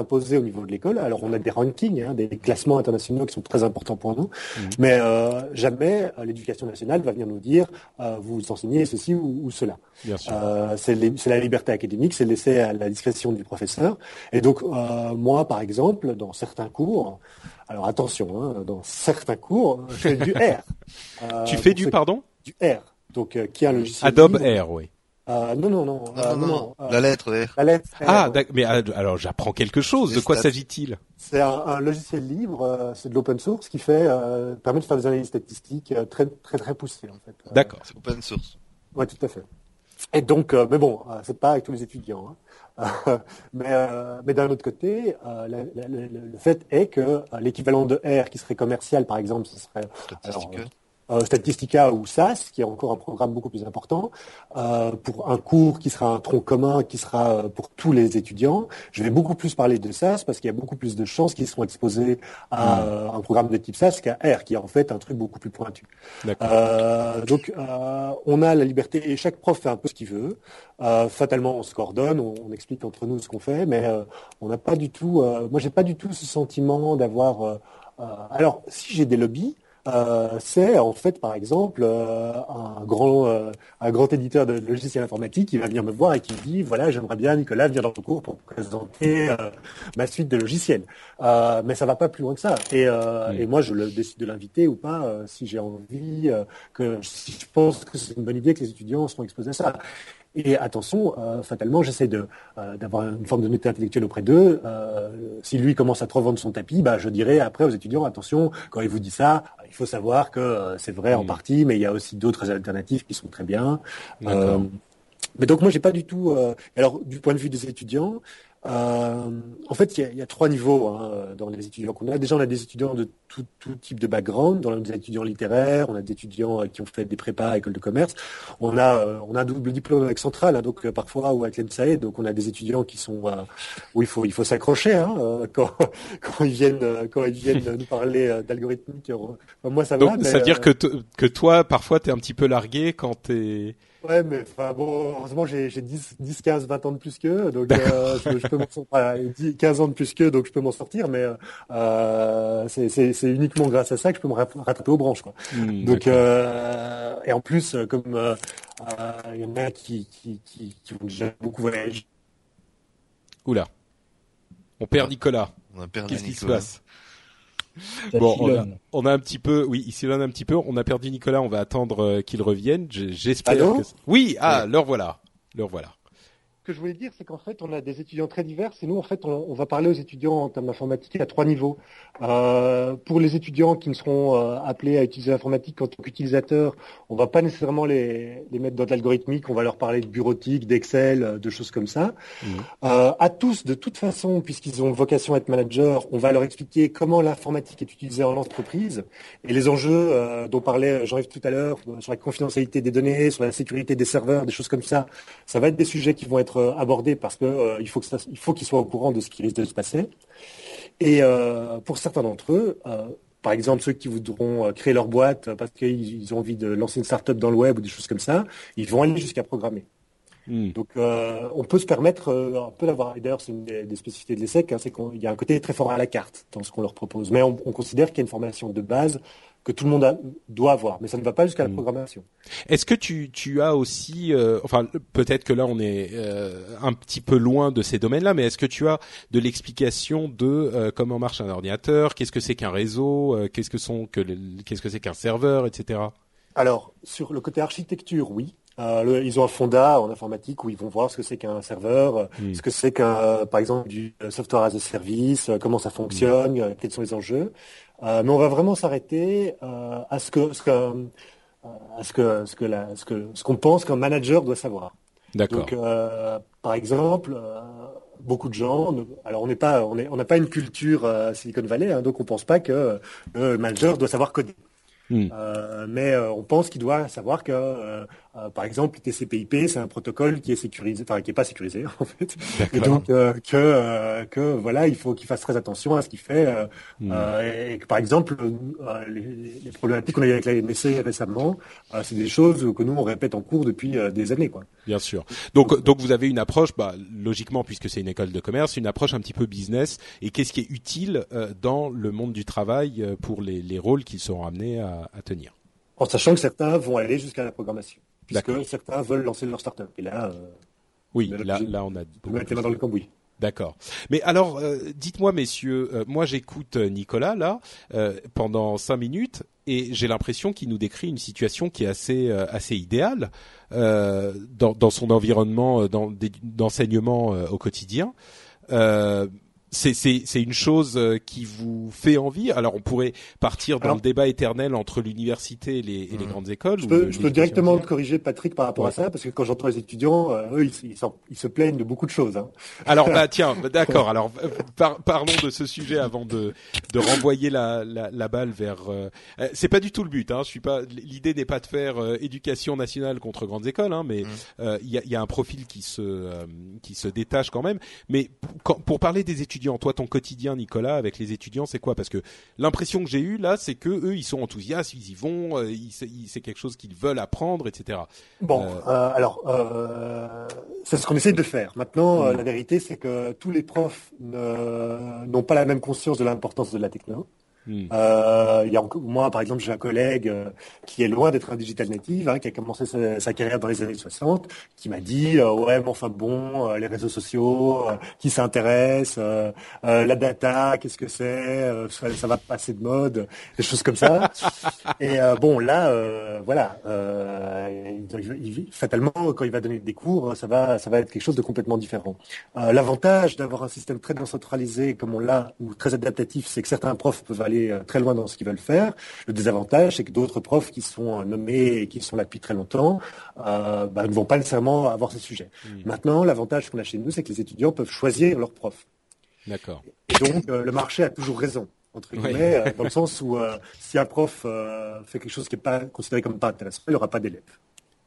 Imposé au niveau de l'école. Alors, on a des rankings, hein, des classements internationaux qui sont très importants pour nous, Mhm. mais euh, jamais euh, l'éducation nationale va venir nous dire euh, vous enseignez ceci ou, ou cela. Euh, c'est la liberté académique, c'est laissé à la discrétion du professeur. Et donc, moi, par exemple, dans certains cours, alors attention, hein, dans certains cours, je fais du R. Tu fais du pardon? du R, donc qui est un logiciel Adobe libre. Air, oui. Euh, non, non, non. Euh, non, non, euh, La lettre R. la lettre R, Ah, d'ac- mais euh, alors j'apprends quelque chose. De quoi s'agit-il? C'est un, un logiciel libre, euh, c'est de l'open source qui fait euh, permet de faire des analyses statistiques euh, très très très poussées en fait. Euh, D'accord. C'est open source. Ouais, tout à fait. Et donc, euh, mais bon, euh, c'est pas avec tous les étudiants. hein. Euh, mais euh, mais d'un autre côté, euh, la- la- la- le fait est que euh, l'équivalent de R qui serait commercial, par exemple, ce serait alors, Statistica. euh, Statistica ou SAS, qui est encore un programme beaucoup plus important, euh, pour un cours qui sera un tronc commun, qui sera euh, pour tous les étudiants. Je vais beaucoup plus parler de SAS parce qu'il y a beaucoup plus de chances qu'ils seront exposés à euh, un programme de type SAS qu'à R, qui est en fait un truc beaucoup plus pointu. Euh, donc, euh, on a la liberté et chaque prof fait un peu ce qu'il veut. Euh, fatalement, on se coordonne, on, on explique entre nous ce qu'on fait, mais euh, on n'a pas du tout. euh, moi, j'ai pas du tout ce sentiment d'avoir. euh, euh, alors, si j'ai des lobbies. Euh, c'est en fait par exemple euh, un grand euh, un grand éditeur de logiciels informatiques qui va venir me voir et qui me dit voilà j'aimerais bien Nicolas venir dans le cours pour présenter euh, ma suite de logiciels. Euh, mais ça va pas plus loin que ça. Et, euh, Mm. et moi je le décide de l'inviter ou pas euh, si j'ai envie euh, que si je pense que c'est une bonne idée que les étudiants seront exposés à ça et attention, euh, fatalement, j'essaie de euh, d'avoir une forme de intellectuelle auprès d'eux. Euh, si lui commence à trop vendre son tapis, bah, je dirais après aux étudiants attention, quand il vous dit ça, il faut savoir que c'est vrai en Mm. partie, mais il y a aussi d'autres alternatives qui sont très bien. Euh, mais donc moi j'ai pas du tout. euh, alors du point de vue des étudiants, euh, en fait il y y a trois niveaux hein, dans les étudiants qu'on a. Déjà on a des étudiants de tout, tout type de background. On a des étudiants littéraires, on a des étudiants euh, qui ont fait des prépas à école de commerce. On a euh, on a un double diplôme avec Centrale, hein, donc euh, parfois ou avec l'ENSAE. Donc on a des étudiants qui sont euh, où il faut il faut s'accrocher hein, quand quand ils viennent quand ils viennent nous parler d'algorithmique. moi ça va. Donc, mais, ça veut dire que, que toi, parfois, t'es un petit peu largué quand t'es... Ouais, mais enfin bon, heureusement j'ai j'ai 10, 10, 15, 20 ans de plus qu'eux, donc euh, je, je peux m'en sortir, enfin, 10, 15 ans de plus qu'eux, donc je peux m'en sortir, mais euh, c'est c'est- c'est uniquement grâce à ça que je peux me ra- rattraper aux branches, quoi. Hmm, Donc euh, et en plus, euh, comme euh, euh, il y en a qui qui qui, qui vont déjà beaucoup voyager. Oula. On perd Nicolas. On a perdu Qu'est-ce qui se passe? Bon, on a, filonne. on a un petit peu, oui, il s'éloigne un petit peu. On a perdu Nicolas. On va attendre euh, qu'il revienne. J'espère Allô que. Oui, ah, leur voilà, leur voilà. Ce que je voulais dire, c'est qu'en fait, on a des étudiants très divers. Et nous, en fait, on, on va parler aux étudiants en termes d'informatique à trois niveaux. Euh, pour les étudiants qui ne seront euh, appelés à utiliser l'informatique en tant qu'utilisateurs, on va pas nécessairement les, les mettre dans de l'algorithmique. On va leur parler de bureautique, d'Excel, euh, de choses comme ça. Euh, à tous, de toute façon, puisqu'ils ont vocation à être managers, on va leur expliquer comment l'informatique est utilisée en entreprise et les enjeux dont parlait Jean-Yves tout à l'heure sur la confidentialité des données, sur la sécurité des serveurs, des choses comme ça. Ça va être des sujets qui vont être euh, abordés parce que euh, il faut que ça, il faut qu'ils soient au courant de ce qui risque de se passer. Et euh, pour certains d'entre eux, par exemple ceux qui voudront créer leur boîte parce qu'ils ils ont envie de lancer une start-up dans le web ou des choses comme ça, ils vont aller jusqu'à programmer. Hmm. Donc on peut se permettre un peu d'avoir, et d'ailleurs c'est une des, des spécificités de l'ESSEC, hein, c'est qu'il y a un côté très fort à la carte dans ce qu'on leur propose. Mais on, on considère qu'il y a une formation de base que tout le monde a- doit avoir, mais ça ne va pas jusqu'à la Mm. programmation. Est-ce que tu, tu as aussi, euh, enfin peut-être que là on est euh, un petit peu loin de ces domaines-là, mais est-ce que tu as de l'explication de euh, comment marche un ordinateur, qu'est-ce que c'est qu'un réseau, euh, qu'est-ce que sont que qu'est-ce que c'est qu'un serveur, etc. Alors sur le côté architecture, oui. Euh, le- ils ont un fonda en informatique où ils vont voir ce que c'est qu'un serveur, euh, Mm. ce que c'est qu'un, euh, par exemple, du software as a service, euh, comment ça fonctionne, euh, quels sont les enjeux. Euh, mais on va vraiment s'arrêter euh, à ce que, ce que, à ce que, ce que, la, ce que, ce qu'on pense qu'un manager doit savoir. D'accord. Donc, euh, par exemple, euh, beaucoup de gens, alors on n'est pas, on est- on n'a pas une culture Silicon Valley, hein, donc on pense pas que le manager doit savoir coder. Hmm. Mais on pense qu'il doit savoir que, par exemple, TCP/IP, c'est un protocole qui est sécurisé, enfin qui est pas sécurisé en fait, et donc euh, que euh, que voilà, il faut qu'il fasse très attention à ce qu'il fait. euh, euh, et que par exemple, euh, les, les problématiques qu'on a eues avec la NSC récemment, euh, c'est des choses que nous on répète en cours depuis euh, des années, quoi. Bien sûr. Donc, donc vous avez une approche, bah, logiquement, puisque c'est une école de commerce, une approche un petit peu business. Et qu'est-ce qui est utile euh, dans le monde du travail euh, pour les, les rôles qu'ils seront amenés à, à tenir? En sachant que certains vont aller jusqu'à la programmation, puisque certains veulent lancer leur start-up. Et là, euh, Oui, là, là, on a beaucoup met les mains dans le cambouis. D'accord. Mais alors, euh, dites-moi, messieurs, euh, moi j'écoute euh, Nicolas là euh, pendant cinq minutes et j'ai l'impression qu'il nous décrit une situation qui est assez assez idéale dans, dans, son environnement d'enseignement au quotidien c'est c'est une chose euh, qui vous fait envie? Alors on pourrait partir dans le débat éternel entre l'université et les, et les mmh. grandes écoles. Je peux, je peux directement corriger Patrick par rapport à ça parce que quand j'entends les étudiants, euh, eux ils, ils, se plaignent de beaucoup de choses. Hein. Alors bah tiens, d'accord. Alors euh, parlons de ce sujet avant de de renvoyer la la, la balle vers. c'est pas du tout le but. Hein. Je suis pas. L'idée n'est pas de faire éducation nationale contre grandes écoles, hein, mais mmh. il y, a, y a un profil qui se qui se détache quand même. Mais pour, pour parler des étudiants toi, ton quotidien, Nicolas, avec les étudiants, c'est quoi? Parce que l'impression que j'ai eue là, c'est que eux, ils sont enthousiastes, ils y vont, euh, c'est quelque chose qu'ils veulent apprendre, etc. Bon, euh, euh, alors, c'est ce qu'on essaie de faire. Maintenant, la vérité, c'est que tous les profs n'ont pas la même conscience de l'importance de la technologie. Hmm. Euh, il y a moi, par exemple, j'ai un collègue euh, qui est loin d'être un digital native, hein, qui a commencé sa, carrière dans les années 60, qui m'a dit euh, ouais, mais enfin bon, les réseaux sociaux, qui s'intéresse, la data, qu'est-ce que c'est, ça, va passer de mode, des choses comme ça. Et bon, là, voilà, fatalement, quand il va donner des cours, ça va, ça va être quelque chose de complètement différent. L'avantage d'avoir un système très décentralisé comme on l'a ou très adaptatif, c'est que certains profs peuvent aller euh, très loin dans ce qu'ils veulent faire. Le désavantage, c'est que d'autres profs qui sont nommés et qui sont là depuis très longtemps euh, bah, ne vont pas nécessairement avoir ces sujets. Maintenant, l'avantage qu'on a chez nous, c'est que les étudiants peuvent choisir leurs profs. D'accord. Et donc, euh, le marché a toujours raison entre guillemets, dans le sens où si un prof fait quelque chose qui n'est pas considéré comme pas intéressant, il n'y aura pas d'élèves.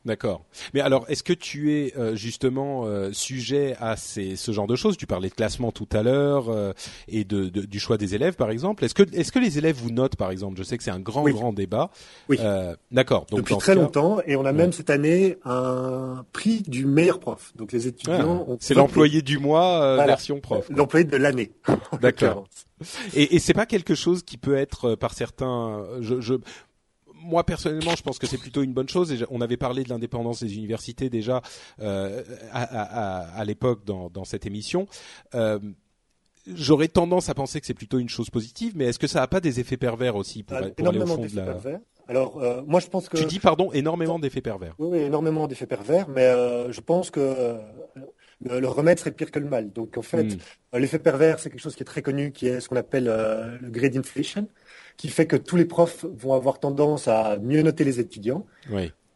D'accord. Mais alors, est-ce que tu es euh, justement euh, sujet à ces, ce genre de choses? Tu parlais de classement tout à l'heure euh, et de, de, du choix des élèves, par exemple. Est-ce que, est-ce que les élèves vous notent, par exemple? Je sais que c'est un grand, grand débat. Oui. D'accord. Depuis très longtemps, et on a même cette année un prix du meilleur prof. Donc les étudiants. Ah, c'est l'employé du mois version prof. L'employé de l'année. D'accord. Et, et c'est pas quelque chose qui peut être par certains. Je, je moi personnellement, je pense que c'est plutôt une bonne chose. Et on avait parlé de l'indépendance des universités déjà euh, à, l'époque dans, cette émission. Euh, j'aurais tendance à penser que c'est plutôt une chose positive, mais est-ce que ça n'a pas des effets pervers aussi pour, euh, aller au fond de la... Pervers. Alors, moi, je pense que tu dis pardon, énormément d'effets pervers. Oui, énormément d'effets pervers, mais je pense que le, remède serait pire que le mal. Donc, en fait, hmm. l'effet pervers, c'est quelque chose qui est très connu, qui est ce qu'on appelle le grade inflation qui fait que tous les profs vont avoir tendance à mieux noter les étudiants.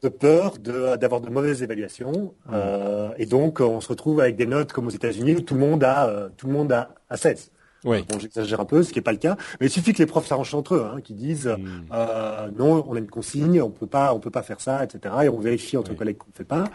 De peur d'avoir de, mauvaises évaluations, euh, et donc on se retrouve avec des notes comme aux États-Unis où tout le monde a euh, tout le monde a, 16. Oui. Bon, j'exagère un peu, ce qui n'est pas le cas, mais il suffit que les profs s'arrangent entre eux, hein, qui disent hmm. euh, non, on a une consigne, on peut pas, on peut pas faire ça, etc. Et on vérifie entre collègues qu'on ne fait pas.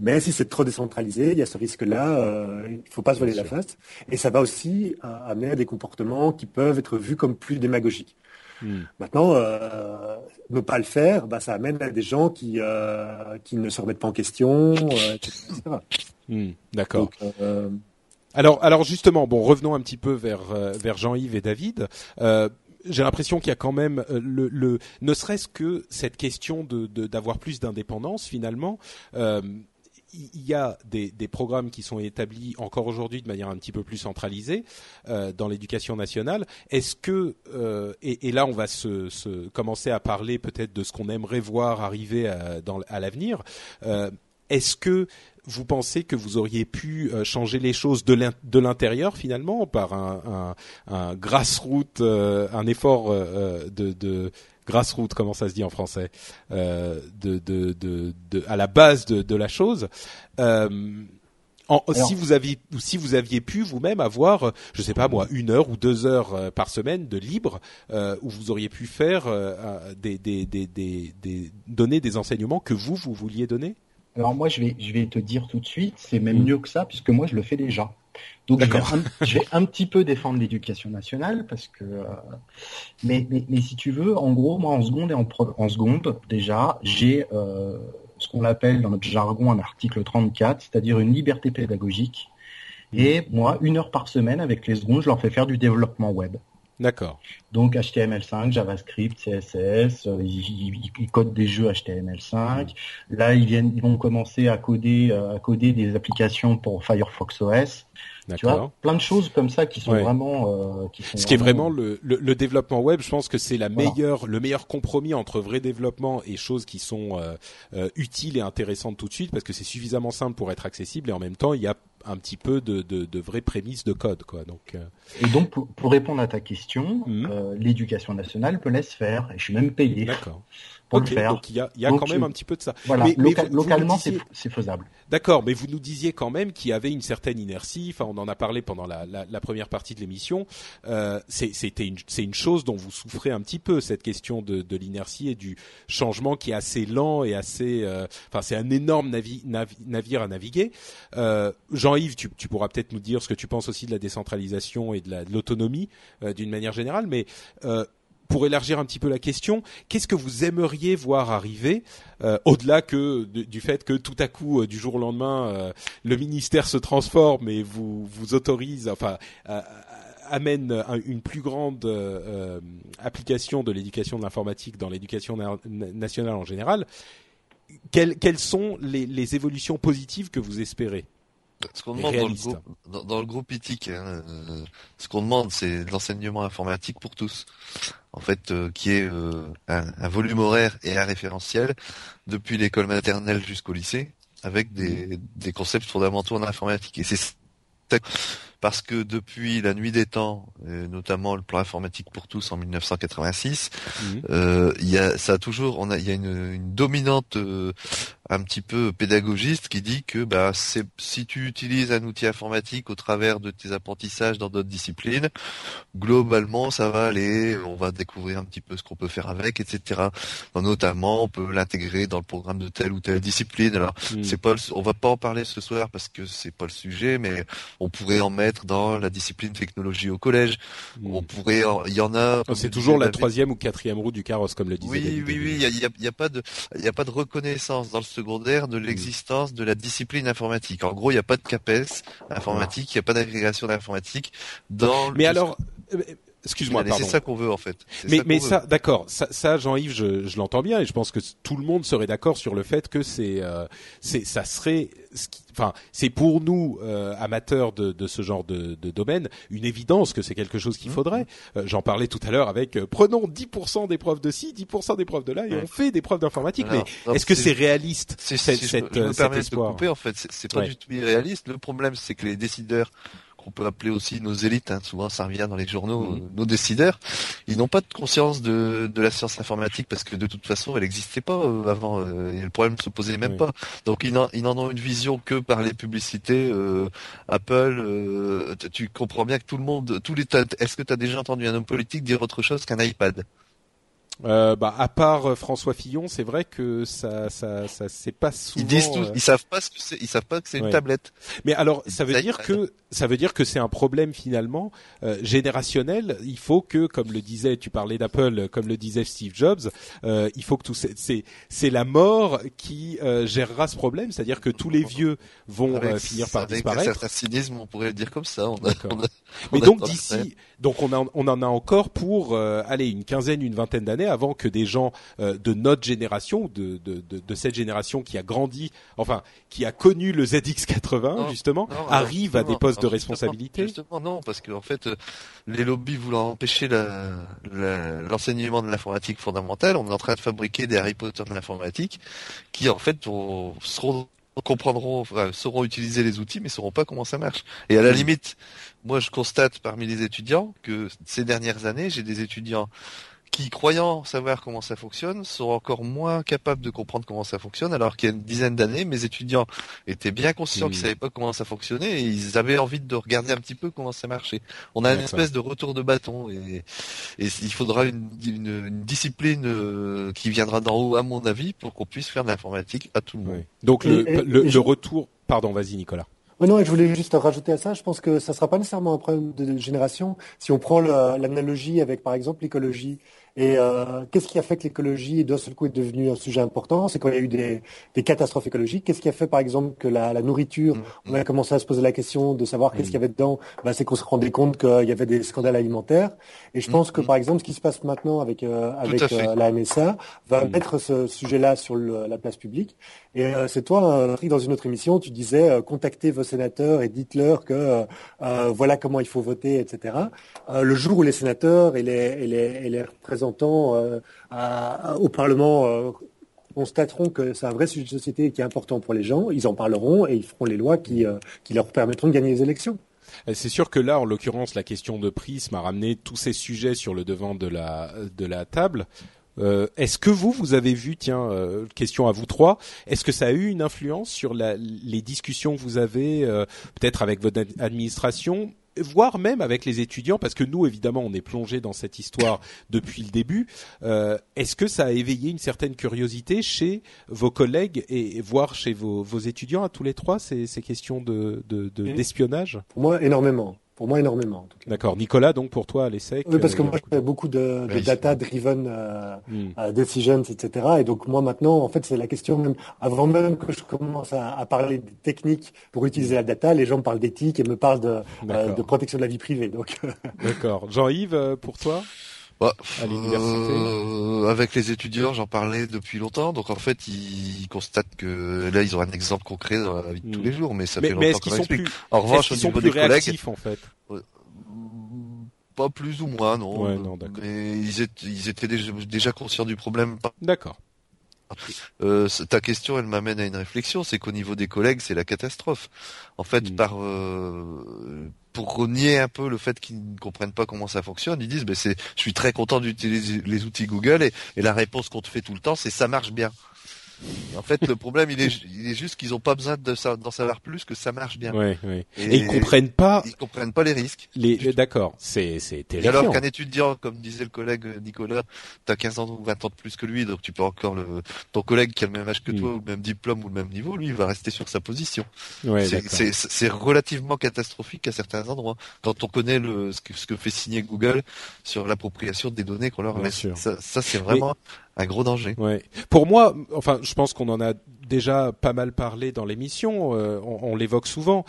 Mais si c'est trop décentralisé, il y a ce risque-là. Euh, il faut pas se voiler la face, et ça va aussi amener à des comportements qui peuvent être vus comme plus démagogiques. Hmm. Maintenant, euh, ne pas le faire, bah, ça amène à des gens qui, euh, qui ne se remettent pas en question, euh, etc. Hmm, d'accord. Alors, alors justement, bon, revenons un petit peu vers vers Jean-Yves et David. j'ai l'impression qu'il y a quand même le, le ne serait-ce que cette question de d'avoir plus d'indépendance finalement il y a des, programmes qui sont établis encore aujourd'hui de manière un petit peu plus centralisée euh, dans l'éducation nationale. Est-ce que euh, et, là on va se, commencer à parler peut-être de ce qu'on aimerait voir arriver dans, à l'avenir. Est-ce que vous pensez que vous auriez pu euh, changer les choses de l'intérieur finalement par un, un, un grassroots, euh, un effort euh, de, de grassroots, comment ça se dit en français, euh, de, de, de, de, à la base de, de la chose. Euh, en, si vous aviez, si vous aviez pu vous-même avoir, je sais pas moi, une heure ou deux heures par semaine de libre, euh, où vous auriez pu faire des, des, des, des, des, donner des enseignements que vous vous vouliez donner? Alors moi, je vais, je vais te dire tout de suite, c'est même mm. mieux que ça, puisque moi, je le fais déjà. Donc je vais, un, je vais, un, petit peu défendre l'éducation nationale parce que, euh, mais, mais, mais, si tu veux, en gros, moi en seconde et en, en seconde déjà, j'ai euh, ce qu'on appelle dans notre jargon un article 34, c'est-à-dire une liberté pédagogique. Et moi, une heure par semaine avec les secondes, je leur fais faire du développement web. D'accord. Donc HTML5, JavaScript, CSS, euh, ils, codent des jeux HTML5. Là, ils viennent, ils vont commencer à coder, euh, à coder des applications pour Firefox OS. Tu vois, plein de choses comme ça qui sont vraiment, euh, qui Ce qui est vraiment le, le, développement web, je pense que c'est la meilleure, le meilleur compromis entre vrai développement et choses qui sont euh, euh, utiles et intéressantes tout de suite, parce que c'est suffisamment simple pour être accessible et en même temps il y a un petit peu de, de, de vraies prémices de code, quoi. Donc. Et donc pour, pour, répondre à ta question, mhm. l'éducation nationale peut laisser faire, et je suis même payé. D'accord. Donc il y a, y a quand même un petit peu de ça. Voilà, mais, localement c'est faisable. D'accord, mais vous nous disiez quand même qu'il y avait une certaine inertie. Enfin, on en a parlé pendant la, la, la première partie de l'émission. Euh, c'était une, c'est une chose dont vous souffrez un petit peu cette question de, de l'inertie et du changement qui est assez lent et assez. Euh, enfin, c'est un énorme navi, navire à naviguer. Euh, Jean-Yves, tu, tu pourras peut-être nous dire ce que tu penses aussi de la décentralisation et de l'autonomie euh, d'une manière générale, mais euh, pour élargir un petit peu la question, qu'est-ce que vous aimeriez voir arriver euh, au-delà que du fait que tout à coup, euh, du jour au lendemain, euh, le ministère se transforme et vous vous autorise, enfin amène une plus grande application de l'éducation de l'informatique dans l'éducation nationale en général. Quelles, sont les évolutions positives que vous espérez? Ce qu'on demande dans le, groupe, dans, le groupe ITIC, hein, ce qu'on demande, c'est l'enseignement informatique pour tous en fait, euh, qui est euh, un, volume horaire et un référentiel depuis l'école maternelle jusqu'au lycée, avec des, des concepts fondamentaux en informatique. Et c'est parce que depuis la nuit des temps, notamment le plan informatique pour tous en 1986, mhm. euh, il y a, ça a toujours, on a, il y a une, une dominante euh, un petit peu pédagogiste qui dit que bah c'est si tu utilises un outil informatique au travers de tes apprentissages dans d'autres disciplines, globalement ça va aller, on va découvrir un petit peu ce qu'on peut faire avec, etc. notamment, on peut l'intégrer dans le programme de telle ou telle discipline. Alors mhm. c'est pas, on va pas en parler ce soir parce que c'est pas le sujet, mais on pourrait en mettre dans la discipline technologie au collège. Hmm. On pourrait, il y en a. C'est toujours la troisième ou quatrième roue du carrosse, comme le disait. Oui, oui, oui. Il y a, pas de, il y a pas de reconnaissance dans le secondaire de l'existence de la discipline informatique. En gros, il n'y a pas de CAPES informatique, il n'y a pas d'agrégation d'informatique dans. Mais alors. Euh, excuse-moi, C'est ça qu'on veut en fait. Mais, mais ça, d'accord, ça, ça Jean-Yves, je, je l'entends bien et je pense que tout le monde serait d'accord sur le fait que c'est, euh, c'est, ça serait enfin, c'est pour nous euh, amateurs de, de, ce genre de, de, domaine une évidence que c'est quelque chose qu'il mmh. faudrait. Euh, j'en parlais tout à l'heure avec euh, prenons 10% des preuves de ci, 10% des preuves de là et on fait des preuves d'informatique. Mais est-ce que c'est réaliste cette, si cette, cet espoir de couper, en fait, c'est pas du tout irréaliste. Le problème, c'est que les décideurs qu'on peut appeler aussi nos élites, hein, souvent ça revient dans les journaux, mmh. nos décideurs, ils n'ont pas de conscience de, de, la science informatique parce que de toute façon elle n'existait pas euh, avant euh, et le problème ne se posait même pas. Donc ils n'en, ils n'en ont une vision que par les publicités. Euh, Apple, tu comprends bien que tout le monde, tous les, est-ce que tu as déjà entendu un homme politique dire autre chose qu'un iPad? Euh, bah, à part euh, François Fillon, c'est vrai que ça, ça, ça c'est pas souvent. Ils disent tous, euh, ils savent pas ce que c'est, ils savent pas que c'est une tablette. Mais alors, ça veut dire que ça veut dire que c'est un problème finalement euh, générationnel. Il faut que, comme le disait, tu parlais d'Apple, comme le disait Steve Jobs, euh, il faut que tout c'est c'est la mort qui gérera ce problème, c'est-à-dire que tous les vieux vont finir par disparaître. Avec un certain cynisme, on pourrait le dire comme ça. On Mais donc d'ici, donc on, a, on en a encore pour aller une quinzaine, une vingtaine d'années avant que des gens euh, de notre génération, de, de, de, de, cette génération qui a grandi, enfin qui a connu le ZX80 justement, arrivent à des postes de responsabilité. Justement, non, parce qu'en en fait, euh, les lobbies voulant empêcher l'enseignement la, de l'informatique fondamentale, on est en train de fabriquer des Harry Potter de l'informatique qui en fait seront comprendront, sauront utiliser les outils, mais sauront pas comment ça marche. Et à la limite, moi je constate parmi les étudiants que ces dernières années, j'ai des étudiants qui, croyant savoir comment ça fonctionne, sont encore moins capables de comprendre comment ça fonctionne, alors qu'il y a une dizaine d'années, mes étudiants étaient bien conscients qu'ils savaient pas comment ça fonctionnait et ils avaient envie de regarder un petit peu comment ça marchait. On a une espèce de retour de bâton et, et il faudra une, une, discipline euh, qui viendra d'en haut, à mon avis, pour qu'on puisse faire de l'informatique à tout le monde. Donc le, le, le retour, pardon, vas-y Nicolas. Oui, non, je voulais juste rajouter à ça. Je pense que ça sera pas nécessairement un problème de génération. Si on prend l'analogie avec, par exemple, l'écologie, et euh, qu'est-ce qui a fait que l'écologie d'un seul coup est devenue un sujet important? C'est quand il y a eu des, des catastrophes écologiques. Qu'est-ce qui a fait par exemple que la, la nourriture, mm. on a commencé à se poser la question de savoir qu'est-ce mm. qu'il y avait dedans? Ben, C'est qu'on se rendait compte qu'il y avait des scandales alimentaires. Et je pense que mm. par exemple ce qui se passe maintenant avec, euh, avec euh, la MSA va mettre ce sujet-là sur le, la place publique. Et euh, c'est toi, Patrick, dans une autre émission, tu disais contacter vos, sénateurs et dites-leur que voilà comment il faut voter, etc. le jour où les sénateurs et les, représentants au Parlement constateront que c'est un vrai sujet de société qui est important pour les gens, ils en parleront et ils feront les lois qui, leur permettront de gagner les élections. Euh, c'est sûr que là, en l'occurrence, la question de prisme a ramené tous ces sujets sur le devant de la table. Euh, est-ce que vous, vous avez vu, tiens, euh, question à vous trois, est-ce que ça a eu une influence sur la, les discussions que vous avez, peut-être avec votre administration, voire même avec les étudiants, parce que nous, évidemment, on est plongé dans cette histoire depuis le début. Euh, Est-ce que ça a éveillé une certaine curiosité chez vos collègues et, voire chez vos, vos, étudiants à tous les trois ces, ces questions de d'espionnage de, Pour moi, énormément. Pour moi, énormément. D'accord. Nicolas, donc pour toi, à l'ESSEC Oui, parce que euh, moi, je fais beaucoup de, de data-driven euh, hmm. euh, decisions, etc. Et donc, moi, maintenant, en fait, c'est la question même, avant même que je commence à, à, parler des techniques pour utiliser la data, les gens me parlent d'éthique et me parlent de, euh, de protection de la vie privée. Donc. D'accord. Jean-Yves, pour toi? Bah, euh, avec les étudiants, j'en parlais depuis longtemps. Donc en fait, ils, constatent que là, ils ont un exemple concret dans la vie de tous hmm. les jours, mais ça fait longtemps qu'on explique. en revanche, au niveau des collègues, en fait? Pas plus ou moins, non. mais ils étaient, ils étaient déjà, déjà conscients du problème. D'accord. Euh, ta question, elle m'amène à une réflexion, c'est qu'au niveau des collègues, c'est la catastrophe. En fait, hmm. par euh, pour renier un peu le fait qu'ils ne comprennent pas comment ça fonctionne, ils disent, ben je suis très content d'utiliser les outils Google et, et la réponse qu'on te fait tout le temps, c'est ça marche bien. En fait, le problème, il est, il est juste qu'ils n'ont pas besoin d'en savoir plus que ça marche bien. Ouais, ouais. Et, ils comprennent pas. Ils comprennent pas les risques. Les, d'accord, c'est, c'est terrible. alors qu'un étudiant, comme disait le collègue Nicolas, t'as 15 ans ou 20 ans de plus que lui, donc tu peux encore le, ton collègue qui a le même âge que toi, hmm. ou le même diplôme ou le même niveau, lui, il va rester sur sa position. Ouais, c'est relativement catastrophique à certains endroits. Quand on connaît le, ce que, ce que fait signer Google sur l'appropriation des données qu'on leur laisse. Ça, ça c'est vraiment un gros danger. Pour moi, enfin, je pense qu'on en a déjà pas mal parlé dans l'émission. Euh, on, l'évoque souvent.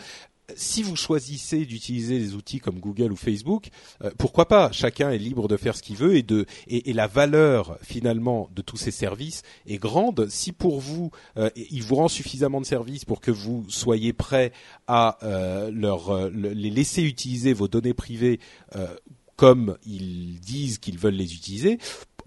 Si vous choisissez d'utiliser des outils comme Google ou Facebook, euh, pourquoi pas? Chacun est libre de faire ce qu'il veut et de et, la valeur finalement de tous ces services est grande. Si pour vous, euh, il vous rend suffisamment de services pour que vous soyez prêt à leur les laisser utiliser vos données privées comme ils disent qu'ils veulent les utiliser,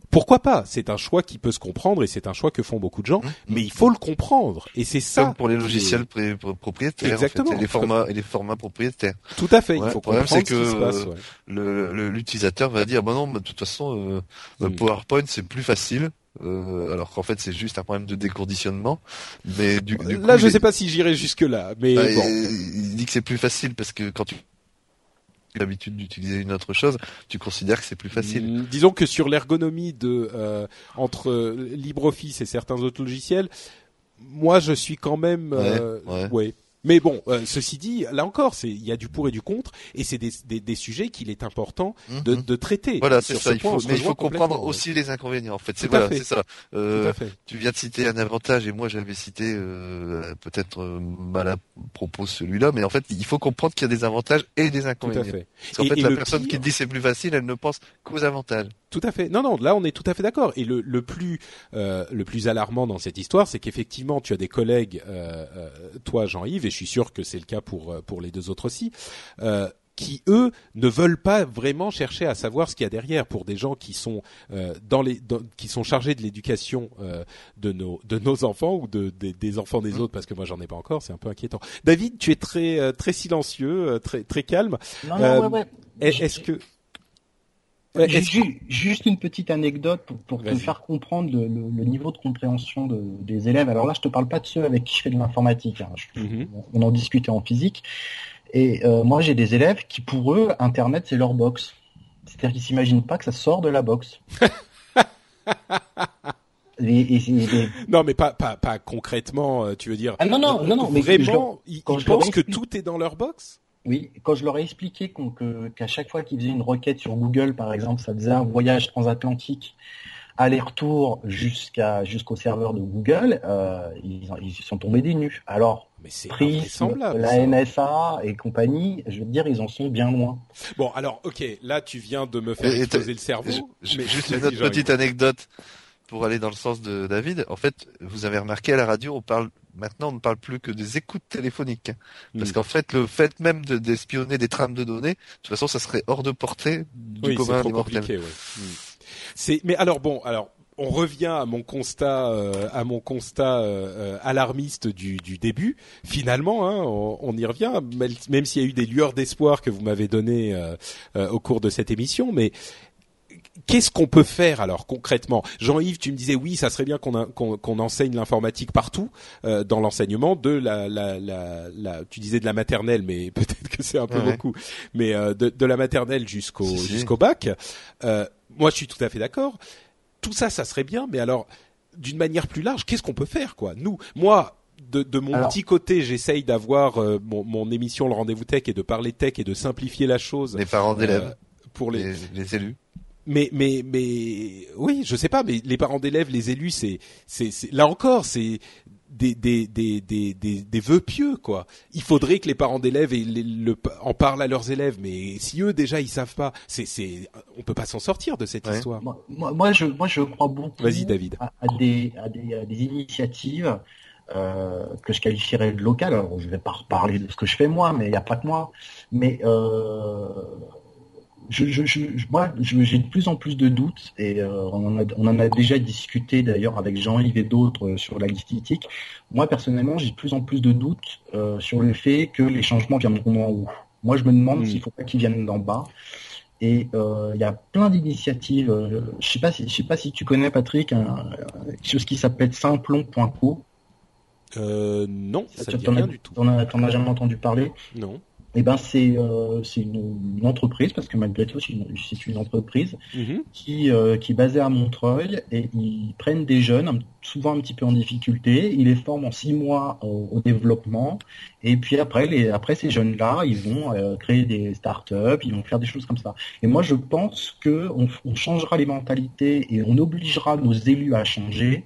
pourquoi pas? C'est un choix qui peut se comprendre et c'est un choix que font beaucoup de gens, mmh. mais il faut le comprendre et c'est ça. Comme pour les logiciels propriétaires, exactement, et les formats et les formats propriétaires. Tout à fait. il faut comprendre ce que qui se passe. Ouais. L'utilisateur va dire, bah non, de toute façon, euh, mmh. PowerPoint c'est plus facile. Euh, alors qu'en fait c'est juste un problème de déconditionnement. Mais du, du là, je ne sais pas si j'irai jusque là, mais bah, bon. il dit que c'est plus facile parce que quand tu l'habitude d'utiliser une autre chose, tu considères que c'est plus facile. Mm, disons que sur l'ergonomie de euh, entre LibreOffice et certains autres logiciels, moi je suis quand même euh, ouais. Mais bon, euh, ceci dit, là encore, c'est il y a du pour et du contre, et c'est des, des, des, sujets qu'il est important de, mhm. de traiter. Voilà, c'est ça. il faut, mais il faut comprendre aussi les inconvénients. En fait, c'est voilà, c'est ça. Euh, tu viens de citer un avantage, et moi j'avais cité euh, peut-être euh, mal à propos celui-là, mais en fait, il faut comprendre qu'il y a des avantages et des inconvénients. Tout à fait. Parce qu'en fait, la personne qui te dit c'est plus facile, elle ne pense qu'aux avantages. Tout à fait. Non, non, là on est tout à fait d'accord. Et le, le plus euh, le plus alarmant dans cette histoire, c'est qu'effectivement tu as des collègues, euh, euh, toi Jean-Yves, et je suis sûr que c'est le cas pour pour les deux autres aussi, qui eux ne veulent pas vraiment chercher à savoir ce qu'il y a derrière pour des gens qui sont dans les qui sont chargés de l'éducation de nos de nos enfants ou de, des enfants des autres parce que moi j'en ai pas encore, c'est un peu inquiétant. David, tu es très très silencieux, très très calme. Non, non, ouais, ouais. Est-ce que Juste une petite anecdote pour, pour te faire comprendre le, le, niveau de compréhension de, des élèves. Alors là, je te parle pas de ceux avec qui je fais de l'informatique. Hein. Mhm. On en discutait en physique. Et euh, moi, j'ai des élèves qui, pour eux, Internet, c'est leur box. C'est-à-dire qu'ils s'imaginent pas que ça sort de la box. Non, mais pas, pas, pas concrètement, euh, tu veux dire. Ah non, non, non, non. Mais vraiment, ils, ils pensent que tout est dans leur box? Oui, quand je leur ai expliqué qu'à chaque fois qu'ils faisaient une requête sur Google, par exemple, ça faisait un voyage transatlantique, aller-retour jusqu'à jusqu'au serveur de Google, euh, ils, ils sont tombés des nues. Alors, mais la NSA et compagnie, je veux dire, ils en sont bien loin. Bon, alors, ok, là, tu viens de me faire exploser le cerveau. juste une autre petite anecdote pour aller dans le sens de David. En fait, vous avez remarqué à la radio, on parle maintenant on ne parle plus que des écoutes téléphoniques. Parce mm. qu'en fait, le fait même d'espionner des trames de données, de toute façon, ça serait hors de portée du commun des mortels. Mm. C'est, mais alors bon, alors on revient à mon constat, euh, à mon constat euh, euh, alarmiste du, du, début. Finalement, hein, on, y revient, même, s'il y a eu des lueurs d'espoir que vous m'avez donné au cours de cette émission. Mais qu'est-ce qu'on peut faire alors concrètement? Jean-Yves, tu me disais oui, ça serait bien qu'on enseigne l'informatique partout dans l'enseignement de la, la, la, tu disais de la maternelle, mais peut-être que c'est un peu beaucoup, mais de, de, la maternelle jusqu'au jusqu'au bac. moi, je suis tout à fait d'accord tout ça, ça serait bien, mais alors, d'une manière plus large, qu'est-ce qu'on peut faire, quoi? Nous, moi, de, mon petit côté, j'essaye d'avoir euh, mon, émission Le Rendez-vous Tech et de parler tech et de simplifier la chose. Les parents d'élèves. Euh, pour les... les, élus. Mais mais mais oui, je sais pas, mais les parents d'élèves, les élus, c'est c'est là encore, c'est des, des, des, des, des, vœux pieux quoi. Il faudrait que les parents d'élèves le, en parlent à leurs élèves, mais si eux déjà ils savent pas, c'est c'est on peut pas s'en sortir de cette histoire. Moi, moi, je moi je crois beaucoup. Vas-y David. À, des, à des, des initiatives euh, que je qualifierais de locales. Alors je vais pas reparler de ce que je fais moi, mais il n'y a pas que moi. Mais euh, je, je, je, moi, j'ai de plus en plus de doutes, et euh, on, en a, on, en a, déjà discuté d'ailleurs avec Jean-Yves et d'autres euh, sur la listique. Moi, personnellement, j'ai de plus en plus de doutes euh, sur le fait que les changements viendront d'en haut. Moi, je me demande hmm. s'il ne faut pas qu'ils viennent d'en bas. Et il y a plein d'initiatives. je sais pas si, je sais pas si tu connais Patrick, un, quelque chose qui s'appelle simplon.co. Euh, non, ça ne dit rien du tout. T'en as, as jamais entendu parler? Non eh ben c'est euh, une, entreprise parce que malgré tout c'est une, une, entreprise mhm. qui euh, qui est basée à Montreuil et ils prennent des jeunes souvent un petit peu en difficulté, ils les forment en six mois au, développement et puis après les après ces jeunes là ils vont euh, créer des startups, ils vont faire des choses comme ça. Et moi je pense que on, on changera les mentalités et on obligera nos élus à changer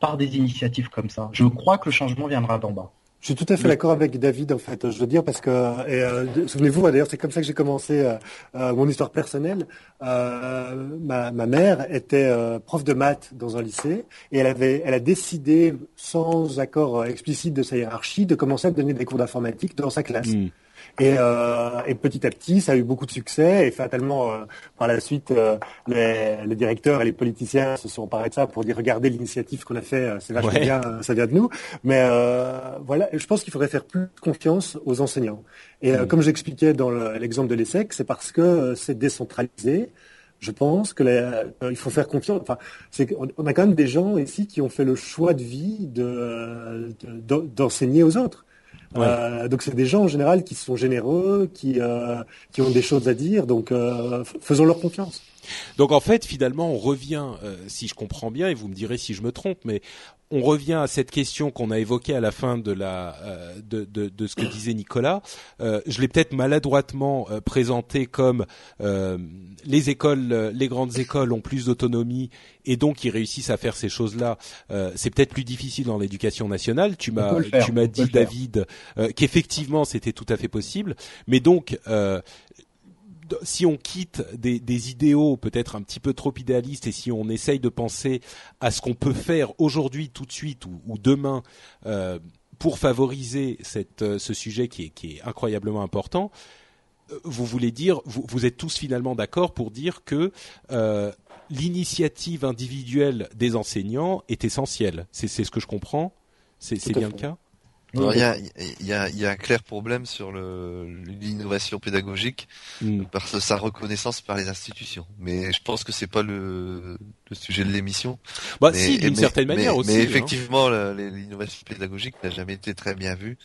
par des initiatives comme ça. Je crois que le changement viendra d'en bas. Je suis tout à fait d'accord avec David en fait. Je veux dire parce que euh, souvenez-vous d'ailleurs c'est comme ça que j'ai commencé euh, euh, mon histoire personnelle. Ma, ma, mère était prof de maths dans un lycée et elle avait elle a décidé sans accord explicite de sa hiérarchie de commencer à donner des cours d'informatique dans sa classe. Hmm. Et, euh, et, petit à petit, ça a eu beaucoup de succès. Et fatalement, euh, par la suite, euh, les, les, directeurs et les politiciens se sont emparés de ça pour dire regardez l'initiative qu'on a fait, euh, c'est vachement bien, ça vient de nous. Mais voilà, je pense qu'il faudrait faire plus confiance aux enseignants. Et mm. comme j'expliquais dans l'exemple de l'ESSEC, c'est parce que c'est décentralisé je pense que il faut faire confiance. Enfin, c'est on a quand même des gens ici qui ont fait le choix de vie de d'enseigner aux autres. Euh, donc c'est des gens en général qui sont généreux, qui euh, qui ont des choses à dire. Donc euh, faisons leur confiance. Donc en fait, finalement, on revient, si je comprends bien, et vous me direz si je me trompe, mais on revient à cette question qu'on a évoquée à la fin de la euh, de, de, de, ce que disait Nicolas. Euh, je l'ai peut-être maladroitement euh, présenté comme les écoles, les grandes écoles ont plus d'autonomie et donc ils réussissent à faire ces choses-là. c'est peut-être plus difficile dans l'éducation nationale. Tu m'as tu m'as dit David qu'effectivement c'était tout à fait possible, mais donc si on quitte des, des idéaux peut-être un petit peu trop idéalistes et si on essaye de penser à ce qu'on peut faire aujourd'hui, tout de suite ou, ou demain euh, pour favoriser cette, euh, ce sujet qui est, qui est incroyablement important, euh, vous voulez dire, vous, vous êtes tous finalement d'accord pour dire que euh, l'initiative individuelle des enseignants est essentielle. C'est ce que je comprends. C'est bien le cas? Il y, a, y, a, y a un clair problème sur l'innovation pédagogique mm. par sa reconnaissance par les institutions. Mais je pense que c'est pas le, le, sujet de l'émission. Bah si, d'une certaine manière aussi. Mais hein. effectivement, l'innovation pédagogique n'a jamais été très bien vue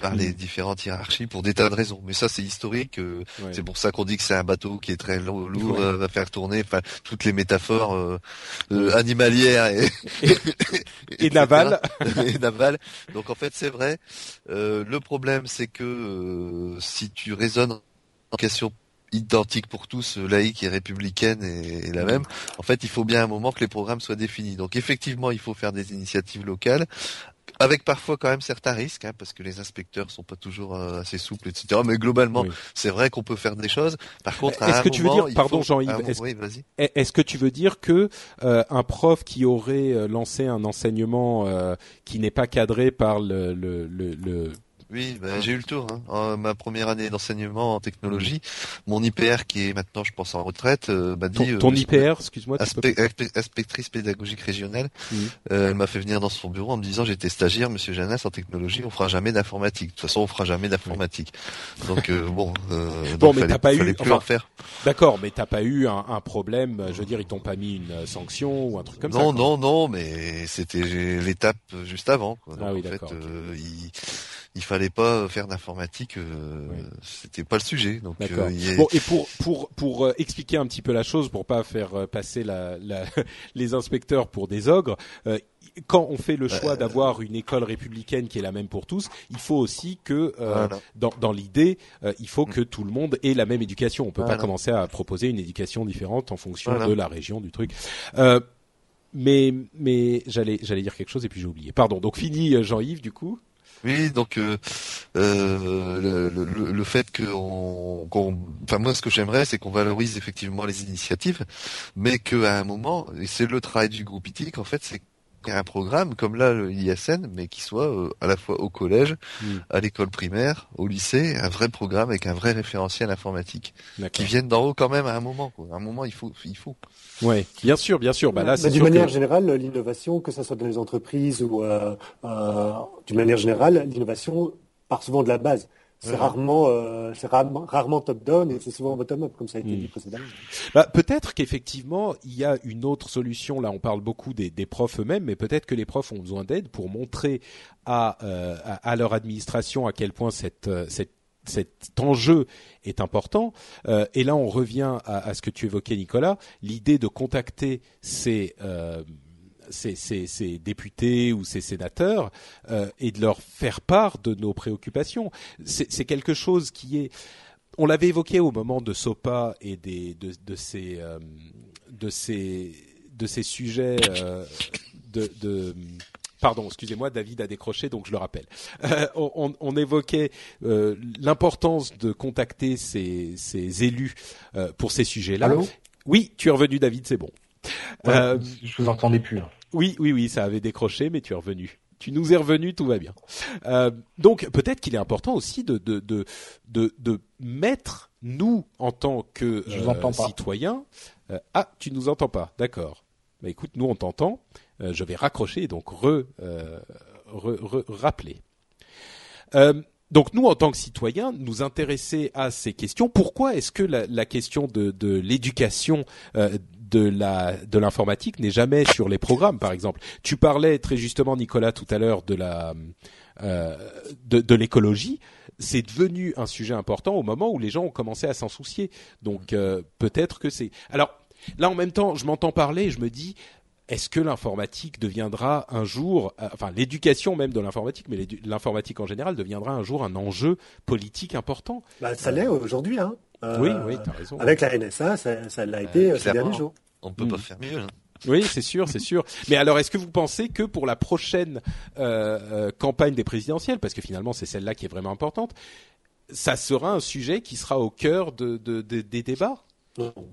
par les mm. différentes hiérarchies pour des tas de raisons. Mais ça, c'est historique. Euh, c'est pour ça qu'on dit que c'est un bateau qui est très lourd, lourd euh, va faire tourner. Enfin, toutes les métaphores euh, animalières et, et, navales. et navales. Donc en fait, c'est vrai. le problème, c'est que si tu raisonnes en question identique pour tous, laïque et républicaine et, la même. En fait, il faut bien un moment que les programmes soient définis. Donc effectivement, il faut faire des initiatives locales avec parfois quand même certains risques, hein, parce que les inspecteurs sont pas toujours euh, assez souples, etc. Mais globalement, c'est vrai qu'on peut faire des choses. Par contre, est-ce que tu veux dire, pardon Jean-Yves, est-ce que tu veux dire que euh, un prof qui aurait euh, lancé un enseignement qui n'est pas cadré par le, le, le oui, bah, j'ai eu le tour. Hein. ma première année d'enseignement en technologie, mon IPR qui est maintenant, je pense, en retraite, euh, m'a dit. Ton, euh, IPR, excuse-moi. Inspectrice pédagogique régionale. Euh, elle m'a fait venir dans son bureau en me disant j'étais stagiaire, Monsieur Janès, en technologie, on fera jamais d'informatique. De toute façon, on fera jamais d'informatique. Donc bon. bon, mais t'as pas eu. Enfin, faire. D'accord, mais t'as pas eu un, un, problème. Je veux dire, ils t'ont pas mis une sanction ou un truc comme ça. Non, non, non, mais c'était l'étape juste avant. Quoi. ah oui, en fait, il il fallait pas faire d'informatique, euh, c'était pas le sujet. Donc euh, bon et pour pour pour euh, expliquer un petit peu la chose, pour pas faire euh, passer la, la les inspecteurs pour des ogres. quand on fait le choix d'avoir une école républicaine qui est la même pour tous, il faut aussi que dans, dans l'idée, il faut que tout le monde ait la même éducation. On peut pas commencer à proposer une éducation différente en fonction de la région du truc. mais mais j'allais j'allais dire quelque chose et puis j'ai oublié. Pardon. Donc fini Jean-Yves du coup? Oui, donc euh, euh, le, le, fait qu'on, enfin moi ce que j'aimerais, c'est qu'on valorise effectivement les initiatives, mais qu'à un moment, et c'est le travail du groupe ITIC en fait, c'est un programme comme là l'ISN, mais qui soit euh, à la fois au collège, hmm. à l'école primaire, au lycée, un vrai programme avec un vrai référentiel informatique, qui vienne d'en haut quand même à un moment. Quoi. À un moment, il faut, il faut. Ouais, bien sûr, bien sûr. Bah là, d'une manière générale, l'innovation, que ce soit dans les entreprises ou euh, euh, d'une manière générale, l'innovation part souvent de la base. C'est rarement, euh, c'est rarement, rarement top-down et c'est souvent bottom-up, comme ça a été dit hmm. précédemment. Bah, peut-être qu'effectivement, il y a une autre solution. Là, on parle beaucoup des, des profs eux-mêmes, mais peut-être que les profs ont besoin d'aide pour montrer à, euh, à, leur administration à quel point cette, cette cet enjeu est important. Euh, et là, on revient à, ce que tu évoquais, Nicolas, l'idée de contacter ces euh, députés ou ces sénateurs euh, et de leur faire part de nos préoccupations. C'est quelque chose qui est on l'avait évoqué au moment de SOPA et de, ces de ces de ces sujets de Pardon, excusez-moi, David a décroché, donc je le rappelle. Euh, on, on, évoquait euh, l'importance de contacter ces, ces élus euh, pour ces sujets-là. Oui, tu es revenu, David, c'est bon. Je vous entendais plus. Oui, oui, oui, ça avait décroché, mais tu es revenu. Tu nous es revenu, tout va bien. Euh, donc peut-être qu'il est important aussi de de, de de de mettre nous en tant que euh, citoyens. Euh, ah, tu nous entends pas, d'accord. Bah écoute, nous on t'entend. Euh, je vais raccrocher donc re, euh, re, re rappeler. donc nous, en tant que citoyens, nous intéresser à ces questions. Pourquoi est-ce que la, question de, l'éducation euh, de l'informatique n'est jamais sur les programmes, par exemple? Tu parlais très justement, Nicolas, tout à l'heure de euh, l'écologie. C'est devenu un sujet important au moment où les gens ont commencé à s'en soucier. Donc euh, peut-être que c'est. Alors là, en même temps, je m'entends parler, je me dis. Est-ce que l'informatique deviendra un jour, euh, enfin l'éducation même de l'informatique, mais l'informatique en général deviendra un jour un enjeu politique important bah, Ça l'est aujourd'hui. Hein. oui, oui, as raison. Avec la NSA, ça, ça l'a été ces derniers jours. On peut pas hmm. faire mieux. Hein. Oui, c'est sûr, c'est sûr. Mais alors, est-ce que vous pensez que pour la prochaine euh, euh, campagne des présidentielles, parce que finalement c'est celle-là qui est vraiment importante, ça sera un sujet qui sera au cœur de, de, des débats?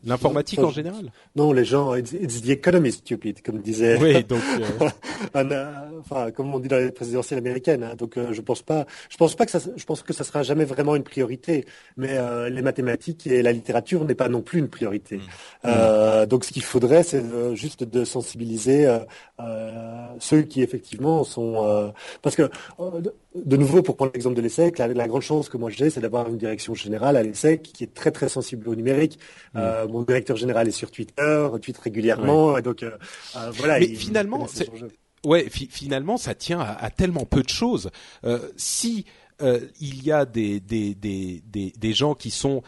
L'informatique en général Non, les gens, it's, the economy stupid, comme disait. Oui, donc. Euh, euh, enfin, comme on dit dans les présidentielles américaines. Hein, donc, euh, je pense pas, je pense pas que ça, je pense que ça sera jamais vraiment une priorité. Mais les mathématiques et la littérature n'est pas non plus une priorité. Mm. donc, ce qu'il faudrait, c'est juste de sensibiliser ceux qui effectivement sont, parce que de nouveau, pour prendre l'exemple de l'ESSEC, la, la, grande chance que moi j'ai, c'est d'avoir une direction générale à l'ESSEC qui est très très sensible au numérique. Mm. Euh, mon directeur général est sur Twitter, tweet régulièrement, et donc euh, euh, voilà. Mais finalement, ouais, finalement, ça tient à, à, tellement peu de choses. si il y a des, des, des, des, des gens qui sont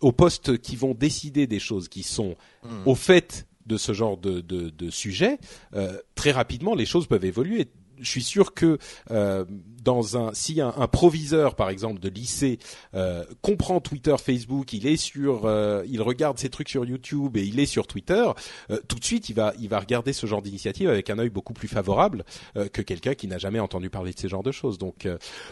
au poste qui vont décider des choses qui sont mm. au fait de ce genre de, de, de sujet, euh, très rapidement les choses peuvent évoluer je suis sûr que euh, dans un si un, un, proviseur par exemple de lycée euh, comprend Twitter, Facebook, il est sur, euh, il regarde ses trucs sur YouTube et il est sur Twitter, euh, tout de suite il va il va regarder ce genre d'initiative avec un œil beaucoup plus favorable euh, que quelqu'un qui n'a jamais entendu parler de ces genres de choses. Donc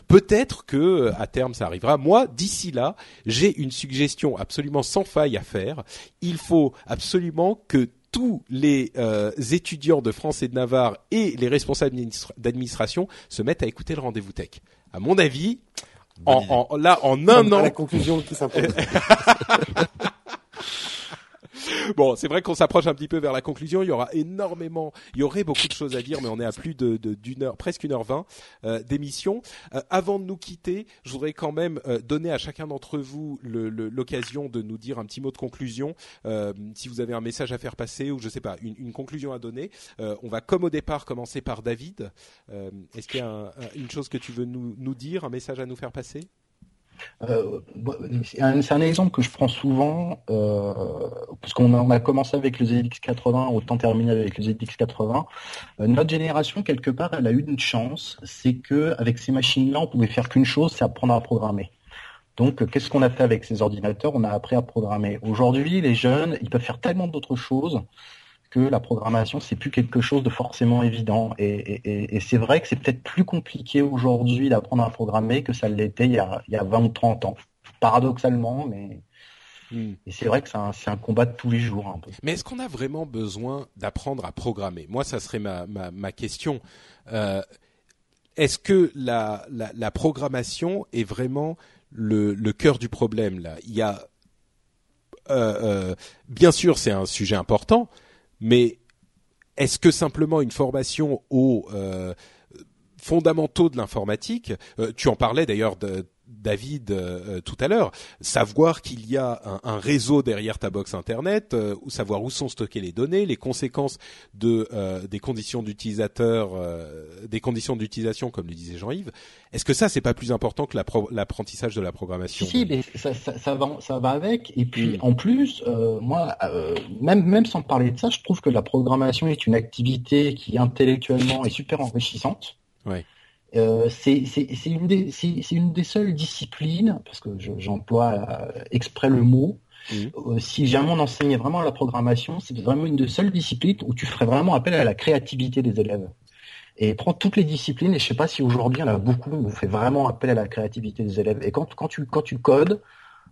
peut-être que à terme ça arrivera. Moi d'ici là j'ai une suggestion absolument sans faille à faire. Il faut absolument que tous les euh, étudiants de France et de Navarre et les responsables d'administration se mettent à écouter le rendez-vous tech. À mon avis, en, en, là en un an. La conclusion qui s'impose. bon, c'est vrai qu'on s'approche un petit peu vers la conclusion. Il y aura énormément, il y aurait beaucoup de choses à dire, mais on est à plus de d'une heure, presque une heure vingt euh, d'émission. Euh, avant de nous quitter, je voudrais quand même euh, donner à chacun d'entre vous l'occasion de nous dire un petit mot de conclusion. Euh, si vous avez un message à faire passer ou je sais pas, une, une conclusion à donner. on va comme au départ commencer par David. Est-ce qu'il y a une chose que tu veux nous, nous dire, un message à nous faire passer? Euh, c'est un, exemple que je prends souvent, euh, parce qu'on a, commencé avec le ZX80, autant terminer avec le ZX80. Euh, notre génération, quelque part, elle a eu une chance, c'est que avec ces machines-là, on pouvait faire qu'une chose, c'est apprendre à programmer. Donc, qu'est-ce qu'on a fait avec ces ordinateurs? On a appris à programmer. Aujourd'hui, les jeunes, ils peuvent faire tellement d'autres choses que la programmation, c'est plus quelque chose de forcément évident. Et, c'est vrai que c'est peut-être plus compliqué aujourd'hui d'apprendre à programmer que ça l'était il, y a, il y a 20 ou 30 ans. Paradoxalement, mais hmm. Et c'est vrai que c'est un, un, combat de tous les jours. Un peu. Mais est-ce qu'on a vraiment besoin d'apprendre à programmer? Moi, ça serait ma, ma, ma question. Euh, est-ce que la, la, la, programmation est vraiment le, le cœur du problème là? Il y a euh, euh, bien sûr, c'est un sujet important, mais est-ce que simplement une formation aux euh, fondamentaux de l'informatique, euh, tu en parlais d'ailleurs David euh, tout à l'heure, savoir qu'il y a un, réseau derrière ta box internet, euh, ou savoir où sont stockées les données, les conséquences de euh, des conditions d'utilisateur, des conditions d'utilisation, comme le disait Jean-Yves. Est-ce que ça c'est pas plus important que l'apprentissage de la programmation Si, mais ça, ça, ça, va, ça va avec. Et puis en plus, moi, même même sans parler de ça, je trouve que la programmation est une activité qui intellectuellement est super enrichissante. Ouais. Euh, c'est une, des, une des seules disciplines, parce que j'emploie euh, exprès le mot, mmh. euh, si jamais on enseignait vraiment la programmation, c'est vraiment une des seules disciplines où tu ferais vraiment appel à la créativité des élèves. Et prends toutes les disciplines, et je sais pas si aujourd'hui il y en a beaucoup, où on fait vraiment appel à la créativité des élèves. Et quand, quand, tu, quand tu codes,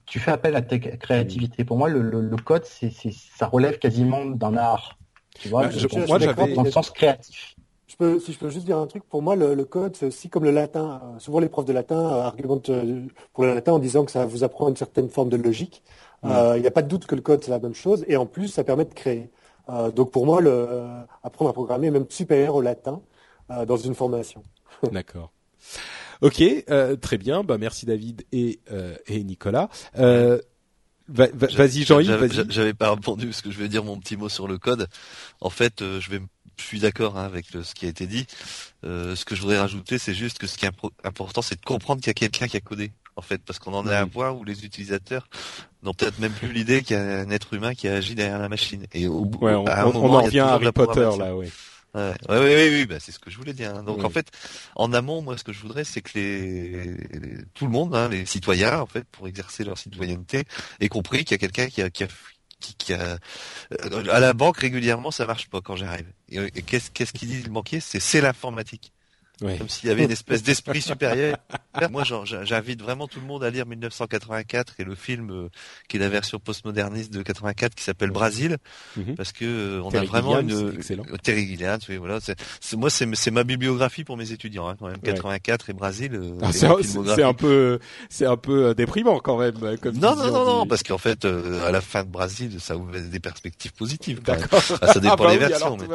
tu fais appel à ta créativité. Pour moi, le, le, code, c'est ça relève quasiment d'un art. Tu vois, bah, je, moi, j'avais dans le sens créatif si je peux juste dire un truc, pour moi, le, code, c'est aussi comme le latin. Souvent, les profs de latin euh, argumentent euh, pour le latin en disant que ça vous apprend une certaine forme de logique. Euh, il n'y a pas de doute que le code, c'est la même chose. Et en plus, ça permet de créer. donc, pour moi, le, apprendre à programmer est même supérieur au latin dans une formation. D'accord. Ok, très bien. Bah, merci David et, et Nicolas. Vas-y Jean-Yves. J'avais pas répondu parce que je vais dire mon petit mot sur le code. En fait, je vais je suis d'accord hein, avec ce qui a été dit. Euh, ce que je voudrais rajouter, c'est juste que ce qui est important, c'est de comprendre qu'il y a quelqu'un qui a codé, en fait, parce qu'on en est à un point où les utilisateurs n'ont peut-être même plus l'idée qu'il y a un être humain qui agit derrière la machine. Et au bout, on, en revient à Harry Potter là, oui. Ouais, ouais, oui, bah, c'est ce que je voulais dire. Hein. Donc en fait, en amont, moi, ce que je voudrais, c'est que les, tout le monde, hein, les citoyens, en fait, pour exercer leur citoyenneté, aient compris qu'il y a quelqu'un qui a, qui a euh, à la banque régulièrement ça marche pas quand j'arrive. Et, qu'est-ce qu'est-ce qu'il dit le banquier c'est l'informatique. Comme s'il y avait une espèce d'esprit supérieur. Moi, j'invite vraiment tout le monde à lire 1984 et le film euh, qui est la version postmoderniste de 84 qui s'appelle Brasil, mhm. parce que euh, on a vraiment une excellent. Euh, Terry Gilliam, oui, voilà. C'est, moi, c'est ma bibliographie pour mes étudiants, hein, quand même. 84 et Brasil. Ah, c'est un peu, c'est un peu déprimant quand même. Comme non, non, non, non, parce qu'en fait, à la fin de Brasil, ça ouvre des perspectives positives. D'accord. ça dépend ah, bah des versions. mais,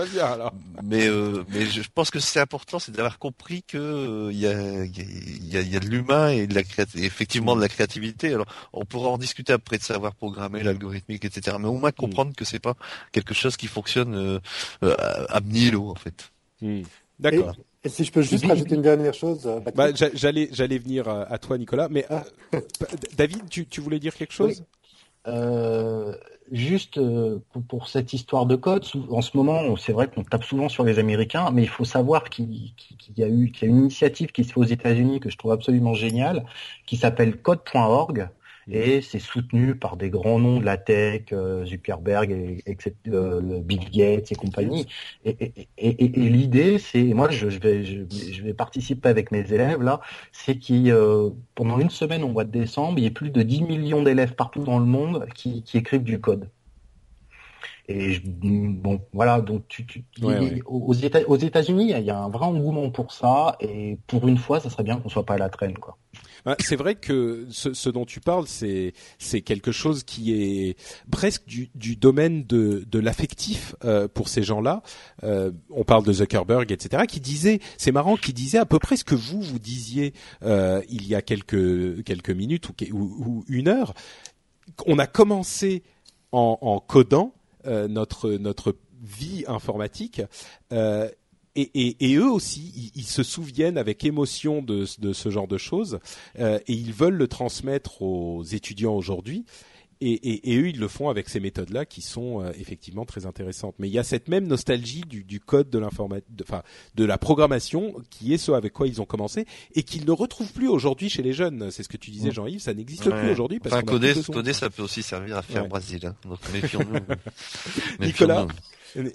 mais, mais je pense que c'est important, c'est d'avoir compris compris que euh, il y, a, y, y, a, de l'humain et de la effectivement de la créativité. Alors on pourra en discuter après de savoir programmer l'algorithmique, etc. Mais au moins comprendre que c'est pas quelque chose qui fonctionne euh, euh à nihilo en fait. Hmm. D'accord. Et, si je peux juste rajouter une dernière chose, bah, j'allais j'allais venir à toi Nicolas, mais David, tu, tu voulais dire quelque chose? Euh, juste pour, cette histoire de code, en ce moment, c'est vrai qu'on tape souvent sur les Américains, mais il faut savoir qu'il y a eu qu'il y a une initiative qui se fait aux États-Unis que je trouve absolument géniale, qui s'appelle code.org et c'est soutenu par des grands noms de la tech, euh, Zuckerberg, et, euh, Bill Gates et compagnie. Et, l'idée, c'est, moi, je, vais, je, vais participer avec mes élèves là, c'est qu'il euh, pendant une semaine au mois de décembre, il y ait plus de 10 millions d'élèves partout dans le monde qui, écrivent du code. Et bon, voilà, donc tu, aux, États, aux États-Unis, il y a un vrai engouement pour ça, et pour une fois, ça serait bien qu'on soit pas à la traîne, quoi. C'est vrai que ce, dont tu parles, c'est c'est quelque chose qui est presque du, du domaine de, de l'affectif euh, pour ces gens-là. Euh, on parle de Zuckerberg, etc., qui disait, c'est marrant, qui disait à peu près ce que vous vous disiez euh, il y a quelques quelques minutes ou, ou, une heure. On a commencé en, en codant notre notre vie informatique et, eux aussi, ils, se souviennent avec émotion de, ce genre de choses euh, et ils veulent le transmettre aux étudiants aujourd'hui. Et, eux, ils le font avec ces méthodes-là qui sont euh, effectivement très intéressantes. Mais il y a cette même nostalgie du, code de l'informatique, enfin de la programmation, qui est ce avec quoi ils ont commencé et qu'ils ne retrouvent plus aujourd'hui chez les jeunes. C'est ce que tu disais, Jean-Yves, ça n'existe plus aujourd'hui. Enfin, coder, coder, ça peut aussi servir à faire ouais. Brésil. Hein. Donc méfions-nous. Nicolas,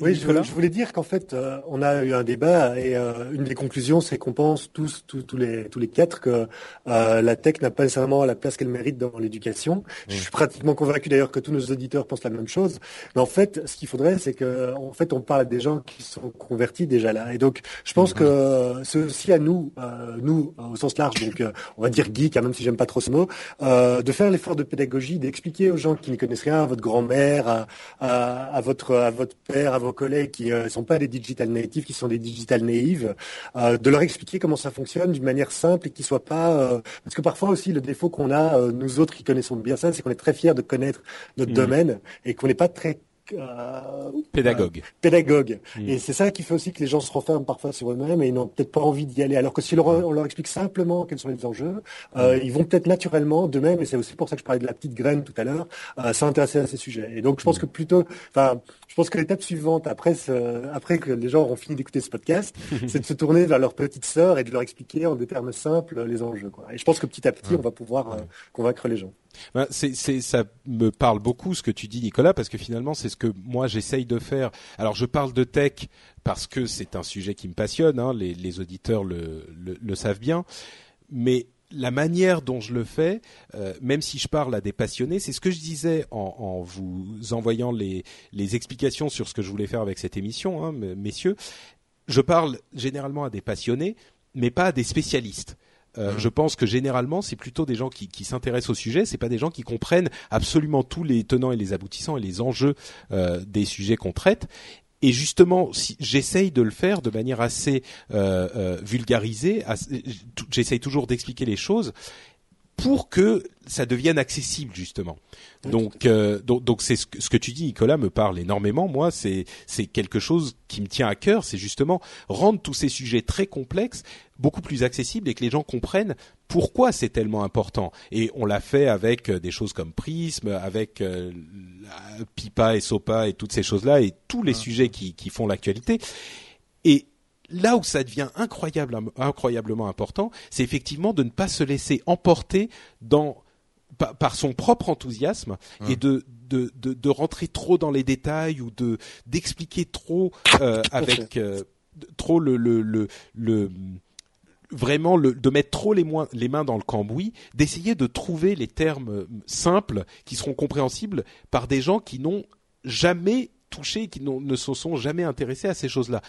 oui, je, voulais dire qu'en fait, euh, on a eu un débat et euh, une des conclusions, c'est qu'on pense tous, tous, les, tous les quatre, que euh, la tech n'a pas nécessairement la place qu'elle mérite dans l'éducation. Je suis pratiquement convaincu d'ailleurs que tous nos auditeurs pensent la même chose. Mais en fait, ce qu'il faudrait, c'est que, en fait, on parle des gens qui sont convertis déjà là. Et donc, je pense que c'est aussi à nous, nous au sens large, donc on va dire geek, hein, même si j'aime pas trop ce mot, de faire l'effort de pédagogie, d'expliquer aux gens qui ne connaissent rien, à votre grand-mère, à, à, votre, à votre père à vos collègues qui ne euh, sont pas des digital natives, qui sont des digital naives, euh, de leur expliquer comment ça fonctionne d'une manière simple et qui soit pas euh, parce que parfois aussi le défaut qu'on a nous autres qui connaissons bien ça, c'est qu'on est très fiers de connaître notre mmh. domaine et qu'on n'est pas très euh, pédagogue. pédagogue. Mm. Et c'est ça qui fait aussi que les gens se renferment parfois sur eux-mêmes et ils n'ont peut-être pas envie d'y aller. Alors que si on leur explique simplement quels sont les enjeux, euh, mm. ils vont peut-être naturellement d'eux-mêmes, et c'est aussi pour ça que je parlais de la petite graine tout à l'heure, euh, s'intéresser à ces sujets. Et donc je pense mm. que plutôt, enfin, je pense que l'étape suivante après ce, après que les gens auront fini d'écouter ce podcast, c'est de se tourner vers leur petite sœur et de leur expliquer en des termes simples les enjeux. Quoi. Et je pense que petit à petit, on va pouvoir euh, convaincre les gens. Ben, c'est, ça me parle beaucoup ce que tu dis, Nicolas, parce que finalement, c'est ce que moi j'essaye de faire. Alors, je parle de tech parce que c'est un sujet qui me passionne. Hein, les, auditeurs le, savent bien, mais la manière dont je le fais, euh, même si je parle à des passionnés, c'est ce que je disais en, vous envoyant les, les, explications sur ce que je voulais faire avec cette émission, hein, messieurs. Je parle généralement à des passionnés, mais pas à des spécialistes. Euh, je pense que généralement, c'est plutôt des gens qui, qui s'intéressent au sujet. C'est pas des gens qui comprennent absolument tous les tenants et les aboutissants et les enjeux euh, des sujets qu'on traite. Et justement, si, j'essaye de le faire de manière assez euh, vulgarisée. J'essaye toujours d'expliquer les choses pour que ça devienne accessible justement. Donc, euh, donc, donc c'est ce que, ce que, tu dis, Nicolas, me parle énormément. Moi, c'est c'est quelque chose qui me tient à cœur. C'est justement rendre tous ces sujets très complexes beaucoup plus accessibles et que les gens comprennent pourquoi c'est tellement important. Et on l'a fait avec euh, des choses comme Prism, avec euh, Pipa et Sopa et toutes ces choses-là et tous les sujets qui, qui font l'actualité. Et là où ça devient incroyable, incroyablement important, c'est effectivement de ne pas se laisser emporter dans par, son propre enthousiasme et de, de, de, de, rentrer trop dans les détails ou de d'expliquer trop euh, avec euh, trop le, le, le, le vraiment le, de mettre trop les, les mains dans le cambouis, d'essayer de trouver les termes simples qui seront compréhensibles par des gens qui n'ont jamais touché, qui ne se sont jamais intéressés à ces choses-là.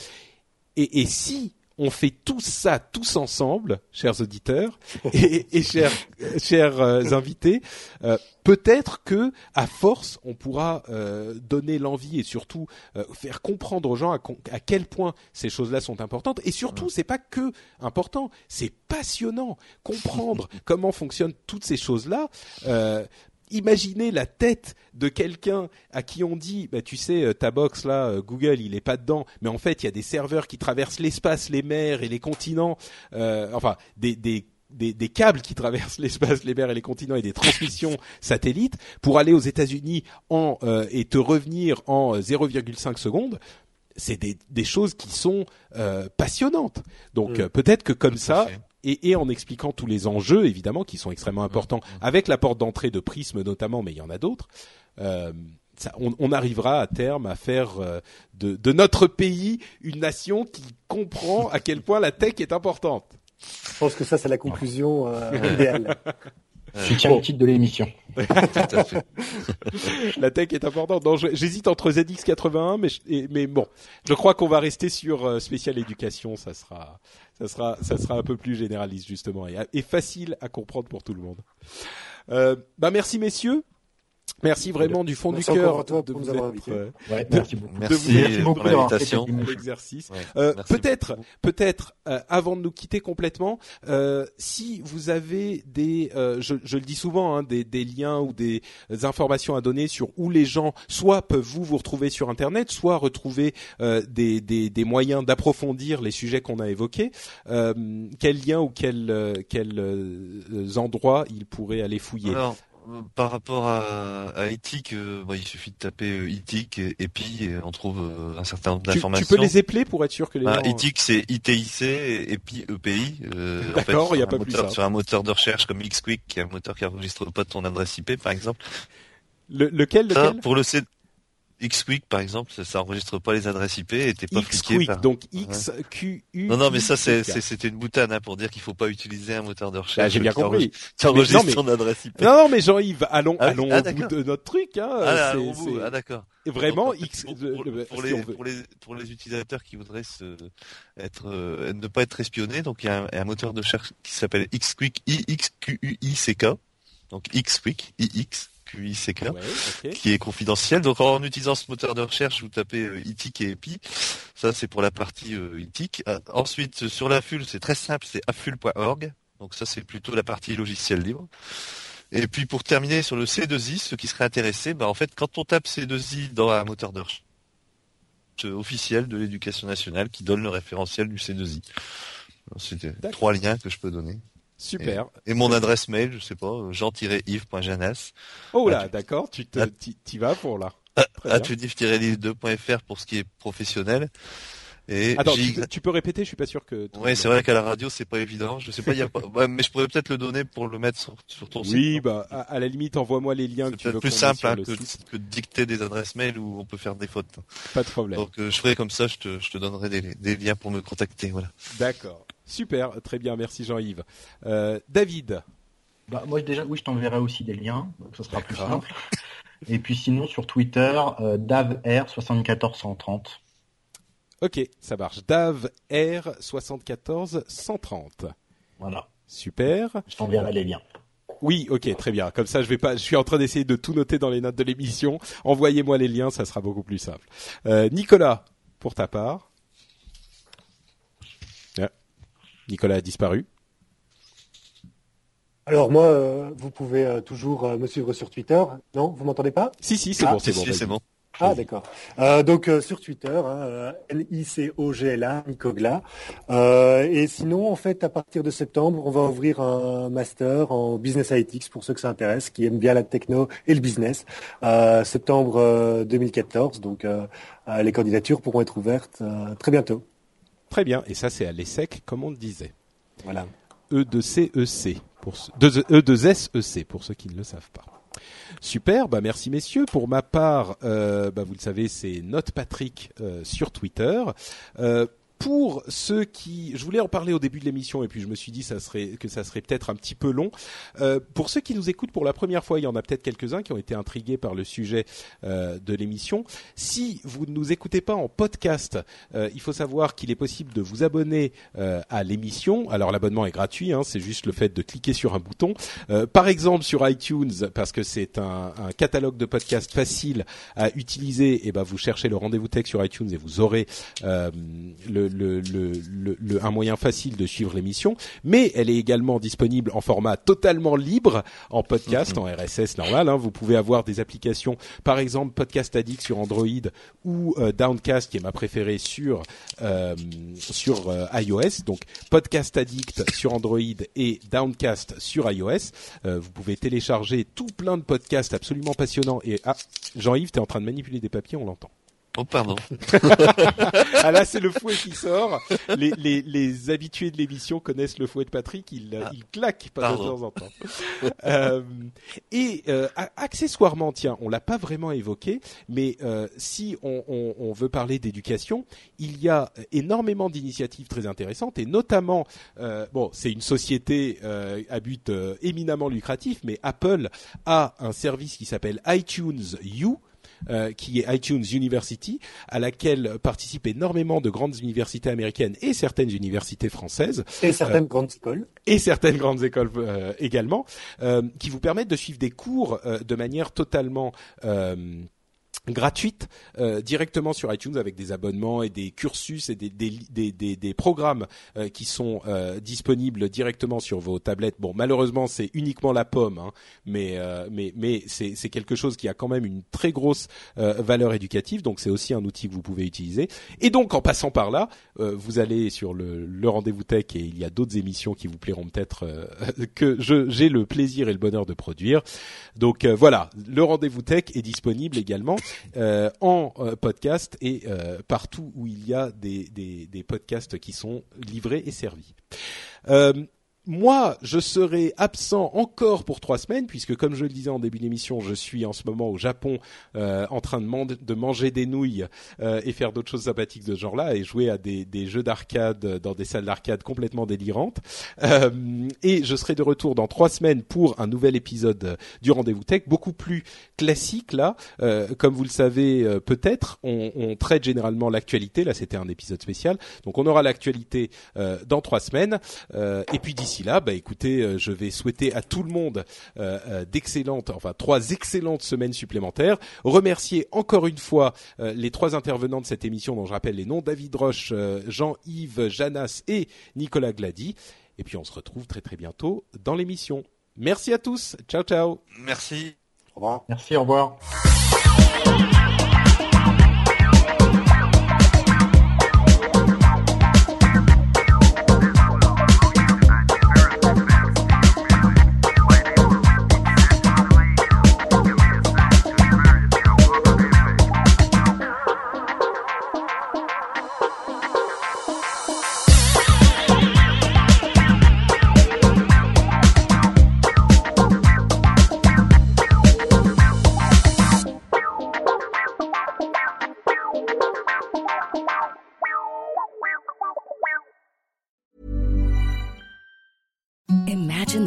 Et, et si on fait tout ça tous ensemble, chers auditeurs et, et chers, chers euh, invités, euh, peut-être que à force on pourra euh, donner l'envie et surtout faire comprendre aux gens à, à quel point ces choses-là sont importantes. Et surtout, c'est pas que important, c'est passionnant comprendre comment fonctionnent toutes ces choses-là imaginez la tête de quelqu'un à qui on dit, bah, tu sais, euh, ta box là, euh, Google, il est pas dedans, mais en fait, il y a des serveurs qui traversent l'espace, les mers et les continents, euh, enfin, des, des des, des câbles qui traversent l'espace, les mers et les continents et des transmissions satellites pour aller aux États-Unis en et te revenir en 0,5 secondes c'est des, des, choses qui sont euh, passionnantes. Donc mm. peut-être que comme ça, et, et, en expliquant tous les enjeux évidemment qui sont extrêmement importants, mm. avec la porte d'entrée de Prisme notamment, mais il y en a d'autres. Euh, ça, on, on, arrivera à terme à faire euh, de, de, notre pays une nation qui comprend à quel point la tech est importante. Je pense que ça c'est la conclusion euh, idéale. Je tiens le titre de l'émission. la tech est importante. J'hésite entre ZX81, mais, mais bon, je crois qu'on va rester sur euh, spécial éducation. Ça sera, ça sera, ça sera un peu plus généraliste justement et, et facile à comprendre pour tout le monde. Euh, bah merci messieurs. Merci vraiment du fond du cœur de vous avoir invité. Euh, merci beaucoup. Merci, pour l'invitation. L'exercice. Euh, peut-être, peut-être, euh, avant de nous quitter complètement, euh, si vous avez des, euh, je, je, le dis souvent, hein, des, des, liens ou des informations à donner sur où les gens soit peuvent vous vous retrouver sur Internet, soit retrouver des, des, des, moyens d'approfondir les sujets qu'on a évoqués. quels liens ou quels quels endroits ils pourraient aller fouiller par rapport à, à Ethic, euh, il suffit de taper euh, Ethic et, puis on trouve euh, un certain nombre d'informations. Tu, peux les épeler pour être sûr que les bah, Ethic c'est ITIC et, puis EPI. Euh, D'accord, il n'y a pas plus ça. Sur un moteur de recherche comme XQuick, qui est un moteur qui enregistre pas ton adresse IP par exemple. Le, lequel, lequel? Pour le C Xquick par exemple, ça, ça enregistre pas les adresses IP et t'es pas fliqué par... donc X Q U. Non non mais ça c'est c'était une boutade hein, pour dire qu'il faut pas utiliser un moteur de recherche. Ah, J'ai bien compris. Tu enregistres mais... ton adresse IP. Non, non mais Jean-Yves, allons ah, allons ah, au bout de notre truc hein. Ah, d'accord. Vraiment X pour, pour, les, pour, les, pour les utilisateurs qui voudraient se, être euh, ne pas être espionnés, donc il y a un, un moteur de recherche qui s'appelle Xquick I X Q U I C K. Donc Xquick IX QICK, qui est confidentiel. Donc en utilisant ce moteur de recherche, vous tapez euh, ITIC et EPI. Ça c'est pour la partie euh, ITIC. Euh, ensuite sur l'AFUL, c'est très simple, c'est aful.org. Donc ça c'est plutôt la partie logiciel libre. Et puis pour terminer sur le C2I, ceux qui seraient intéressés, bah, en fait quand on tape C2I dans un moteur de recherche officiel de l'éducation nationale qui donne le référentiel du C2I. C'était trois liens que je peux donner. Super. Et, mon adresse mail, je sais pas, jean-yves.janas. Oh là, d'accord, tu te, t'y vas pour là. Atudif-livre2.fr pour ce qui est professionnel. Et Attends, tu, peux répéter, je suis pas sûr que. Oui, c'est vrai qu'à la radio c'est pas évident. Je sais pas, y a pas. mais je pourrais peut-être le donner pour le mettre sur, sur ton site. Oui, bah à, la limite, envoie-moi les liens que tu veux. plus simple hein, que, que, de dicter des adresses mail où on peut faire des fautes. Pas de problème. Donc euh, je ferai comme ça, je te, je te donnerai des, des liens pour me contacter, voilà. D'accord. Super, très bien, merci Jean-Yves. Euh, David. Bah, moi déjà, oui, je t'enverrai aussi des liens, donc ce sera plus simple. Et puis sinon sur Twitter, euh, DavR74130. Ok, ça marche. DavR74130. Voilà. Super. Je t'enverrai les liens. Oui, ok, très bien. Comme ça, je vais pas. Je suis en train d'essayer de tout noter dans les notes de l'émission. Envoyez-moi les liens, ça sera beaucoup plus simple. Euh, Nicolas, pour ta part. Nicolas a disparu. Alors moi, euh, vous pouvez euh, toujours euh, me suivre sur Twitter. Non, vous m'entendez pas? Si, si, c'est ah, bon, c'est bon. Ah d'accord. donc sur Twitter, hein, N-I-C-O-G-L-A, Nicogla. et sinon, en fait, à partir de septembre, on va ouvrir un master en Business Analytics pour ceux que ça intéresse, qui aiment bien la techno et le business. septembre 2014, donc les candidatures pourront être ouvertes très bientôt. Très bien, et ça c'est à l'ESSEC comme on le disait. Voilà. E de C E C pour E de S E C pour ceux qui ne le savent pas. Super, bah merci messieurs. Pour ma part, euh, bah vous le savez, c'est Note Patrick euh, sur Twitter. Euh, pour ceux qui, je voulais en parler au début de l'émission et puis je me suis dit que ça serait peut-être un petit peu long. Euh, pour ceux qui nous écoutent pour la première fois, il y en a peut-être quelques-uns qui ont été intrigués par le sujet euh, de l'émission. Si vous ne nous écoutez pas en podcast, euh, il faut savoir qu'il est possible de vous abonner euh, à l'émission. Alors l'abonnement est gratuit, hein, c'est juste le fait de cliquer sur un bouton. Euh, par exemple sur iTunes, parce que c'est un, un, catalogue de podcasts facile à utiliser. Et ben vous cherchez le rendez-vous tech sur iTunes et vous aurez le le, le, un moyen facile de suivre l'émission, mais elle est également disponible en format totalement libre en podcast, en RSS normal. Hein. Vous pouvez avoir des applications, par exemple Podcast Addict sur Android ou euh, Downcast, qui est ma préférée sur euh, sur euh, iOS. Donc Podcast Addict sur Android et Downcast sur iOS. vous pouvez télécharger tout plein de podcasts absolument passionnants. Et ah, Jean-Yves, tu es en train de manipuler des papiers, on l'entend. Oh pardon. ah là c'est le fouet qui sort. Les, les, les habitués de l'émission connaissent le fouet de Patrick. Il, ah. il claque pas de temps en temps. euh, et euh, accessoirement, tiens, on l'a pas vraiment évoqué, mais euh, si on, on, on, veut parler d'éducation, il y a énormément d'initiatives très intéressantes et notamment, bon, c'est une société à but éminemment lucratif, mais Apple a un service qui s'appelle iTunes U euh, qui est iTunes University, à laquelle participent énormément de grandes universités américaines et certaines universités françaises. Et certaines euh, grandes écoles. Et certaines grandes écoles euh, également, qui vous permettent de suivre des cours de manière totalement gratuite euh, directement sur iTunes avec des abonnements et des cursus et des, programmes euh, qui sont euh, disponibles directement sur vos tablettes. Bon, malheureusement, c'est uniquement la pomme, hein, mais mais c'est quelque chose qui a quand même une très grosse valeur éducative. Donc c'est aussi un outil que vous pouvez utiliser. Et donc en passant par là, vous allez sur le, rendez-vous tech et il y a d'autres émissions qui vous plairont peut-être que j'ai le plaisir et le bonheur de produire. Donc voilà, le rendez-vous tech est disponible également. Euh, en euh, podcast et euh, partout où il y a des, des, des, podcasts qui sont livrés et servis moi, je serai absent encore pour trois semaines, puisque comme je le disais en début d'émission, je suis en ce moment au Japon euh, en train de, manger des nouilles euh, et faire d'autres choses sympathiques de ce genre-là, et jouer à des, des jeux d'arcade dans des salles d'arcade complètement délirantes. Euh, et je serai de retour dans trois semaines pour un nouvel épisode du Rendez-vous Tech, beaucoup plus classique là. comme vous le savez peut-être, on, on, traite généralement l'actualité. Là, c'était un épisode spécial, donc on aura l'actualité dans trois semaines. et puis d'ici là, bah écoutez, euh, je vais souhaiter à tout le monde euh, euh, d'excellentes, enfin trois excellentes semaines supplémentaires. Remercier encore une fois les trois intervenants de cette émission, dont je rappelle les noms David Roche, Jean-Yves Janas et Nicolas Glady. Et puis on se retrouve très très bientôt dans l'émission. Merci à tous. Ciao ciao. Merci. Au revoir. Merci. Au revoir.